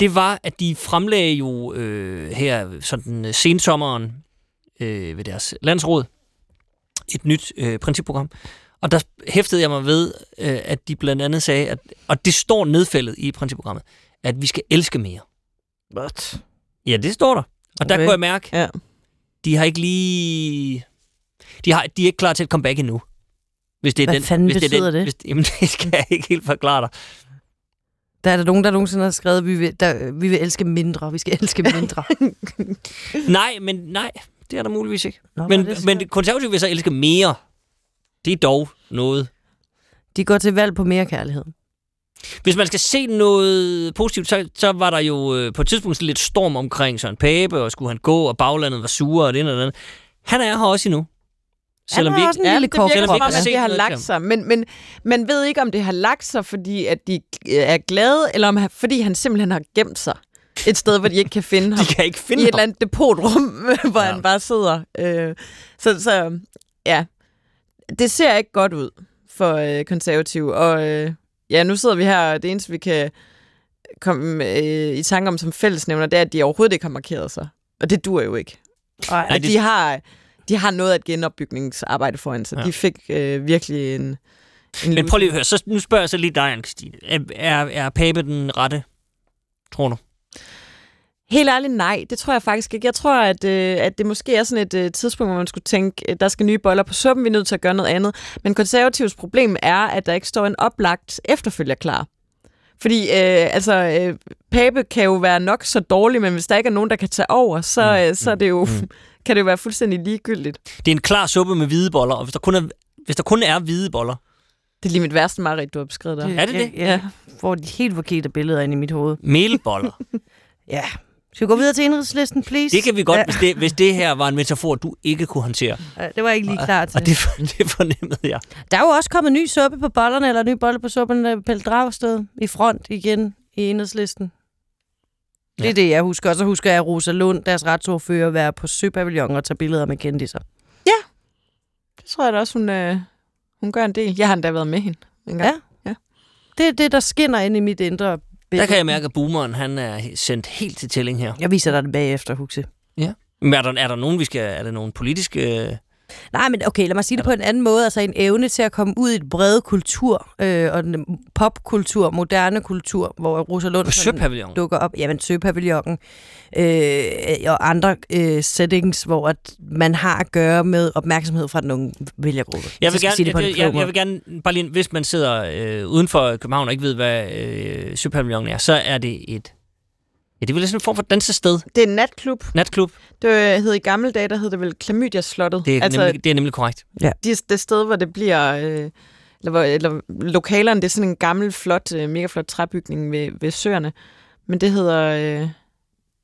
Det var, at de fremlagde jo øh, her sådan øh, sensommeren øh, ved deres landsråd et nyt øh, principprogram. Og der hæftede jeg mig ved, øh, at de blandt andet sagde, at, og det står nedfældet i principprogrammet, at vi skal elske mere. What? Ja, det står der. Og der Okay. kunne jeg mærke, ja. de har ikke lige... De, har, de er ikke klar til et comeback endnu. Hvis det er Hvad den, fanden hvis det er betyder den, det? Hvis, jamen, det skal jeg ikke helt forklare dig. Der er der nogen, der nogensinde har skrevet, at vi vil, der, vi vil elske mindre. Vi skal elske mindre. Nej, men nej, det er der muligvis ikke. Nå, Men, det men det konservative vil så elske mere. Det er dog noget. De går til valg på mere kærlighed. Hvis man skal se noget positivt, så, så var der jo øh, på et tidspunkt lidt storm omkring Søren Pape, og skulle han gå, og baglandet var sure, og det ene og det andet. Han er her også endnu. Selvom Han vi er ikke, også en Ja, det virker som ikke om, har at det har lagt sig. Men, men man ved ikke, om det har lagt sig, fordi at de er glade, eller om fordi han simpelthen har gemt sig. Et sted, hvor de ikke kan finde ham. De kan ikke I finde et ham. eller andet depotrum, hvor Ja. han bare sidder. Øh, så, så ja, det ser ikke godt ud for øh, konservative. Og øh, ja, nu sidder vi her, og det eneste, vi kan komme øh, i tanke om som fællesnævner, det er, at de overhovedet ikke har markeret sig. Og det dur jo ikke. Nej, At det- de har, de har noget af et genopbygningsarbejde foran sig. Ja. Ja. De fik øh, virkelig en, en Men prøv lige at høre, så nu spørger jeg så lige dig, Anne-Christine. Er, er, er Pape den rette, tror du? Helt ærligt, nej. Det tror jeg faktisk ikke. Jeg tror, at, øh, at det måske er sådan et øh, tidspunkt, hvor man skulle tænke, øh, der skal nye boller på suppen, vi er nødt til at gøre noget andet. Men konservativs problem er, at der ikke står en oplagt efterfølger klar. Fordi øh, altså, øh, Pape kan jo være nok så dårlig, men hvis der ikke er nogen, der kan tage over, så, Mm, øh, så er det jo, mm. kan det jo være fuldstændig ligegyldigt. Det er en klar suppe med hvide boller, og hvis der kun er, hvis der kun er hvide boller, Det er lige mit værste mareridt, du har beskrevet der. Er det det? Ja, ja. får de helt forkerte billeder ind i mit hoved. melboller, Ja. Skal vi gå videre til indridslisten, please? det kan vi godt, Ja, hvis, det, hvis det her var en metafor, du ikke kunne håndtere. ja, det var jeg ikke lige klar til. Og det, det fornemmede jeg. Der er jo også kommet ny suppe på bollerne, eller ny bolle på suppen, øh, Pelle Dragsted i front igen i enhedslisten. Det er Ja. det, jeg husker. Og så husker jeg Rosa Lund, deres retsordfører, være på Søpavillon og tage billeder med kendiser. Det tror jeg da også, hun, øh, hun gør en del. Jeg har endda været med hende en gang. Ja. Det er det, der skinner ind i mit indre billede. Der kan jeg mærke, at boomeren han er sendt helt til tælling her. Jeg viser dig det bagefter, Huxi. Men er der, er der nogen, vi skal... Er der nogen politiske... Nej, men okay, lad mig sige det på en anden måde. Altså en evne til at komme ud i et brede kultur, øh, og den popkultur, moderne kultur, hvor Rosa Lund dukker op. Jamen, Søpavillonen øh, og andre øh, settings, hvor at man har at gøre med opmærksomhed fra den unge vælgergruppe. Jeg vil, gerne, sige det på jeg, klog jeg, jeg vil gerne, bare lige, hvis man sidder øh, uden for København og ikke ved, hvad øh, Søpavillon er, så er det et... Ja, det er vel sådan en form for dansested. Det er en natklub. Natklub. Det hed i gamle dage, der hed det vel Klamydia-slottet. Det er, altså, nemlig, det er nemlig korrekt. de, det sted, hvor det bliver... Øh, eller, hvor, eller lokalerne, det er sådan en gammel, flot, øh, mega flot træbygning ved, ved søerne. Men det hedder... Øh,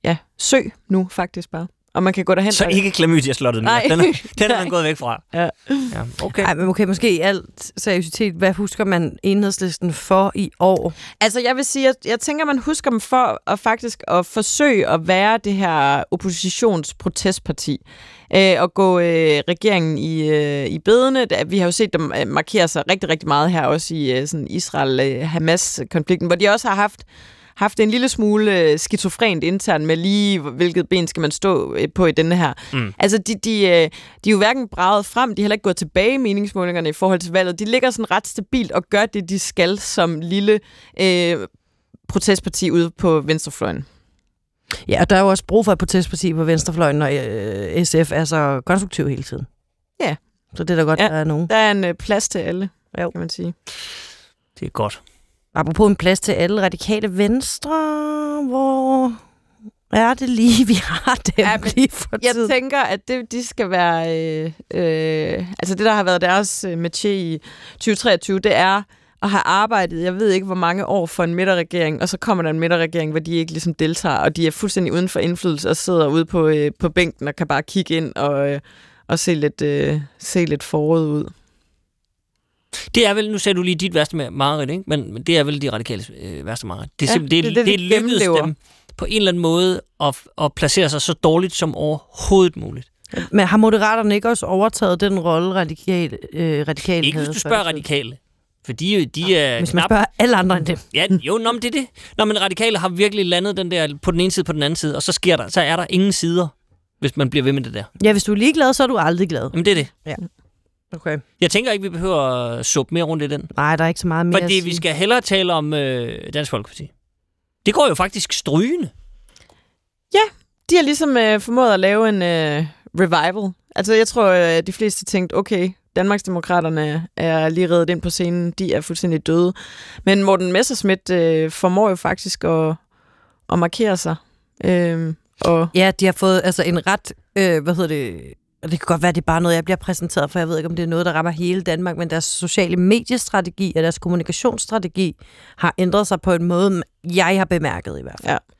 ja, Sø nu faktisk bare. Og man kan gå derhen. Så og- ikke Klamydia-slottet mere. Nej. Den er, den er man gået væk fra. Ja. ja okay. Ej, men okay, måske i alt seriøsitet, hvad husker man enhedslisten for i år? Altså, jeg vil sige, at jeg tænker, man husker dem for at faktisk at forsøge at være det her oppositionsprotestparti. Øh, og gå øh, regeringen i, øh, i bedene. Vi har jo set dem øh, markere sig rigtig, rigtig meget her, også i øh, sådan Israel-Hamas-konflikten, hvor de også har haft haft en lille smule øh, skizofrent internt med lige, hvilket ben skal man stå øh, på i denne her. Mm. Altså, de, de, øh, de er jo hverken braget frem, de er heller ikke gået tilbage i meningsmålingerne i forhold til valget. De ligger sådan ret stabilt og gør det, de skal som lille øh, protestparti ude på venstrefløjen. Ja, og der er jo også brug for et protestparti på venstrefløjen, når øh, SF er så konstruktiv hele tiden. Ja. Så det er da godt, Ja. ja. der er nogen. Der er en øh, plads til alle, Jo. kan man sige. Det er godt. Apropos en plads til alle radikale venstre, hvor er det lige, vi har dem Ja, men lige for Jeg tiden? tænker, at det, de skal være... Øh, øh, altså det, der har været deres øh, métier i 2023, det er at have arbejdet, jeg ved ikke hvor mange år for en midterregering, og så kommer der en midterregering, hvor de ikke ligesom deltager, og de er fuldstændig uden for indflydelse og sidder ude på, øh, på bænken og kan bare kigge ind og, øh, og se lidt, øh, se lidt foråret ud. Det er vel, nu sagde du lige dit værste mareridt, ikke? Men, men det er vel de radikale øh, værste mareridt. Det er, Ja, simpelthen, det, det det, det, det, de det lykkedes dem på en eller anden måde at, at placere sig så dårligt som overhovedet muligt. Men har Moderaterne ikke også overtaget den rolle, radikale, øh, radikale Ikke hvis du spørger radikale. For de, er de er Hvis man knap... spørger alle andre end dem. Ja, jo, nå, men det er det. Nå, men radikale har virkelig landet den der på den ene side, på den anden side, og så sker der, så er der ingen sider, hvis man bliver ved med det der. Ja, hvis du er ligeglad, så er du aldrig glad. Jamen, det er det. Okay. Jeg tænker ikke, vi behøver at suppe mere rundt i den. Nej, der er ikke så meget mere Fordi vi skal hellere tale om øh, Dansk Folkeparti. Det går jo faktisk strygende. De har ligesom øh, formået at lave en øh, revival. Altså jeg tror, øh, de fleste tænkte, okay, Danmarksdemokraterne er lige reddet ind på scenen, de er fuldstændig døde. Men Morten Messerschmidt øh, formår jo faktisk at, at markere sig. Øh, og Ja, de har fået altså en ret, øh, hvad hedder det, og det kan godt være, det er bare noget, jeg bliver præsenteret for. Jeg ved ikke, om det er noget, der rammer hele Danmark, men deres sociale mediestrategi og deres kommunikationsstrategi har ændret sig på en måde, jeg har bemærket i hvert fald. Ja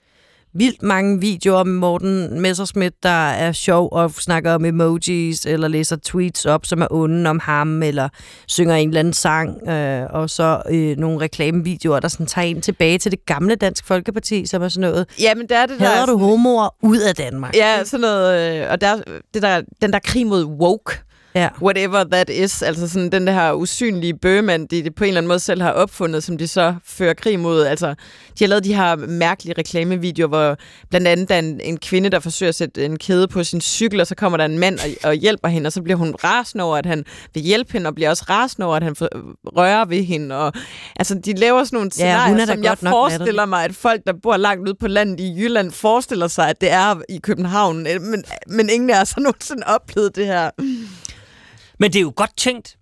vildt mange videoer med Morten Messerschmidt, der er sjov og snakker om emojis, eller læser tweets op, som er onde om ham, eller synger en eller anden sang, øh, og så øh, nogle reklamevideoer, der sådan tager en tilbage til det gamle Dansk Folkeparti, som er sådan noget, Ja, men det er det der... hader du homoer ud af Danmark? Ja, sådan noget... Øh, og der, det der, den der krig mod woke, ja. whatever that is, altså sådan den der usynlige bøgemand, de, de på en eller anden måde selv har opfundet, som de så fører krig mod. Altså, de har lavet de her mærkelige reklamevideoer, hvor blandt andet der er en, en kvinde, der forsøger at sætte en kæde på sin cykel, og så kommer der en mand og, og hjælper hende, og så bliver hun rasende over, at han vil hjælpe hende, og bliver også rasende over, at han for, rører ved hende. Og, altså, de laver sådan nogle Ja, er scenarier, som jeg forestiller mig, at folk, der bor langt ude på landet i Jylland, forestiller sig, at det er i København. Øh, Men, men ingen af os har nogensinde oplevet det her. Men det er jo godt tænkt.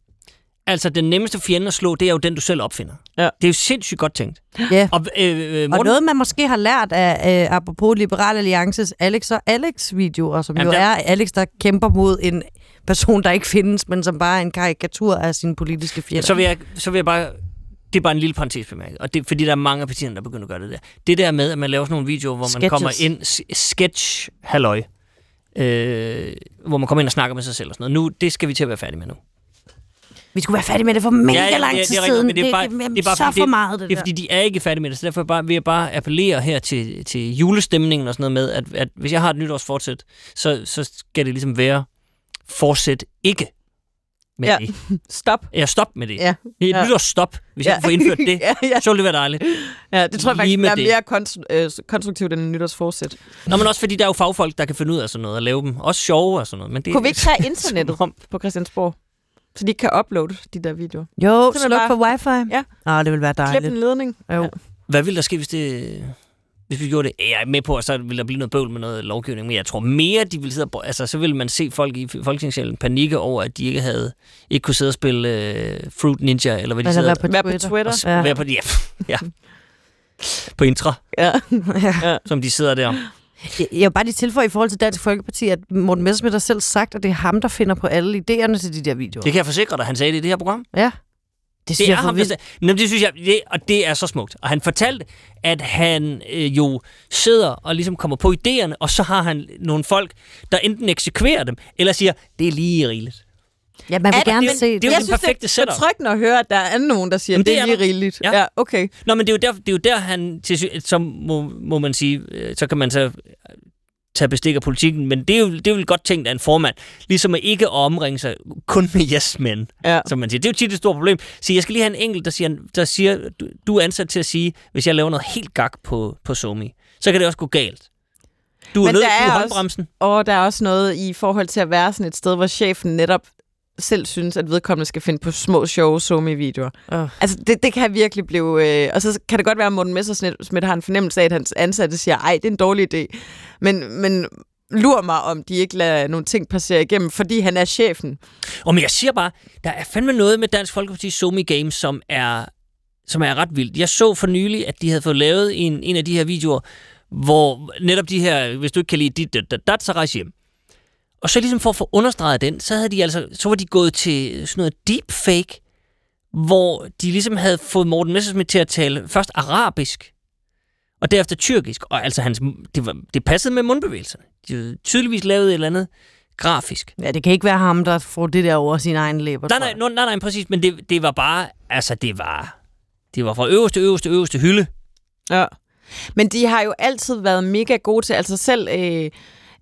Altså, den nemmeste fjende at slå, det er jo den, du selv opfinder. Ja. Det er jo sindssygt godt tænkt. ja. Og, øh, øh, Og Morten, noget, man måske har lært af, øh, apropos Liberal Alliances Alex og Alex-videoer, som Jamen, jo der- er Alex, der kæmper mod en person, der ikke findes, men som bare er en karikatur af sine politiske fjender. så vil, jeg, så vil jeg bare... Det er bare en lille parentes bemærket, og det, fordi der er mange af partierne, der begynder at gøre det der. Det der med, at man laver sådan nogle videoer, hvor man Sketches. kommer ind, sketch halløj, øh, hvor man kommer ind og snakker med sig selv og sådan noget. Nu, det skal vi til at være færdige med nu. Vi skulle være færdige med det for mega Ja, ja, lang tid rigtigt, siden. det er bare- det, det er bare så fordi for meget, det, Det er der. fordi, de er ikke færdige med det, så derfor bare, vil jeg bare appellere her til, til julestemningen og sådan noget med, at, at hvis jeg har et nytårsfortsæt, så, så skal det ligesom være fortsæt ikke med Ja. det. Stop. Ja, stop med det. Ja. Et Ja. nytårsstop, hvis jeg kunne få indført det, ja, ja. så ville det være dejligt. ja, det tror jeg faktisk er mere konst- øh, konstruktivt end en nytårsforsæt. Nå, men også fordi der er jo fagfolk, der kan finde ud af sådan noget og lave dem. Også sjove og sådan noget. Men det, Kunne vi ikke tage internettet om- på Christiansborg? Så de ikke kan uploade de der videoer. Jo, Simpelthen sluk bare- for wifi. Ja. Åh, det vil være Klip dejligt. en ledning. Jo. Ja. Hvad ville der ske, hvis det... Hvis vi gjorde det, Ja, jeg er med på, at så ville der blive noget bøvl med noget lovgivning, men jeg tror mere, de ville sidde og, altså, så ville man se folk i Folketingssalen panikke over, at de ikke havde ikke kunne sidde og spille øh, Fruit Ninja, eller hvad de sidder være på Vær på Twitter. Twitter. og Ja. være på, ja, ja, på intra, Ja. ja. som de sidder der. Jeg vil bare lige tilføje i forhold til Dansk Folkeparti, at Morten Messerschmidt har selv sagt, at det er ham, der finder på alle idéerne til de der videoer. Det kan jeg forsikre dig, han sagde det i det her program. ja. Det synes Det er jeg er ham, der Jamen, det synes jeg, det, og det er så smukt. Og han fortalte, at han øh, jo sidder og ligesom kommer på idéerne, og så har han nogle folk, der enten eksekverer dem, eller siger, det er lige rigeligt. Ja, man vil Er det- gerne det- se det er jo jeg den synes, perfekte det er setup. betryggende at høre, at der er nogen, der siger, Jamen, at det det er er lige rigeligt. Ja. Ja, okay. Nå, men det er jo der, det er jo der han, til, så må, må man sige, øh, så kan man så tage bestik af politikken, men det er, jo, det er jo godt tænkt af en formand, ligesom at ikke omringe sig kun med yes-men, Ja. som man siger. Det er jo tit et stort problem. Så jeg skal lige have en enkelt, der siger, der siger du, du er ansat til at sige, hvis jeg laver noget helt gak på, på Somi, så kan det også gå galt. Du er Men nødt til er også- håndbremsen. Og der er også noget i forhold til at være sådan et sted, hvor chefen netop selv synes, at vedkommende skal finde på små, sjove somi-videoer. Åh. Altså, det, det kan virkelig blive... Øh, og så kan det godt være, at Morten Messersmith har en fornemmelse af, at hans ansatte siger, ej, det er en dårlig idé. Men, men lur mig, om de ikke lader nogle ting passere igennem, fordi han er chefen. Og men jeg siger bare, der er fandme noget med Dansk Folkeparti Somi Games, som er, som er ret vildt. Jeg så for nylig, at de havde fået lavet en, en af de her videoer, hvor netop de her, hvis du ikke kan lide dit, dat, dat, så rejse hjem. Og så ligesom for at få understreget den, så, havde de altså, så var de gået til sådan noget deepfake, hvor de ligesom havde fået Morten Messerschmidt til at tale først arabisk, og derefter tyrkisk. Og altså, hans, det, var, det passede med mundbevægelserne. De havde tydeligvis lavet et eller andet grafisk. Ja, det kan ikke være ham, der får det der over sin egen læber. Nej, nej, nej, nej, præcis, men det, det var bare, altså det var, det var fra øverste, øverste, øverste hylde. Ja. Men de har jo altid været mega gode til, altså selv øh,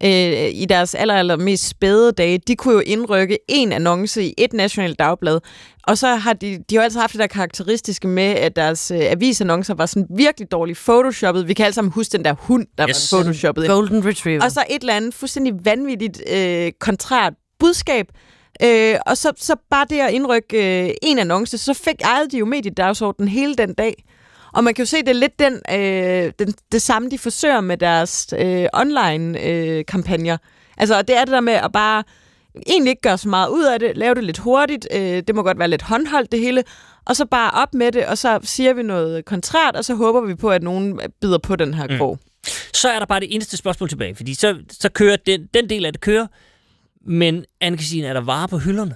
øh, i deres aller, aller mest spæde dage, de kunne jo indrykke en annonce i et nationalt dagblad, og så har de, de har altid haft det der karakteristiske med, at deres øh, avisannoncer var sådan virkelig dårligt photoshoppet. Vi kan alle sammen huske den der hund, der Yes. var photoshoppet. Golden Retriever. Og så et eller andet fuldstændig vanvittigt øh, kontrært budskab. Øh, og så, så bare det at indrykke øh, en annonce, så fik ejede de jo mediedagsordenen hele den dag. Og man kan jo se, det er lidt den, øh, den, det samme, de forsøger med deres øh, online-kampagner. altså, og det er det der med at bare egentlig ikke gøre så meget ud af det, lave det lidt hurtigt, øh, det må godt være lidt håndholdt det hele, og så bare op med det, og så siger vi noget kontrært, og så håber vi på, at nogen bider på den her Mm. krog. Så er der bare det eneste spørgsmål tilbage, fordi så, så kører den, den del af det kører, men Anne-Christine, er der varer på hylderne?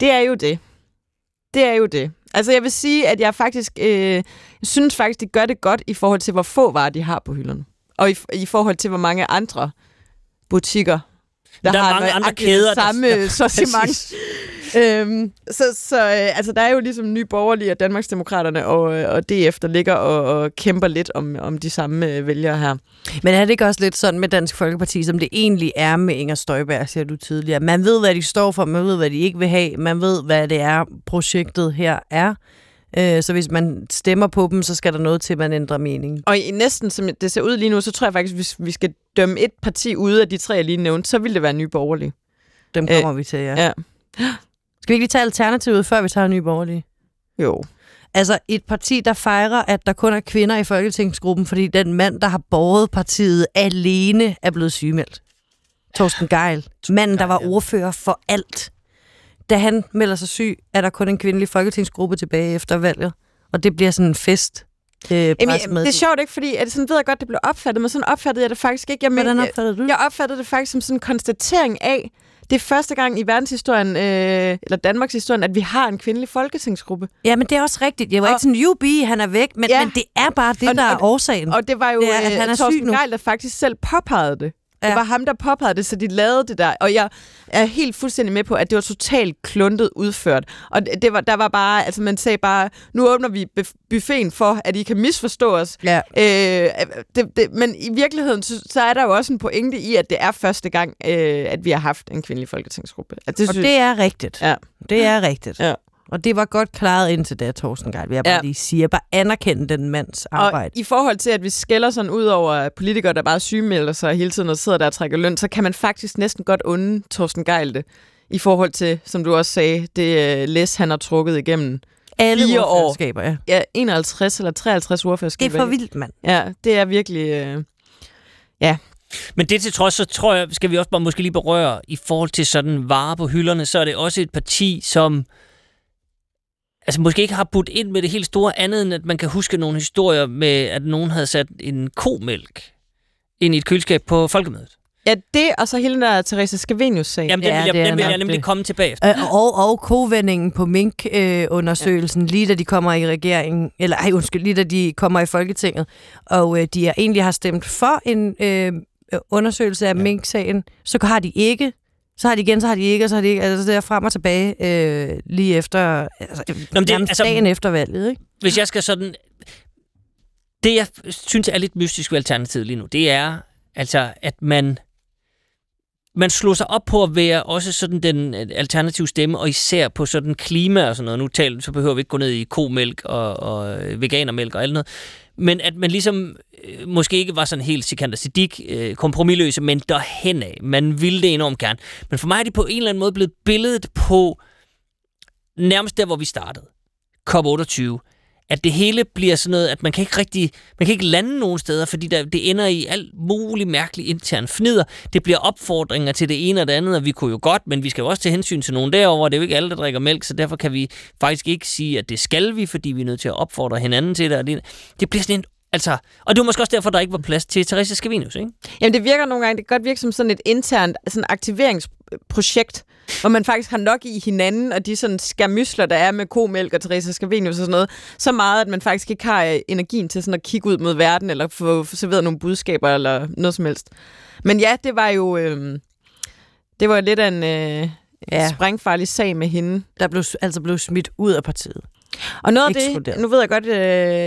Det er jo det. Det er jo det. Altså, jeg vil sige, at jeg faktisk øh, synes faktisk, de gør det godt i forhold til, hvor få varer de har på hylderne. og i, i forhold til, hvor mange andre butikker, der, Der er har mange andre kæder, det der- samme Ja, sortiment. Øhm, så så øh, altså, der er jo ligesom Nye Borgerlige og Danmarksdemokraterne og, øh, og DF, der ligger og, og kæmper lidt om, om de samme øh, vælgere her. Men er det ikke også lidt sådan med Dansk Folkeparti, som det egentlig er med Inger Støjberg, siger du tidligere? Man ved, hvad de står for, man ved, hvad de ikke vil have, man ved, hvad det er, projektet her er. Øh, Så hvis man stemmer på dem, så skal der noget til, at man ændrer mening. Og i næsten som det ser ud lige nu, så tror jeg faktisk, hvis vi skal dømme et parti ude af de tre, jeg lige nævnte, så vil det være Nye Borgerlige. Dem kommer vi til, ja. Ja. Skal vi ikke lige tage alternativet, før vi tager Nye Borgerlige? Jo. Altså et parti, der fejrer, at der kun er kvinder i folketingsgruppen, fordi den mand, der har båret partiet alene, er blevet sygemeldt. Torsten Geil. Manden, der var ordfører for alt. Da han melder sig syg, er der kun en kvindelig folketingsgruppe tilbage efter valget. Og det bliver sådan en fest. Øh, Jamen, det er sjovt ikke, fordi at sådan ved jeg godt, det blev opfattet, men sådan opfattede jeg det faktisk ikke. Jeg, men, Hvordan opfattede du? jeg opfattede det faktisk som sådan en konstatering af, det er første gang i verdenshistorien, øh, eller Danmarks historien, at vi har en kvindelig folketingsgruppe. Ja, men det er også rigtigt. Jeg var Og- ikke sådan, jubi, han er væk, men, Ja. men det er bare det, Og- der er årsagen. Og det var jo Det er, at øh, han er syg Torsten. Geil, der faktisk selv påpegede det. Ja. Det var ham, der påpegede det, så de lavede det der. Og jeg er helt fuldstændig med på, at det var totalt kluntet udført. Og det var, der var bare, altså man sagde bare, nu åbner vi buf- buffeten for, at I kan misforstå os. ja. Øh, det, det, men i virkeligheden, så, så er der jo også en pointe i, at det er første gang, øh, at vi har haft en kvindelig folketingsgruppe. At det Og synes, det er rigtigt. Ja. Det er rigtigt. Ja. Og det var godt klaret indtil da, Torsten Geil, vil jeg bare Ja. ja. lige sige. Jeg bare anerkende den mands og arbejde. i forhold til, at vi skælder sådan ud over politikere, der bare sygemelder sig hele tiden og sidder der og trækker løn, så kan man faktisk næsten godt unde Torsten Geil det. I forhold til, som du også sagde, det øh, læs, han har trukket igennem. Alle fire år. ja. Ja, 51 eller 53 Det ordførerskaber. er for vildt, mand. Ja, det er virkelig... Øh, Men det til trods, så tror jeg, skal vi også bare måske lige berøre, i forhold til sådan varer på hylderne, så er det også et parti, som altså måske ikke har budt ind med det helt store andet, end at man kan huske nogle historier med, at nogen havde sat en komælk ind i et køleskab på folkemødet. ja, det og så hele den der Teresa Scavenius-sag. Jamen, den Ja, vil jeg, det den vil jeg nemlig det. komme tilbage efter. Øh, og, og kovendingen på Mink-undersøgelsen, øh, lige da de kommer i regeringen, eller ej, undskyld, lige da de kommer i Folketinget, og øh, de er, egentlig har stemt for en øh, undersøgelse af ja. Mink-sagen, så har de ikke, så har de igen, så har de ikke, og så har de ikke, altså det er frem og tilbage øh, lige efter, altså, Nå, det, altså- dagen efter valget, ikke? Hvis jeg skal sådan... Det, jeg synes er lidt mystisk ved Alternativet lige nu, det er altså, at man man slår sig op på at være også sådan den øh, alternative stemme, og især på sådan klima og sådan noget. Nu tal, så behøver vi ikke gå ned i komælk og, og veganermælk og alt noget. Men at man ligesom øh, måske ikke var sådan helt Sikander Siddiq øh, kompromilløse, men derhen af. Man ville det enormt gerne. Men for mig er det på en eller anden måde blevet billedet på nærmest der, hvor vi startede. COP28 at det hele bliver sådan noget, at man kan ikke rigtig, man kan ikke lande nogen steder, fordi der, det ender i alt muligt mærkeligt intern fnider. Det bliver opfordringer til det ene og det andet, og vi kunne jo godt, men vi skal jo også tage hensyn til nogen derover. Det er jo ikke alle, der drikker mælk, så derfor kan vi faktisk ikke sige, at det skal vi, fordi vi er nødt til at opfordre hinanden til det. Og det, det bliver sådan en Altså, og det var måske også derfor, der ikke var plads til Therese Scavenius, ikke? Jamen, det virker nogle gange, det kan godt virke som sådan et internt sådan aktiveringsprojekt, hvor man faktisk har nok i hinanden, og de sådan skamysler, der er med komælk og Teresa Scavenius og sådan noget, så meget, at man faktisk ikke har øh, energien til sådan at kigge ud mod verden, eller få, få serveret nogle budskaber, eller noget som helst. Men ja, det var jo... Øh, det var lidt af en øh, ja. sprængfarlig sag med hende. Der blev, altså blev smidt ud af partiet. Og noget af det, nu ved jeg godt, øh,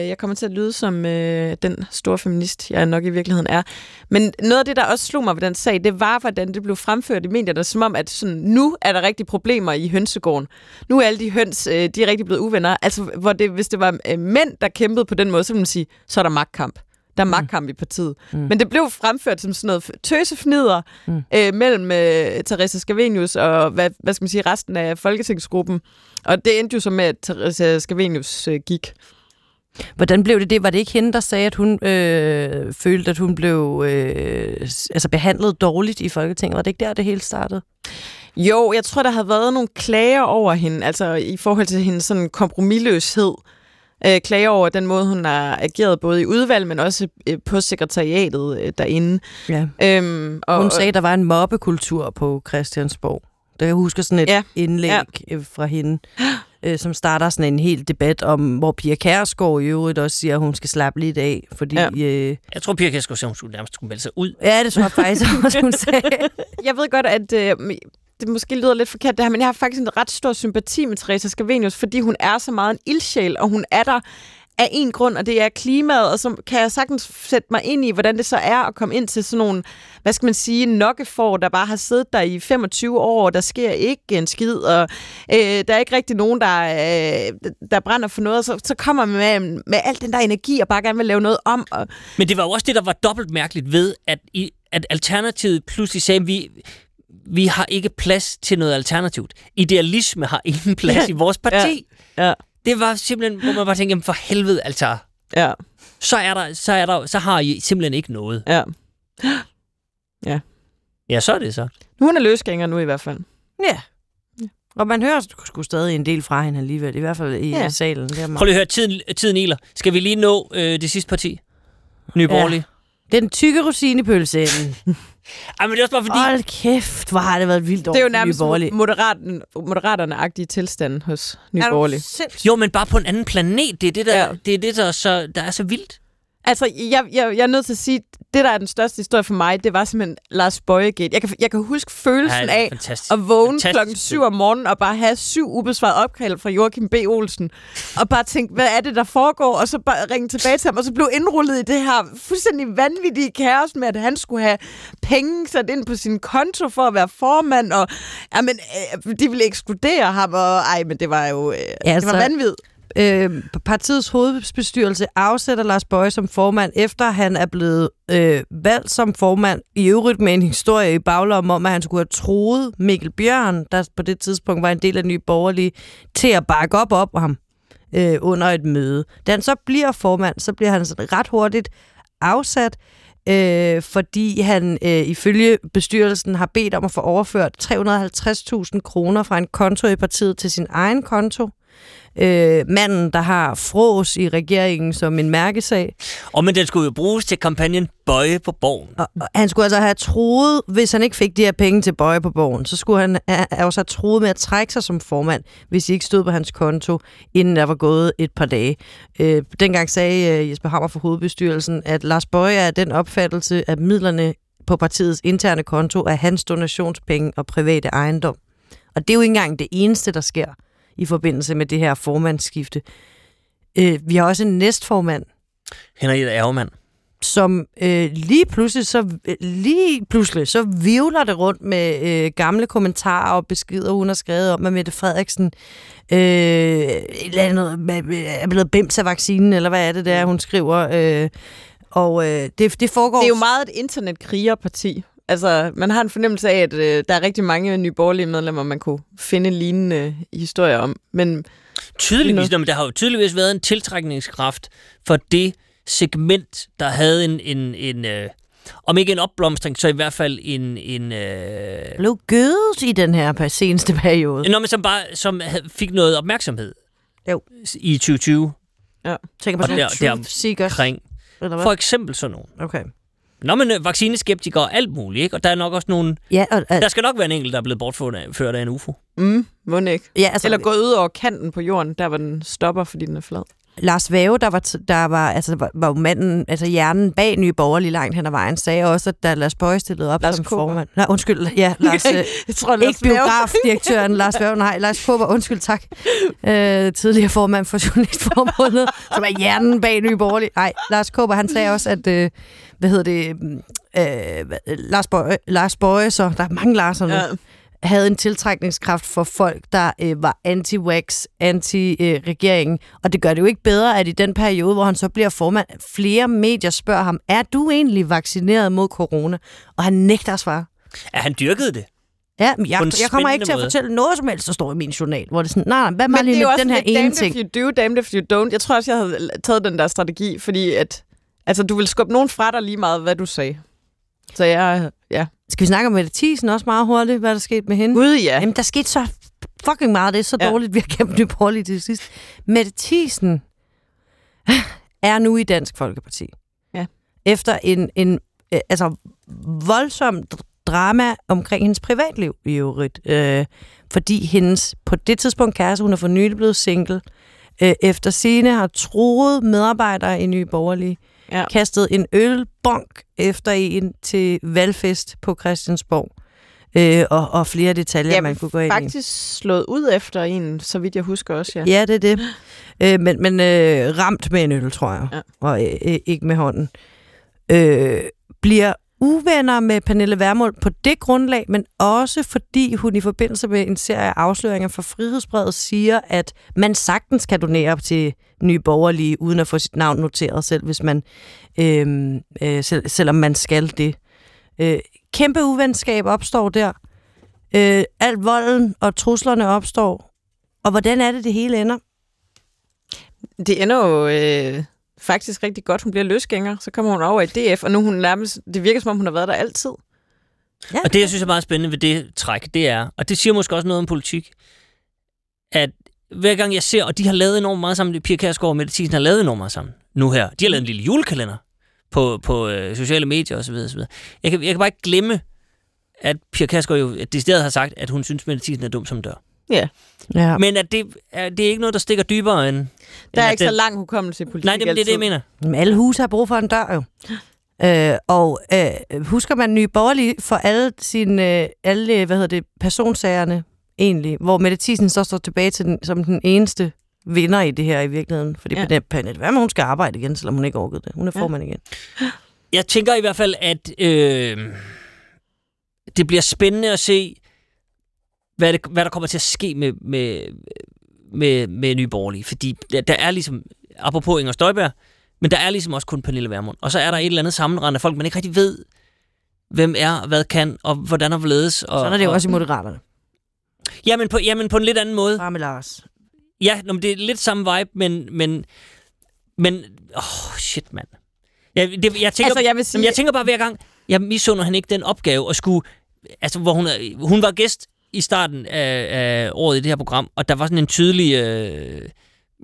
jeg kommer til at lyde som øh, den store feminist, jeg nok i virkeligheden er. Men noget af det, der også slog mig ved den sag, det var, hvordan det blev fremført i medierne, som om, at sådan, nu er der rigtig problemer i hønsegården. Nu er alle de høns, øh, de er rigtig blevet uvenner. Altså, hvor det, hvis det var øh, mænd, der kæmpede på den måde, så ville man sige, så er der magtkamp. Der er magtkamp i partiet. Mm. Men det blev fremført som sådan noget tøsefnider mm. øh, mellem øh, Teresa Scavenius og hvad, hvad skal man sige, resten af folketingsgruppen. Og det endte jo så med, at Teresa Scavenius øh, gik. Hvordan blev det det? Var det ikke hende, der sagde, at hun øh, følte, at hun blev øh, altså behandlet dårligt i Folketinget? Var det ikke der, det hele startede? Jo, jeg tror, der havde været nogle klager over hende, altså i forhold til hendes sådan kompromilløshed. Øh, klager over den måde, hun har ageret både i udvalg, men også øh, på sekretariatet øh, derinde. Ja. Øhm, og, Hun sagde, at der var en mobbekultur på Christiansborg. Der jeg husker sådan et Ja. indlæg Ja. ja. fra hende. øh, som starter sådan en hel debat om, hvor Pia Kærsgaard i øvrigt også siger, at hun skal slappe lidt af, fordi... Ja. Øh, Jeg tror, Pia Kjærsgaard sagde, hun skulle nærmest skulle melde sig ud. ja det tror jeg faktisk også, hun sagde. Jeg ved godt, at øh, det måske lyder lidt forkert det her, men jeg har faktisk en ret stor sympati med Teresa Scavenius, fordi hun er så meget en ildsjæl, og hun er der af en grund, og det er klimaet, og så kan jeg sagtens sætte mig ind i, hvordan det så er at komme ind til sådan nogle, hvad skal man sige, nokkefor, der bare har siddet der i 25 år, og der sker ikke en skid, og øh, der er ikke rigtig nogen, der, øh, der brænder for noget, og så, så kommer man med, med al den der energi, og bare gerne vil lave noget om, og Men det var jo også det, der var dobbelt mærkeligt ved, at, i, at Alternativet pludselig sagde, at vi, vi har ikke plads til noget alternativt. Idealisme har ingen plads i vores parti. ja, Det var simpelthen, hvor man bare tænkte, jamen for helvede, altså. ja, Så, er der, så, er der, så har I simpelthen ikke noget. ja. Ja, så er det så. Nu er hun er løsgænger nu i hvert fald. Ja. Og man hører sgu stadig en del fra hende alligevel, i hvert fald i Ja. ja. salen. Det er, Prøv lige at høre, tiden, tiden iler. Skal vi lige nå øh, det sidste parti? Nye Borgerlige. Den tykke rosinepølse. Ej, men det er også bare fordi... Hold kæft, hvor har det været et vildt år Det er jo nærmest moderaten, moderaterne-agtige tilstand hos Nye Er Borgerlige. Jo, men bare på en anden planet. Det er det, der, Ja. det, er, det der, er så, der er så vildt. Altså, jeg, jeg, jeg er nødt til at sige, det der er den største historie for mig, det var simpelthen Lars Bøjegate. Jeg kan, jeg kan huske følelsen Ja, af fantastisk. at vågne klokken 7 om morgenen og bare have syv ubesvarede opkald fra Joachim B. Olsen. Og bare tænke, hvad er det, der foregår? Og så bare ringe tilbage til ham, og så blev indrullet i det her fuldstændig vanvittige kaos med, at han skulle have penge sat ind på sin konto for at være formand. Og jamen, øh, de ville ekskludere ham, og ej, men det var jo øh, ja, det var vanvittigt. Øh, partiets hovedbestyrelse afsætter Lars Bøje som formand, efter han er blevet øh, valgt som formand, i øvrigt med en historie i baglommen om, at han skulle have troet Mikkel Bjørn, der på det tidspunkt var en del af Nye Borgerlige, til at bakke op op ham øh, under et møde. Da han så bliver formand, så bliver han sådan ret hurtigt afsat, øh, fordi han øh, ifølge bestyrelsen har bedt om at få overført 350.000 kroner fra en konto i partiet til sin egen konto. Øh, manden, der har frås i regeringen som en mærkesag. Og men den skulle jo bruges til kampagnen Bøje på Borgen. Og, og han skulle altså have troet, hvis han ikke fik de her penge til Bøje på borgen, så skulle han ha- have også have troet med at trække sig som formand, hvis de ikke stod på hans konto, inden der var gået et par dage. Øh, dengang sagde øh, Jesper Hammer fra hovedbestyrelsen, at Lars Bøje er den opfattelse, at midlerne på partiets interne konto er hans donationspenge og private ejendom. Og det er jo ikke engang det eneste, der sker i forbindelse med det her formandsskifte. Øh, vi har også en næstformand, Henriette Ærgemand. som øh, lige pludselig så lige pludselig så vivler det rundt med øh, gamle kommentarer og beskeder hun har skrevet om at Mette Frederiksen øh, et eller andet, med, med, er blevet bims af vaccinen eller hvad er det der hun skriver øh, og øh, det, det foregår Det er jo meget et internetkrigerparti. Altså, man har en fornemmelse af, at øh, der er rigtig mange nye borgerlige medlemmer, man kunne finde lignende historier om. Men Tydeligvis, men der har jo tydeligvis været en tiltrækningskraft for det segment, der havde en, en, en øh, om ikke en opblomstring, så i hvert fald en, en øh, blev gødet i den her seneste periode. Nå, men som bare som fik noget opmærksomhed Jo. i 2020 Tænker på Og sådan der- der- seekers. omkring Eller for eksempel sådan nogen. Okay. Nå, men øh, vaccineskeptikere og alt muligt, ikke? Og der er nok også nogle... Ja, og, og, Der skal nok være en enkelt, der er blevet bortført af, ført af en UFO. mm, må ikke. ja, altså, Eller gået ud over kanten på jorden, der hvor den stopper, fordi den er flad. Lars Vave, der var, der var, altså, var, var manden, altså hjernen bag Nye Borgerlige langt hen ad vejen, sagde også, at da Lars Bøje stillede op Lars som Kaaber. formand. Nej, undskyld, ja, Lars, øh, Jeg tror, ikke biografdirektøren Lars Vave, nej, Lars Kåber, undskyld, tak. Øh, tidligere formand for Journalistforbundet, som er hjernen bag Nye Borgerlige. Nej, Lars Kåber, han sagde også, at, øh, hvad hedder det, øh, hvad- Lars, Bøje, Lars Bøje, så der er mange Lars'er nu, Ja. havde en tiltrækningskraft for folk, der øh, var anti-wax, anti-regering. Og det gør det jo ikke bedre, at i den periode, hvor han så bliver formand, flere medier spørger ham, er du egentlig vaccineret mod corona? Og han nægter at svare. Ja, han dyrkede det. Ja, men jeg, jeg kommer ikke til at måde. fortælle noget som helst, der står i min journal, hvor det er sådan, nej, nej, hvad Men med det er lige jo med også den her lidt ene damned ting? if you do, damned if you don't. Jeg tror også, jeg havde taget den der strategi, fordi at, altså, du vil skubbe nogen fra dig lige meget, hvad du sagde. Så jeg, ja. Skal vi snakke om Mette Thiesen også meget hurtigt, hvad der skete med hende? Gud ja. Jamen, der skete så fucking meget. Det er så Ja. dårligt, vi har kæmpet Nye Borgerlige til sidst. Mette Thiesen er nu i Dansk Folkeparti. Ja. Efter en, en øh, altså voldsom drama omkring hendes privatliv i øvrigt. Øh, fordi hendes, på det tidspunkt kæreste, hun er for nylig blevet single, øh, efter sine har troet medarbejdere i Nye Borgerlige, Ja. kastet en ølbonk efter en til valgfest på Christiansborg. Øh, og, og flere detaljer, Ja, man kunne gå ind i. Faktisk slået ud efter en, så vidt jeg husker også, ja. Ja, det er det. Øh, men men øh, ramt med en øl, tror jeg. Ja. Og øh, øh, ikke med hånden. Øh, bliver uvenner med Pernille Vermund på det grundlag, men også fordi hun i forbindelse med en serie af afsløringer fra Frihedsbrevet siger, at man sagtens kan donere til nye borgerlige, uden at få sit navn noteret selv, hvis man, øh, øh, selv, selvom man skal det. Øh, kæmpe uvenskab opstår der. Øh, alt volden og truslerne opstår. Og hvordan er det, det hele ender? Det ender jo øh, faktisk rigtig godt. Hun bliver løsgænger, så kommer hun over i DF, og nu er hun nærmest, det virker som om, hun har været der altid. Ja. Og det, jeg synes er meget spændende ved det træk, det er, og det siger måske også noget om politik, at hver gang jeg ser, og de har lavet enormt meget sammen, Pia Kærsgaard og Mette Thiesen har lavet enormt meget sammen nu her. De har lavet en lille julekalender på, på øh, sociale medier osv. osv. Jeg, kan, jeg kan bare ikke glemme, at Pia Kærsgaard jo decideret har sagt, at hun synes, Mette Thiesen er dum som dør. Ja, Ja. Men at det, er, det er ikke noget, der stikker dybere end... der end er at ikke den, så lang hukommelse i politik Nej, det, det er det, jeg mener. Men alle huse har brug for en dør jo. Øh, og øh, husker man nye borgerlige for alle sine øh, alle, hvad hedder det, personsagerne egentlig, hvor Mette Thiesen så står tilbage til den, som den eneste vinder i det her i virkeligheden. Fordi Ja. ja. Pernille Vermund, hun skal arbejde igen, selvom hun ikke orkede det. Hun er Ja. formand igen. Jeg tænker i hvert fald, at øh, det bliver spændende at se, hvad, det, hvad der kommer til at ske med, med, med, med Nye Borgerlige. Fordi der, der er ligesom, apropos Inger Støjberg, men der er ligesom også kun Pernille Vermund. Og så er der et eller andet sammenrend af folk, man ikke rigtig ved, hvem er, hvad kan, og hvordan er hvorledes. Og, Sådan er det jo og, også i Moderaterne. Jamen på, jamen på en lidt anden måde. Med Lars. Ja, nå, men det er lidt samme vibe, men... men, men oh, shit, mand. Jeg, det, jeg, tænker, Altså, jeg vil sige- Jamen, jeg tænker bare hver gang, jeg misunder han ikke den opgave at skulle... Altså, hvor hun, hun var gæst i starten af, af året i det her program, og der var sådan en tydelig øh,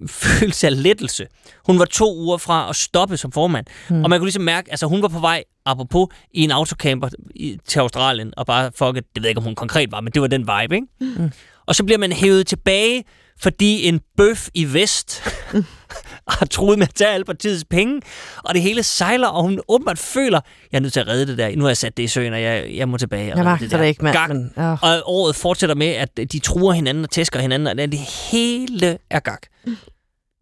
følelse af lettelse. Hun var to uger fra at stoppe som formand, hmm. og man kunne ligesom mærke, altså hun var på vej, apropos, i en autocamper i, til Australien, og bare fuck it, det ved jeg ikke, om hun konkret var, men det var den vibe, ikke? Mm. Og så bliver man hævet tilbage, fordi en bøf i vest har troet med at tage alle partiets penge, og det hele sejler, og hun åbenbart føler, jeg er nødt til at redde det der. Nu har jeg sat det i søen, og jeg, jeg må tilbage. og Jeg magter det ikke, mand. Gak. Men, øh. Og året fortsætter med, at de truer hinanden og tæsker hinanden, og det hele er gak.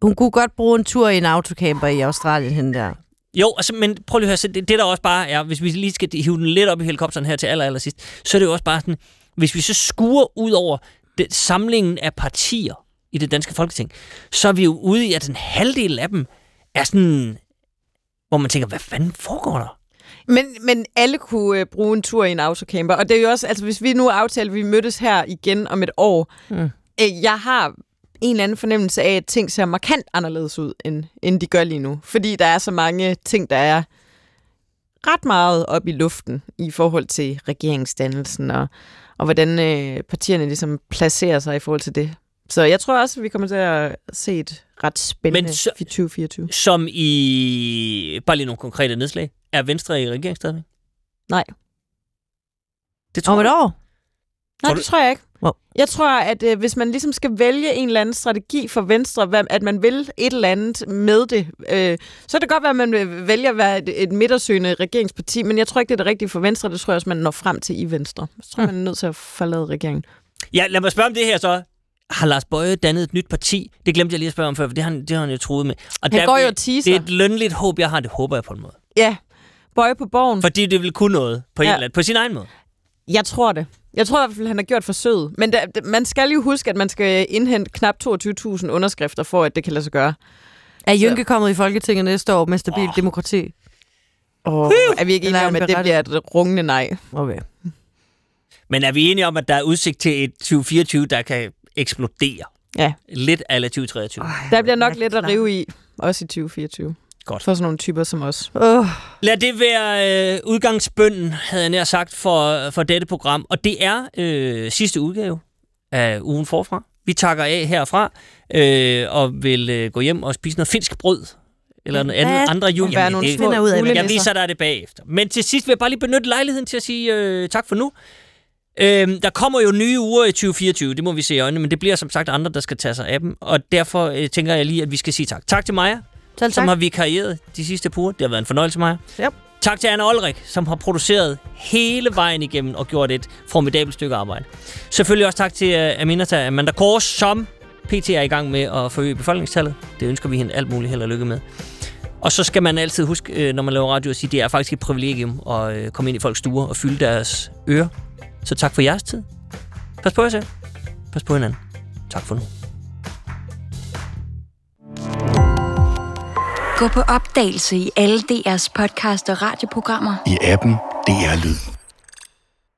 Hun kunne godt bruge en tur i en autocamper i Australien, hende der. Jo, altså, men prøv lige at høre, så det, det der også bare er, hvis vi lige skal hive den lidt op i helikopteren her til aller, aller sidst, så er det jo også bare sådan, hvis vi så skuer ud over det, samlingen af partier i det danske folketing, så er vi jo ude i, at en halvdel af dem er sådan, hvor man tænker, hvad fanden foregår der? Men, men alle kunne øh, bruge en tur i en autocamper, og det er jo også, altså hvis vi nu aftaler, at vi mødtes her igen om et år, Mm. øh, jeg har en eller anden fornemmelse af, at ting ser markant anderledes ud, end, end de gør lige nu. Fordi der er så mange ting, der er ret meget op i luften i forhold til regeringsdannelsen, og, og hvordan øh, partierne ligesom placerer sig i forhold til det. Så jeg tror også, at vi kommer til at se et ret spændende Men så- 2024. Som i, bare lige nogle konkrete nedslag, er Venstre i regering stadigvæk? Nej. Det tror Om et jeg. år? Nej, det tror jeg ikke. Hvor? Jeg tror, at øh, hvis man ligesom skal vælge en eller anden strategi for Venstre, hvad, at man vil et eller andet med det, øh, så kan det godt være, at man vil vælge at være et, et midtersøgende regeringsparti, men jeg tror ikke, det er det rigtige for Venstre. Det tror jeg også, man når frem til i Venstre. Så tror jeg, man er nødt til at forlade regeringen. Ja, lad mig spørge om det her så. Har Lars Bøje dannet et nyt parti? Det glemte jeg lige at spørge om før, for det har han, det har han jo troet med. Og Han går jo og det teaser. er et lønligt håb, jeg har. Det håber jeg på en måde. Ja, bøje på borgen. Fordi det vil kunne noget på, ja. en eller anden, på sin egen måde. Jeg tror det. Jeg tror i hvert fald, han har gjort forsøget. Men der, der- man skal jo huske, at man skal indhente knap 22.000 underskrifter, for at det kan lade sig gøre. Er Jynke kommet i Folketinget næste år med stabilt oh. demokrati? Og er vi ikke enige om, at det bliver et rungende nej? Okay. Men er vi enige om, at der er udsigt til et 2024, der kan eksplodere? Ja. Lidt ala 2023. Der bliver nok lidt at rive i, også i 2024. Godt. For sådan nogle typer som os. Oh. Lad det være øh, udgangsbønden, havde jeg nær sagt, for, for dette program. Og det er øh, sidste udgave af ugen forfra. Vi takker af herfra øh, og vil øh, gå hjem og spise noget finsk brød eller noget andet, Ja, andre jul. være Jamen, nogle det, små finder ud af, jeg viser dig det bagefter. Men til sidst vil jeg bare lige benytte lejligheden til at sige øh, tak for nu. Øhm, der kommer jo nye uger i 2024, det må vi se i øjnene, men det bliver som sagt andre, der skal tage sig af dem. Og derfor øh, tænker jeg lige, at vi skal sige tak. Tak til Maja, Selv som tak. har vikarieret de sidste par uger. Det har været en fornøjelse, Maja. Yep. Tak til Anna Olrik, som har produceret hele vejen igennem og gjort et formidabelt stykke arbejde. Selvfølgelig også tak til uh, Aminata Amanda Kors, som PT er i gang med at forøge befolkningstallet. Det ønsker vi hende alt muligt held og lykke med. Og så skal man altid huske, øh, når man laver radio, at sige, at det er faktisk et privilegium at øh, komme ind i folks stuer og fylde deres ører. Så tak for jeres tid. Pas på jer selv. Pas på hinanden. Tak for nu. Gå på opdagelse i alle DR's podcast og radioprogrammer. I appen DR Lyd.